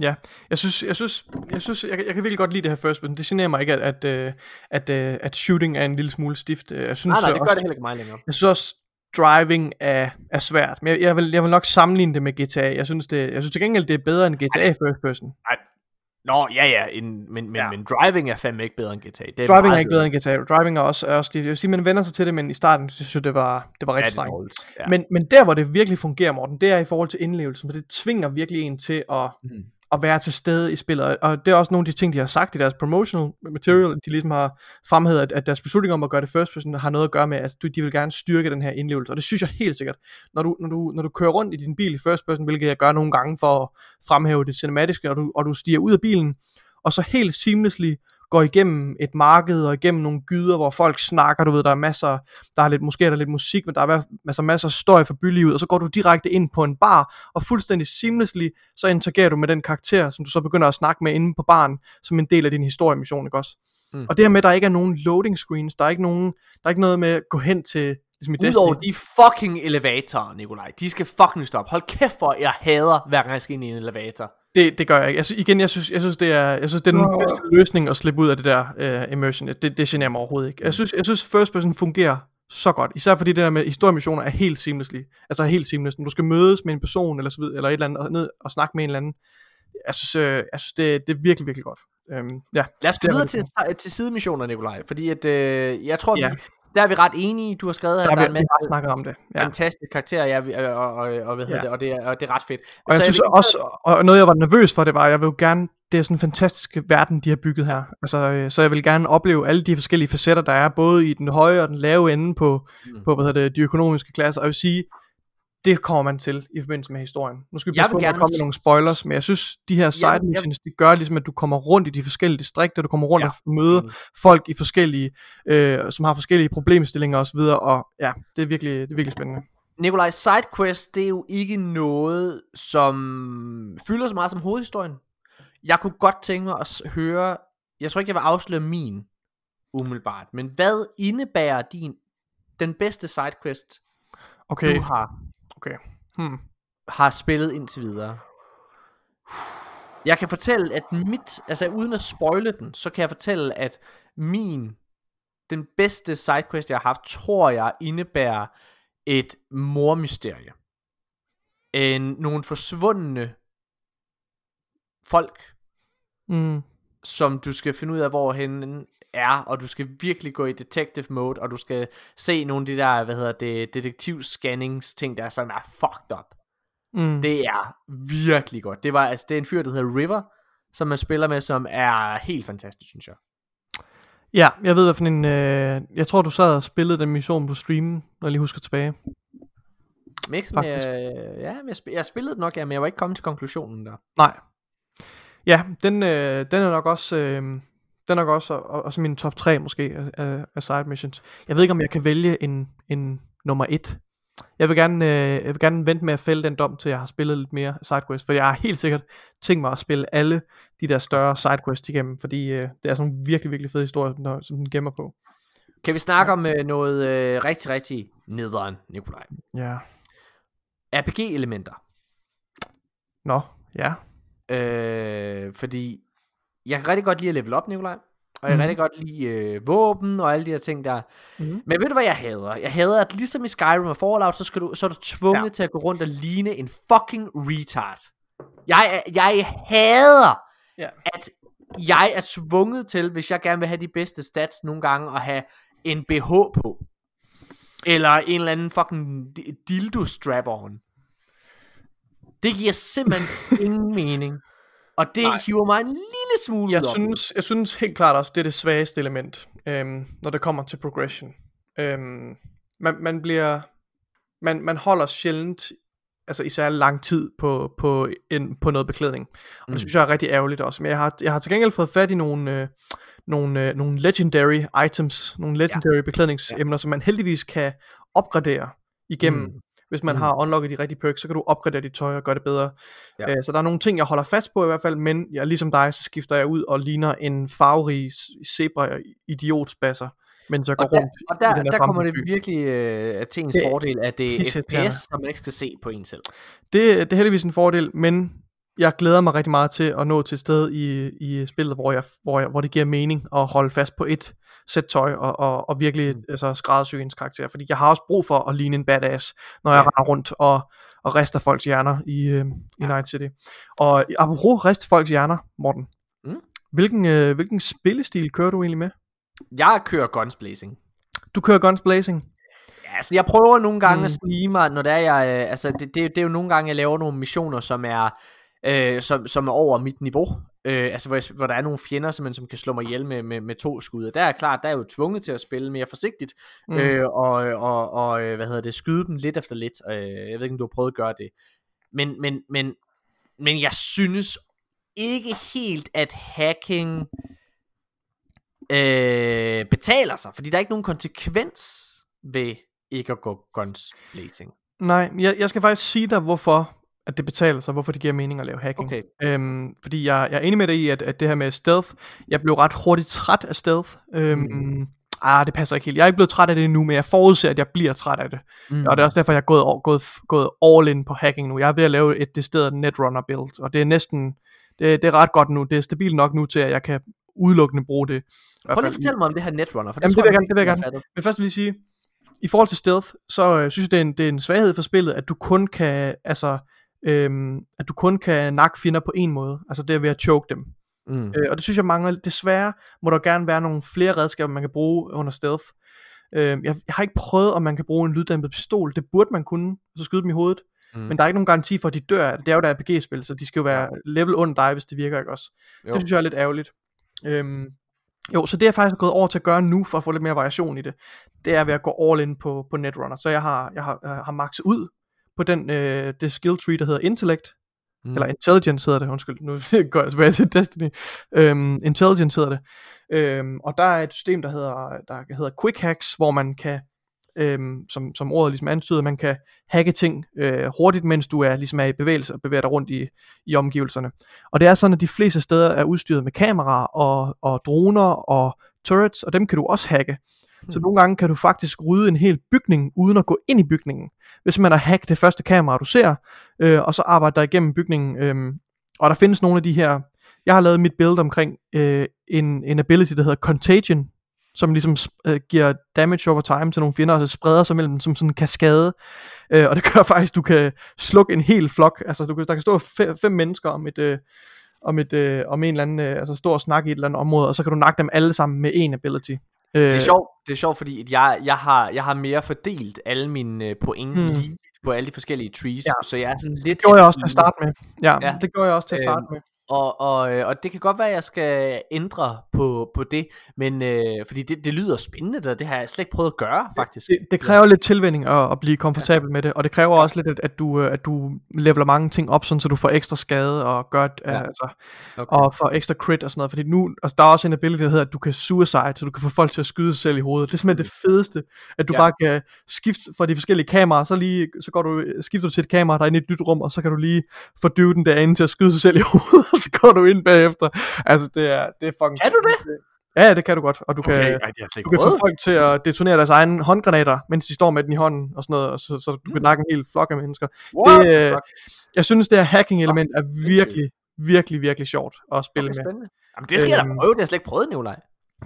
Speaker 2: ja, jeg synes, jeg synes, jeg synes, jeg, kan- jeg kan virkelig godt lide det her first person. Det generer mig ikke, at, at, øh, at, øh, at shooting er en lille smule stift. Øh, Jeg synes
Speaker 1: Nej, nej, det
Speaker 2: også,
Speaker 1: gør det heller ikke mig længere.
Speaker 2: Jeg synes også, driving er, er svært. Men jeg, jeg, vil, jeg vil nok sammenligne det med GTA. Jeg synes, det, jeg synes til gengæld, det er bedre end GTA first person.
Speaker 1: Nå, ja, ja, en, men, men,
Speaker 2: Ja.
Speaker 1: ja. men driving er fandme ikke bedre end GTA. Det er
Speaker 2: Driving er ikke bedre end GTA. Driving er også, er også det, jeg vil sige, man vender sig til det, men i starten synes jeg, det var, det var
Speaker 1: Ja,
Speaker 2: rigtig
Speaker 1: er
Speaker 2: strengt.
Speaker 1: Ja.
Speaker 2: Men, men der, hvor det virkelig fungerer, Morten, det er i forhold til indlevelsen, for det tvinger virkelig en til at,
Speaker 1: Mm
Speaker 2: at være til stede i spillet. Og det er også nogle af de ting, de har sagt i deres promotional material, de ligesom har fremhævet, at, at deres beslutning om at gøre det first person har noget at gøre med, at de vil gerne styrke den her indlevelse. Og det synes jeg helt sikkert. Når du, når du, når du kører rundt i din bil i first person, hvilket jeg gør nogle gange for at fremhæve det cinematiske, og du, og du stiger ud af bilen, og så helt seamlessly går igennem et marked og igennem nogle gyder, hvor folk snakker, du ved, der er masser, der er lidt, måske er der lidt musik, men der er masser, masser af støj fra bylivet, og så går du direkte ind på en bar, og fuldstændig seamlessly, så interagerer du med den karakter, som du så begynder at snakke med inde på baren, som en del af din historiemission, ikke også? Mm. Og det her med, at der ikke er nogen loading screens, der er ikke nogen, der er ikke noget med at gå hen til, ligesom i.
Speaker 1: Udover de fucking elevatorer, Nikolaj. De skal fucking stoppe. Hold kæft for, jeg hader, hver gang jeg skal ind i en elevator.
Speaker 2: Det, det gør jeg ikke. Synes, igen, jeg synes, jeg synes, det er, jeg synes, det er den bedste løsning at slippe ud af det der uh, immersion. Det, det generer mig overhovedet ikke. Jeg synes, jeg synes first person fungerer så godt. Især fordi det der med historiemissioner er helt seamlessly. Altså helt seamless. Når du skal mødes med en person eller så videre, eller et eller andet, og ned og snakke med en eller anden. Jeg synes, øh, jeg synes det, det er virkelig, virkelig godt. Øhm, ja.
Speaker 1: Lad os gå
Speaker 2: er
Speaker 1: videre til, til sidemissioner, Nikolaj. Fordi at, øh, jeg tror,
Speaker 2: ja.
Speaker 1: vi, der er vi ret enige. Du har skrevet, at
Speaker 2: Der,
Speaker 1: der, er en
Speaker 2: vi
Speaker 1: masse
Speaker 2: har snakket om det. Ja.
Speaker 1: fantastiske karakterer, ja, vi- og, og, og, og, hvad hedder
Speaker 2: Ja.
Speaker 1: det, og, det er, og det er ret fedt.
Speaker 2: Og jeg
Speaker 1: Så
Speaker 2: synes
Speaker 1: vil-
Speaker 2: også, og noget jeg var nervøs for, det var, jeg vil gerne, det er sådan en fantastisk verden, de har bygget her. Altså, øh, så jeg vil gerne opleve alle de forskellige facetter, der er, både i den høje og den lave ende på, mm. på hvad hedder det, de økonomiske klasser. Og jeg vil sige, det kommer man til i forbindelse med historien. Nu skal vi passe på, at
Speaker 1: gerne-
Speaker 2: kommer nogle spoilers, men jeg synes, de her side missions, de gør ligesom, at du kommer rundt i de forskellige distrikter, du kommer rundt
Speaker 1: Ja.
Speaker 2: og møder
Speaker 1: Enig.
Speaker 2: folk i forskellige, øh, som har forskellige problemstillinger osv., og ja, det er virkelig, det er virkelig spændende.
Speaker 1: Nikolaj, sidequest, det er jo ikke noget, som fylder så meget som hovedhistorien. Jeg kunne godt tænke mig at høre, jeg tror ikke, jeg vil afsløre min, umiddelbart, men hvad indebærer din, den bedste sidequest,
Speaker 2: Okay,
Speaker 1: du har,
Speaker 2: okay. Hmm.
Speaker 1: har spillet indtil videre? Jeg kan fortælle, at mit, altså uden at spoile den, så kan jeg fortælle, at min, den bedste sidequest, jeg har haft, tror jeg, indebærer et mormysterie. En, nogle forsvundne folk,
Speaker 2: Mm.
Speaker 1: som du skal finde ud af, hvor hen er, og du skal virkelig gå i detective mode, og du skal se nogle af de der, hvad hedder det, detektivscannings ting, der som er fucked up.
Speaker 2: Mm.
Speaker 1: Det er virkelig godt. Det var altså det er en fyr der hedder River, som man spiller med, som er helt fantastisk, synes jeg.
Speaker 2: Ja, jeg ved hvad for en, øh, jeg tror du sad og spillede den mission på streamen, når jeg lige husker tilbage.
Speaker 1: Men ikke sådan,
Speaker 2: Faktisk.
Speaker 1: øh, ja, men jeg, sp- jeg spillede nok, ja, men jeg var ikke kommet til konklusionen der.
Speaker 2: Nej. Ja, den, øh, den er nok også, øh, den er nok også, og, også min top 3 måske af, af, side missions. Jeg ved ikke om jeg kan vælge en, en nummer 1. Jeg vil gerne, øh, jeg vil gerne vente med at fælde den dom til jeg har spillet lidt mere sidequest, for jeg har helt sikkert tænkt mig at spille alle de der større sidequests igennem, fordi øh, det er sådan en virkelig, virkelig fed historie, når, som den gemmer på.
Speaker 1: Kan vi snakke om øh, noget øh, rigtig, rigtig nederen, Nikolaj?
Speaker 2: Ja.
Speaker 1: RPG-elementer.
Speaker 2: Nå, ja.
Speaker 1: Øh, fordi jeg kan rigtig godt lide at level op, Nikolaj. Og jeg kan
Speaker 2: Mhm.
Speaker 1: rigtig godt lide øh, våben og alle de her ting der.
Speaker 2: Mhm.
Speaker 1: Men ved du hvad jeg hader? Jeg hader at ligesom i Skyrim og Fallout, så, skal du, så er du tvunget
Speaker 2: Ja.
Speaker 1: til at gå rundt og ligne en fucking retard. Jeg, jeg hader,
Speaker 2: Ja.
Speaker 1: at jeg er tvunget til, hvis jeg gerne vil have de bedste stats nogle gange, at have en BH på. Eller en eller anden fucking di- dildo strap on. Det giver simpelthen ingen mening. Og det
Speaker 2: Nej.
Speaker 1: hiver mig en lille smule
Speaker 2: Jeg synes, jeg synes helt klart også, det er det svageste element, øhm, når det kommer til progression. Øhm, man, man bliver, man, man holder sjældent, altså i særlig lang tid på, på, en, på noget beklædning. Og det
Speaker 1: Mm.
Speaker 2: synes jeg er rigtig ærgerligt også. Men jeg har, jeg har til gengæld fået fat i nogle, øh, nogle, øh, nogle legendary items, nogle legendary ja. beklædningsemner, som man heldigvis kan opgradere igennem.
Speaker 1: Mm.
Speaker 2: Hvis man
Speaker 1: Mm.
Speaker 2: har unlocket de rigtige perks, så kan du opgradere dit tøj og gøre det bedre.
Speaker 1: Ja.
Speaker 2: Øh, så der er nogle ting, jeg holder fast på i hvert fald, men jeg, ligesom dig, så skifter jeg ud og ligner en farverig zebra idiotspasser, mens jeg går
Speaker 1: Og der,
Speaker 2: rundt
Speaker 1: og der,
Speaker 2: den her
Speaker 1: der kommer det virkelig øh, til ens
Speaker 2: Det-
Speaker 1: fordel, at det er. FPS, som man ikke skal se på en selv.
Speaker 2: Det, det er heldigvis en fordel, men jeg glæder mig rigtig meget til at nå til et sted i, i spillet, hvor, jeg, hvor, jeg, hvor det giver mening at holde fast på et sæt tøj og, og, og virkelig
Speaker 1: Mm.
Speaker 2: altså, skræddersy ens karakter. Fordi jeg har også brug for at ligne en badass, når jeg
Speaker 1: Ja.
Speaker 2: render rundt og, og rister folks hjerner i, øh, i Night City. Og apropos riste folks hjerner, Morten, Hvilken, øh, hvilken spillestil kører du egentlig med?
Speaker 1: Jeg kører Guns Blazing.
Speaker 2: Du kører Guns Blazing.
Speaker 1: Ja, altså jeg prøver nogle gange
Speaker 2: Mm.
Speaker 1: at snige mig, når det er jeg, øh, altså det, det, det er jo nogle gange, jeg laver nogle missioner, som er, øh, som, som er over mit niveau. Øh, altså hvor, jeg, hvor der er nogle fjender, simpelthen, som kan slå mig ihjel med, med, med to skud. Og der er klart, der er jeg jo tvunget til at spille mere forsigtigt,
Speaker 2: Mm.
Speaker 1: mm. øh, og, og, og øh, hvad hedder det, skyde dem lidt efter lidt. Øh, jeg ved ikke, om du har prøvet at gøre det. Men, men, men, men jeg synes ikke helt, at hacking øh, betaler sig, fordi der er ikke nogen konsekvens ved ikke at gå guns blazing.
Speaker 2: Nej, jeg, jeg skal faktisk sige dig, hvorfor at det betaler sig, hvorfor det giver mening at lave hacking.
Speaker 1: Okay.
Speaker 2: Øhm, fordi jeg, jeg er enig med dig i, at, at det her med stealth, jeg blev ret hurtigt træt af stealth. Øhm, mm. Ah, det passer ikke helt. Jeg er ikke blevet træt af det endnu, men jeg forudser, at jeg bliver træt af det. Mm. Og det er også derfor, jeg er gået, over- gået, gået all in på hacking nu. Jeg er ved at lave et decideret netrunner build, og det er næsten, det, det er ret godt nu. Det er stabilt nok nu til, at jeg kan udelukkende bruge det.
Speaker 1: Prøv lige at fortælle mig om det her netrunner, for det,
Speaker 2: Jamen, det vil jeg gerne, det vil jeg gerne. Men først vil jeg sige, i forhold til stealth, så øh, synes jeg, det er, en, det er en svaghed for spillet, at du kun kan, altså, øhm, at du kun kan nakke fjender på en måde. Altså det er ved at choke dem.
Speaker 1: Mm.
Speaker 2: Øh, og det synes jeg mangler. Desværre må der gerne være nogle flere redskaber, man kan bruge under stealth. Øh, jeg, jeg har ikke prøvet, om man kan bruge en lyddæmpet pistol. Det burde man kunne, så skyde dem i hovedet.
Speaker 1: Mm.
Speaker 2: Men der er ikke nogen garanti for, at de dør det. Det er jo der RPG-spil, så de skal jo være level under dig, hvis det virker ikke også.
Speaker 1: Jo.
Speaker 2: Det synes jeg er lidt ærgerligt. Øhm, jo, så det er jeg faktisk gået over til at gøre nu, for at få lidt mere variation i det, det er ved at gå all in på, på Netrunner. Så jeg har, jeg har, jeg har maxet ud på den, øh, det skill tree, der hedder Intellect,
Speaker 1: Mm.
Speaker 2: eller Intelligence hedder det, undskyld, nu går jeg tilbage til Destiny. Øhm, Intelligence hedder det. Øhm, og der er et system, der hedder, der hedder Quick Hacks, hvor man kan, øhm, som, som ordet ligesom antyder, man kan hacke ting øh, hurtigt, mens du er, ligesom er i bevægelse og bevæger dig rundt i, i omgivelserne. Og det er sådan, at de fleste steder er udstyret med kameraer og, og droner og turrets, og dem kan du også hacke. Så nogle gange kan du faktisk rydde en hel bygning, uden at gå ind i bygningen. Hvis man har hacket det første kamera, du ser, øh, og så arbejder der igennem bygningen. Øh, og der findes nogle af de her, jeg har lavet mit build omkring øh, en, en ability, der hedder Contagion, som ligesom øh, giver damage over time til nogle fjender, og så spreder sig mellem dem som sådan en kaskade. Øh, og det gør faktisk, at du kan slukke en hel flok. Altså du kan, der kan stå fe, fem mennesker om et... Øh, om, et, øh, om en eller anden, øh, altså stå og snakke i et eller andet område, og så kan du nakke dem alle sammen med en ability. Øh,
Speaker 1: Det er sjovt, det er sjovt fordi at jeg, jeg, har, jeg har mere fordelt alle mine øh, point mm. lige på alle de forskellige trees,
Speaker 2: Ja.
Speaker 1: så jeg er sådan lidt...
Speaker 2: Det gjorde jeg også til at starte med. Ja,
Speaker 1: Ja.
Speaker 2: det gjorde jeg også til at starte
Speaker 1: Øhm,
Speaker 2: med.
Speaker 1: Og, og, øh, og det kan godt være, at jeg skal ændre på, på det, men øh, fordi det, det lyder spændende, det, det har jeg slet ikke prøvet at gøre, faktisk.
Speaker 2: Det, det kræver lidt tilvænding at, at blive komfortabel ja. med det, og det kræver også lidt, at, du, øh, at du leveler mange ting op, sådan, så du får ekstra skade og gør, ja. Altså,
Speaker 1: Okay.
Speaker 2: og får ekstra crit og sådan noget. Fordi nu, altså, der er også en ability, der hedder, at du kan suicide, så du kan få folk til at skyde sig selv i hovedet. Det er simpelthen det fedeste, at du
Speaker 1: Ja.
Speaker 2: bare kan skifte fra de forskellige kameraer, så, lige, så går du, skifter du til et kamera, der er inde i et nyt rum, og så kan du lige få dyven derinde til at skyde sig selv i hovedet, og så går du ind bagefter. Altså, det er, det er fucking...
Speaker 1: Kan du det?
Speaker 2: Ja, det kan du godt, og du kan...
Speaker 1: Okay, ej, har jeg slet
Speaker 2: Du kan få folk til at detonere deres egne håndgranater, mens de står med den i hånden og sådan noget, og så, så du kan nakke en hel flok af mennesker.
Speaker 1: What?
Speaker 2: Det, øh,
Speaker 1: Fuck.
Speaker 2: jeg synes, det her hacking element er virkelig, virkelig, virkelig sjovt at spille
Speaker 1: Okay,
Speaker 2: med.
Speaker 1: Jamen, det skal jeg da
Speaker 2: Øhm,
Speaker 1: prøve, det har jeg slet ikke prøvet, Nikolaj.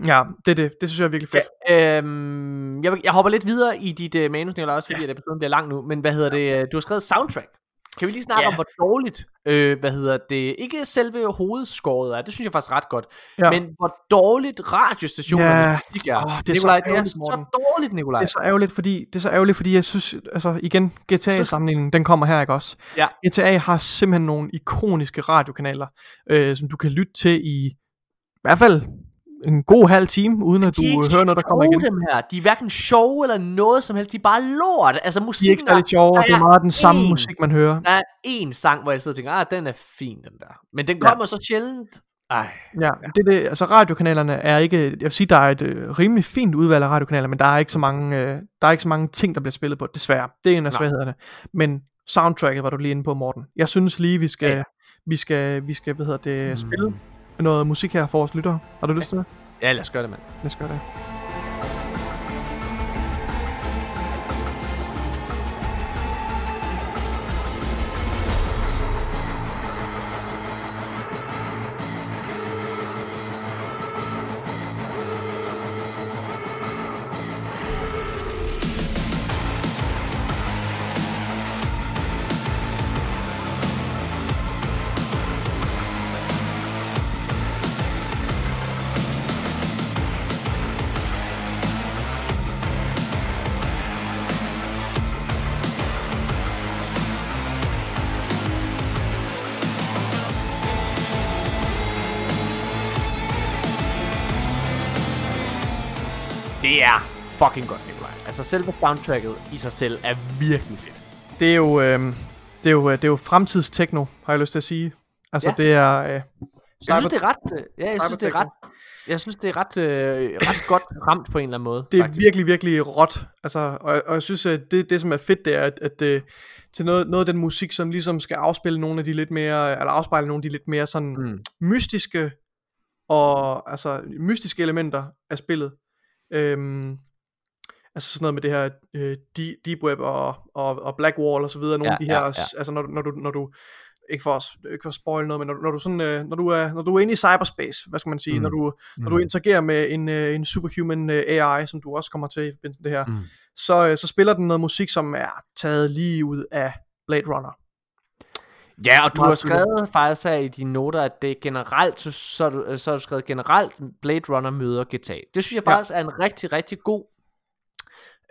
Speaker 2: Ja, det er det. Det synes jeg er virkelig fedt.
Speaker 1: Ja, øhm, jeg, jeg hopper lidt videre i dit uh, manus, Nikolaj, også fordi ja. at episoden bliver lang nu, men hvad hedder det, du har skrevet soundtrack. Kan vi lige snakke
Speaker 2: Ja.
Speaker 1: om, hvor dårligt, øh, hvad hedder det, ikke selve hovedskåret er, det synes jeg faktisk ret godt,
Speaker 2: Ja.
Speaker 1: men hvor dårligt radiostationerne
Speaker 2: Ja.
Speaker 1: er.
Speaker 2: Åh, det er så
Speaker 1: Nikolaj, det er så dårligt, Nikolaj.
Speaker 2: Det er så ærgerligt, fordi, det er så ærgerligt, fordi jeg synes, altså igen, GTA-sammenligningen, den kommer her, ikke også?
Speaker 1: Ja.
Speaker 2: GTA har simpelthen nogle ikoniske radiokanaler, øh, som du kan lytte til i, i hvert fald en god halv time, uden at du
Speaker 1: ikke
Speaker 2: hører noget, der kommer igen.
Speaker 1: dem her. De er hverken sjove eller noget som helst. De er bare lort. Altså
Speaker 2: De er
Speaker 1: musikken
Speaker 2: ikke særlig sjove, det er meget den samme
Speaker 1: én.
Speaker 2: musik, man hører.
Speaker 1: Der er en sang, hvor jeg sidder og tænker, ah, den er fin, den der. Men den kommer så sjældent. Ej.
Speaker 2: Ja, det er det. Altså radiokanalerne er ikke, jeg vil sige, der er et øh, rimelig fint udvalg af radiokanaler, men der er ikke så mange, øh, der er ikke så mange ting, der bliver spillet på, desværre. Det er en af
Speaker 1: Nej.
Speaker 2: svaghederne. Men soundtracket var du lige inde på, Morten. Jeg synes lige, vi skal,
Speaker 1: Ja.
Speaker 2: vi skal, vi skal, hvad hedder det, spille noget musik her for vores lyttere. Har du lyst til det?
Speaker 1: Ja, lad os gøre det, mand.
Speaker 2: Lad os gøre det.
Speaker 1: Det er fucking godt, Nikolaj. Altså selve soundtracket i sig selv er virkelig fedt.
Speaker 2: Det er jo, øh, det er jo, det er jo fremtidstechno, har jeg lyst til at sige. Altså,
Speaker 1: Ja.
Speaker 2: det er... Øh,
Speaker 1: Jeg synes, det er ret, øh, ja, jeg synes, det er ret, jeg synes, det er ret, øh, ret godt ramt på en eller anden måde.
Speaker 2: det er
Speaker 1: faktisk.
Speaker 2: virkelig, virkelig råt. Altså, og, og jeg synes, at det, det som er fedt, det er, at, at øh, til noget, noget af den musik, som ligesom skal afspille nogle af de lidt mere, eller afspejle nogle af de lidt mere sådan
Speaker 1: Mm.
Speaker 2: mystiske, og altså mystiske elementer af spillet. Øhm, altså sådan noget med det her øh, deep, web og, og, og black wall og så videre, nogle
Speaker 1: Ja,
Speaker 2: af de her,
Speaker 1: ja, ja.
Speaker 2: altså når, du- når du, når du ikke for, at- ikke for at spoil noget, men når, du- når du sådan, øh, når du er, når du er inde i cyberspace, hvad skal man sige,
Speaker 1: Mm.
Speaker 2: når du, når du
Speaker 1: Mm.
Speaker 2: interagerer med en, øh, en superhuman øh, AI, som du også kommer til i forbindelse med det her,
Speaker 1: Mm.
Speaker 2: så, øh, så spiller den noget musik, som er taget lige ud af Blade Runner.
Speaker 1: Ja, og du
Speaker 2: Meget
Speaker 1: har skrevet faktisk her i dine noter, at det er generelt, så, så, du- så har du skrevet generelt, Blade Runner møder GTA. Det synes jeg
Speaker 2: Ja.
Speaker 1: faktisk er en rigtig, rigtig god,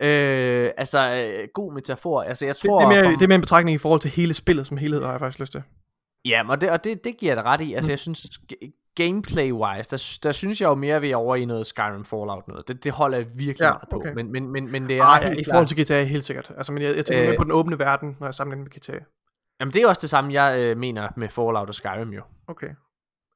Speaker 1: øh, altså øh, god metafor. Altså jeg
Speaker 2: Det,
Speaker 1: tror,
Speaker 2: det, er mere,
Speaker 1: for-
Speaker 2: det er mere en betragtning i forhold til hele spillet som helhed, har jeg faktisk lyst til.
Speaker 1: Ja, og det, og det, det giver jeg dig ret i.
Speaker 2: Mm.
Speaker 1: Altså, jeg synes, gameplay-wise, der, der synes jeg jo mere, at vi er over i noget Skyrim Fallout noget. Det, det holder jeg virkelig
Speaker 2: Ja,
Speaker 1: meget på. Men, men, men, men det er
Speaker 2: Ej,
Speaker 1: helt
Speaker 2: I forhold til GTA helt sikkert. Altså, men jeg, jeg tænker Øh, mere på den åbne verden, når jeg sammenligner med GTA.
Speaker 1: Jamen, det er også det samme, jeg øh, mener med Fallout og Skyrim jo.
Speaker 2: Okay.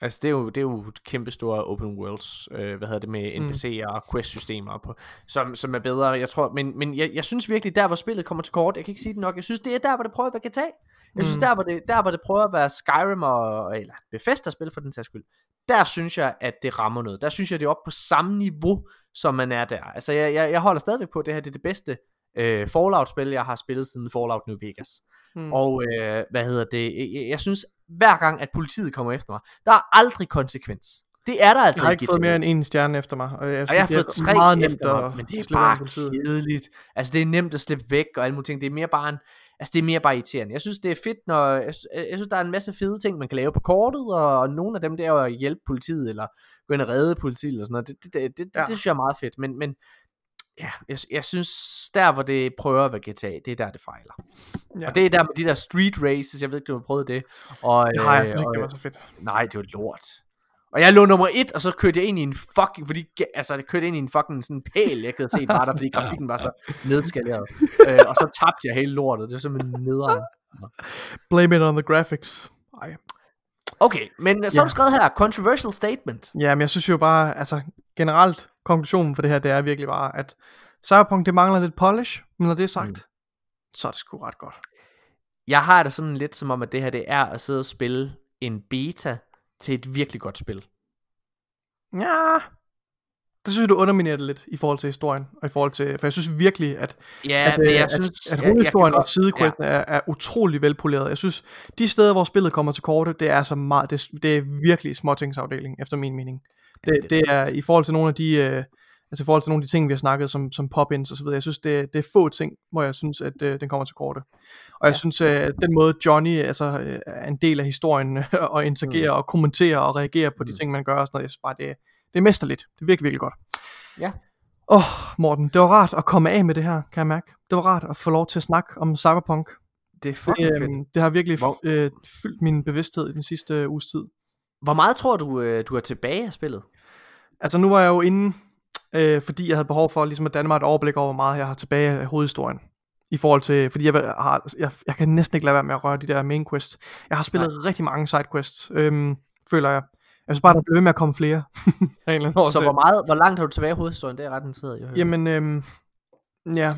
Speaker 1: Altså, det er jo, det er jo et kæmpe store open worlds, øh, hvad hedder det, med
Speaker 2: Mm.
Speaker 1: NPC'er og quest-systemer, på, som, som er bedre, jeg tror, men, men jeg, jeg synes virkelig, der hvor spillet kommer til kort, jeg kan ikke sige det nok, jeg synes, det er der, hvor det prøver at være GTA. Jeg synes,
Speaker 2: Mm.
Speaker 1: der, hvor det, der hvor det prøver at være Skyrim og, eller Bethesda spil for den sags skyld, der synes jeg, at det rammer noget. Der synes jeg, det er oppe på samme niveau, som man er der. Altså, jeg, jeg, jeg holder stadigvæk på, at det her det er det bedste øh, Fallout-spil, jeg har spillet siden Fallout New Vegas.
Speaker 2: Mm.
Speaker 1: Og øh, hvad hedder det? Jeg, jeg synes, hver gang, at politiet kommer efter mig, der er aldrig konsekvens. Det er der altså
Speaker 2: Jeg har ikke fået mere end en stjerne efter mig. Og jeg,
Speaker 1: Og jeg har fået tre
Speaker 2: meget
Speaker 1: efter mig, men det er bare kedeligt. Altså det er nemt at slippe væk og alle mulige ting. Det er mere bare en, altså det er mere bare irriterende. Jeg synes det er fedt, når, jeg, sy- jeg synes der er en masse fede ting, man kan lave på kortet, og, og nogle af dem det er at hjælpe politiet, eller gå ind og redde politiet, eller sådan noget. Det, det, det, det,
Speaker 2: Ja.
Speaker 1: det, det synes jeg er meget fedt, men, men ja, jeg, jeg synes, der hvor det prøver at være GTA, det er der det fejler.
Speaker 2: Ja.
Speaker 1: Og det er der med de der street races, jeg ved ikke, du har prøvet det. Og,
Speaker 2: Det har jeg,
Speaker 1: øh,
Speaker 2: jeg synes ikke, det var så fedt.
Speaker 1: Nej, det var lort. Og jeg lå nummer et, og så kørte jeg ind i en fucking, fordi, altså det kørte ind i en fucking sådan pæl, jeg havde set bare der, fordi grafikken var så nedskaleret. øh, og så tabte jeg hele lortet, det var simpelthen nederen.
Speaker 2: Blame it on the graphics. Ej.
Speaker 1: Okay, men så har du skrevet her, controversial statement.
Speaker 2: Ja, men jeg synes jo bare, altså generelt, konklusionen for det her, det er virkelig bare, at Cyberpunk, det mangler lidt polish, men når det er sagt, mm. så er det sgu ret godt.
Speaker 1: Jeg har det sådan lidt som om, at det her det er at sidde og spille en beta til et virkelig godt spil.
Speaker 2: Ja, det synes jeg, du underminerer det lidt i forhold til historien, og i forhold til, for jeg synes virkelig, at,
Speaker 1: Ja,
Speaker 2: at,
Speaker 1: men
Speaker 2: øh,
Speaker 1: jeg
Speaker 2: at,
Speaker 1: synes...
Speaker 2: at
Speaker 1: jeg
Speaker 2: hovedhistorien og sidequesten er, er utrolig velpoleret. Jeg synes, de steder, hvor spillet kommer til korte, det er så meget, det, det er virkelig småtingsafdeling, efter min mening. Det,
Speaker 1: det er
Speaker 2: det er i forhold til nogle af de, øh, altså i forhold til nogle af de ting, vi har snakket som, som pop-ins og så videre. Jeg synes, det, det er få ting, hvor jeg synes, at øh, den kommer til korte. Og jeg
Speaker 1: Ja.
Speaker 2: synes, at den måde Johnny altså, øh, er en del af historien, og interagerer og kommenterer og reagerer på de
Speaker 1: Mm.
Speaker 2: ting, man gør og sådan noget, jeg synes bare, det, det er mesterligt. Det er virkelig, virkelig godt.
Speaker 1: Ja.
Speaker 2: Åh, oh, Morten, det var rart at komme af med det her, kan jeg mærke. Det var rart at få lov til at snakke om Cyberpunk.
Speaker 1: Det er fucking
Speaker 2: Det,
Speaker 1: fedt.
Speaker 2: øhm, det har virkelig
Speaker 1: Hvor-
Speaker 2: øh, fyldt min bevidsthed i den sidste øh, uges tid.
Speaker 1: Hvor meget tror du, øh, du er tilbage af spillet?
Speaker 2: Altså nu var jeg jo inde, øh, fordi jeg havde behov for ligesom at danne mig et overblik over, hvor meget jeg har tilbage af hovedhistorien. I forhold til, fordi jeg, har, jeg, jeg kan næsten ikke lade være med at røre de der main quests. Jeg har spillet Nej. rigtig mange side quests, øhm, føler jeg. Jeg synes bare, der bliver ved med at komme flere.
Speaker 1: Så hvor, meget, hvor langt har du tilbage af hovedhistorien? Det er ret interesseret i at høre.
Speaker 2: Jamen, øhm, ja.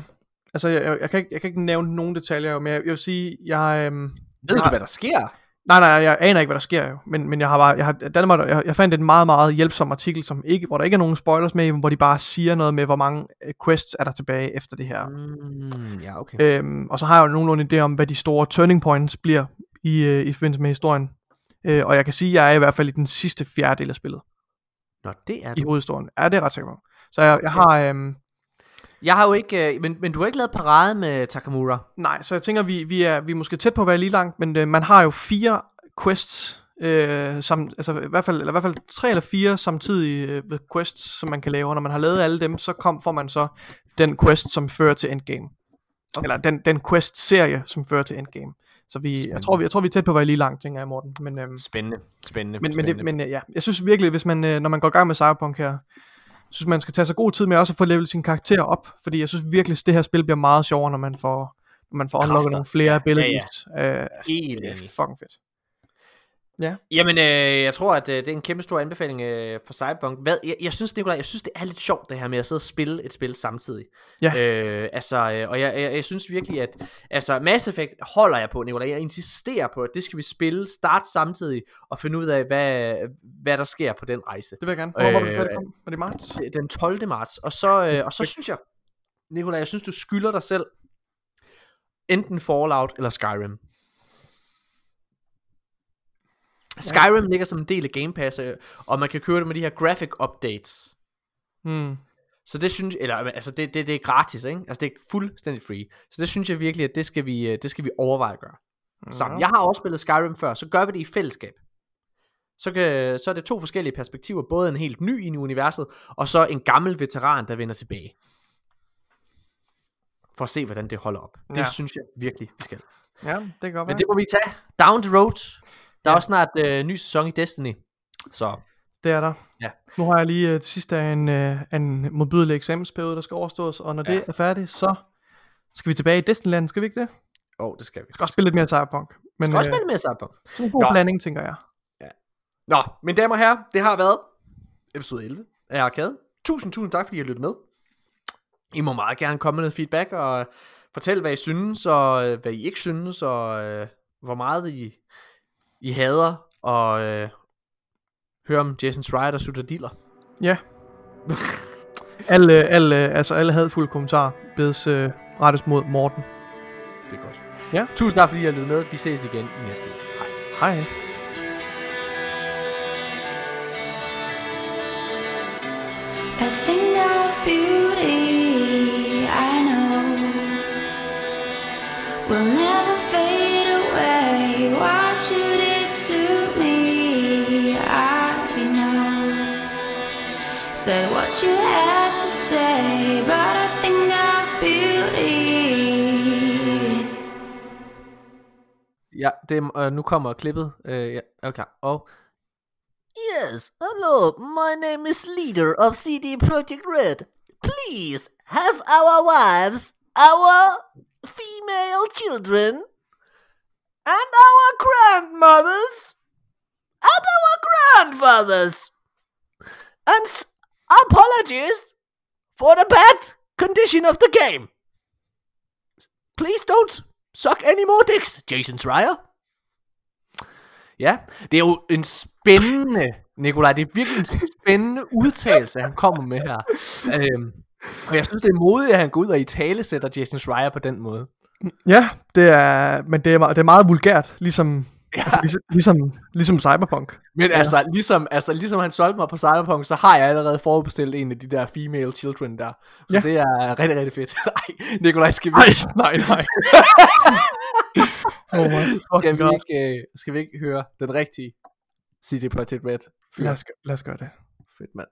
Speaker 2: Altså, jeg, jeg, kan ikke, jeg kan ikke nævne nogen detaljer, men jeg, jeg vil sige, jeg... Øhm,
Speaker 1: Ved
Speaker 2: jeg
Speaker 1: du,
Speaker 2: har-
Speaker 1: hvad der sker?
Speaker 2: Nej, nej, jeg aner ikke, hvad der sker jo. Men, men jeg har bare, jeg har, mig, jeg, jeg fandt en meget, meget hjælpsom artikel, som ikke, hvor der ikke er nogen spoilers med, hvor de bare siger noget med, hvor mange øh, quests er der tilbage efter det her.
Speaker 1: Mm, ja, okay.
Speaker 2: Øhm, og så har jeg jo nogenlunde idé om, hvad de store turning points bliver i, øh, i forbindelse med historien. Øh, og jeg kan sige, at jeg er i hvert fald i den sidste fjerdedel af spillet,
Speaker 1: Nå, det er
Speaker 2: i
Speaker 1: du.
Speaker 2: hovedhistorien. Ja, det er ret sikker på. Så jeg, jeg har, øhm,
Speaker 1: Jeg har jo ikke, øh, men, men du har ikke lavet parade med Takamura.
Speaker 2: nej, så jeg tænker, vi, vi, er, vi er måske tæt på at være lige langt, men øh, man har jo fire quests, øh, sam, altså i hvert fald, eller i hvert fald tre eller fire samtidige øh, quests, som man kan lave, og når man har lavet alle dem, så kom, får man så den quest, som fører til endgame. Okay. Eller den, den quest-serie, som fører til endgame. Så vi, jeg, tror, vi, jeg tror, vi er tæt på at være lige langt, tænker jeg, Morten. Men, øhm,
Speaker 1: Spændende, spændende,
Speaker 2: men, men,
Speaker 1: spændende.
Speaker 2: det, men øh, ja, jeg synes virkelig, hvis man, øh, når man går i gang med Cyberpunk her, synes, man skal tage sig god tid med også at få levelet sin karakter op, fordi jeg synes virkelig, at det her spil bliver meget sjovere, når man får, når man får unlocket nogle flere abilities.
Speaker 1: Ja,
Speaker 2: Ja. Øh, det er fucking fedt. Ja.
Speaker 1: Jamen, øh, jeg tror, at øh, det er en kæmpe stor anbefaling øh, for Cyberpunk. Hvad, jeg, jeg synes, Nicolaj, jeg synes, det er lidt sjovt, det her med at sidde og spille et spil samtidig.
Speaker 2: Ja.
Speaker 1: Øh, altså, øh, og jeg, jeg, jeg synes virkelig, at altså, Mass Effect holder jeg på, Nicolaj. Jeg insisterer på, at det skal vi spille, starte samtidig, og finde ud af, hvad, hvad der sker på den rejse.
Speaker 2: Det vil jeg gerne. Hvor
Speaker 1: Øh,
Speaker 2: det kom? Var det marts?
Speaker 1: Den 12. marts. Og så, øh, og så synes jeg, Nicolaj, jeg synes, du skylder dig selv enten Fallout eller Skyrim. Skyrim ligger som en del af Game Pass, øh, og man kan køre det med de her graphic updates.
Speaker 2: Hmm.
Speaker 1: Så det synes eller altså det, det, det er gratis, ikke? Altså det er fuldstændig free. Så det synes jeg virkelig, at det skal vi, øh, det skal vi overveje at gøre. Sammen. Jeg har også spillet Skyrim før, så gør vi det i fællesskab. Så, kan, så er det to forskellige perspektiver, både en helt ny i universet, og så en gammel veteran, der vender tilbage. For at se, hvordan det holder op. Det
Speaker 2: Ja.
Speaker 1: synes jeg virkelig, vi skal.
Speaker 2: Ja, det kan godt være.
Speaker 1: Men det må vi tage. Down the road. Der er
Speaker 2: Ja.
Speaker 1: også snart øh, ny sæson i Destiny. Så
Speaker 2: Det er der.
Speaker 1: Ja.
Speaker 2: Nu har jeg lige øh, det sidste af en, øh, en modbydelig eksamensperiode, der skal overstås, og når
Speaker 1: Ja.
Speaker 2: det er færdigt, så skal vi tilbage i Disneyland, skal vi ikke det? Vi
Speaker 1: åh, oh, det skal vi.
Speaker 2: skal også spille lidt mere Cyberpunk. Men
Speaker 1: skal også
Speaker 2: øh,
Speaker 1: spille mere Cyberpunk.
Speaker 2: sådan en god
Speaker 1: Nå.
Speaker 2: blanding, tænker jeg.
Speaker 1: Nå, mine damer og herrer, det har været episode 11 af Arcade. Tusind, tusind tak, fordi I har lyttet med. I må meget gerne komme med noget feedback og fortælle, hvad I synes, og øh, hvad I ikke synes, og øh, hvor meget I, I hader, og øh, høre om Jason Schreier, der sutter dealer.
Speaker 2: Ja. alle, alle, altså alle hadfulde kommentarer bedes øh, rettes mod Morten.
Speaker 1: Det er godt.
Speaker 2: Ja.
Speaker 1: Tusind tak, fordi I har lyttet med. Vi ses igen i næste uge. Hej.
Speaker 2: Hej.
Speaker 8: A thing of beauty, I know, will never fade away. Should it Said what you had to say, but I think of beauty.
Speaker 1: Ja, det, er- øh, nu kommer klippet. Øh, ja, okay. Og Yes, hello, my name is leader of CD Projekt Red. Please have our wives, our female children, and our grandmothers, and our grandfathers. And s- apologies for the bad condition of the game. Please don't suck any more dicks, Jason Schreier. Ja, det er jo en spændende, Nikolaj, det er virkelig en spændende udtalelse, han kommer med her. Øhm, og jeg synes, det er modigt, at han går ud og i tale sætter Jason Schreier på den måde.
Speaker 2: Ja, det er, men det er, det er meget vulgært, ligesom, ja. altså, ligesom, ligesom, ligesom Cyberpunk.
Speaker 1: Men ja. altså, ligesom, altså, ligesom han solgte mig på Cyberpunk, så har jeg allerede forudbestilt en af de der female children der. Så Ja. det er rigtig, rigtig fedt. Nej, Nikolaj, skal vi,
Speaker 2: Nej, nej, nej. oh my
Speaker 1: skal, vi
Speaker 2: God.
Speaker 1: ikke, øh, skal vi ikke høre den rigtige CD Projekt Red? fyr?
Speaker 2: Lad os, lad os gøre det.
Speaker 1: Fedt, mand.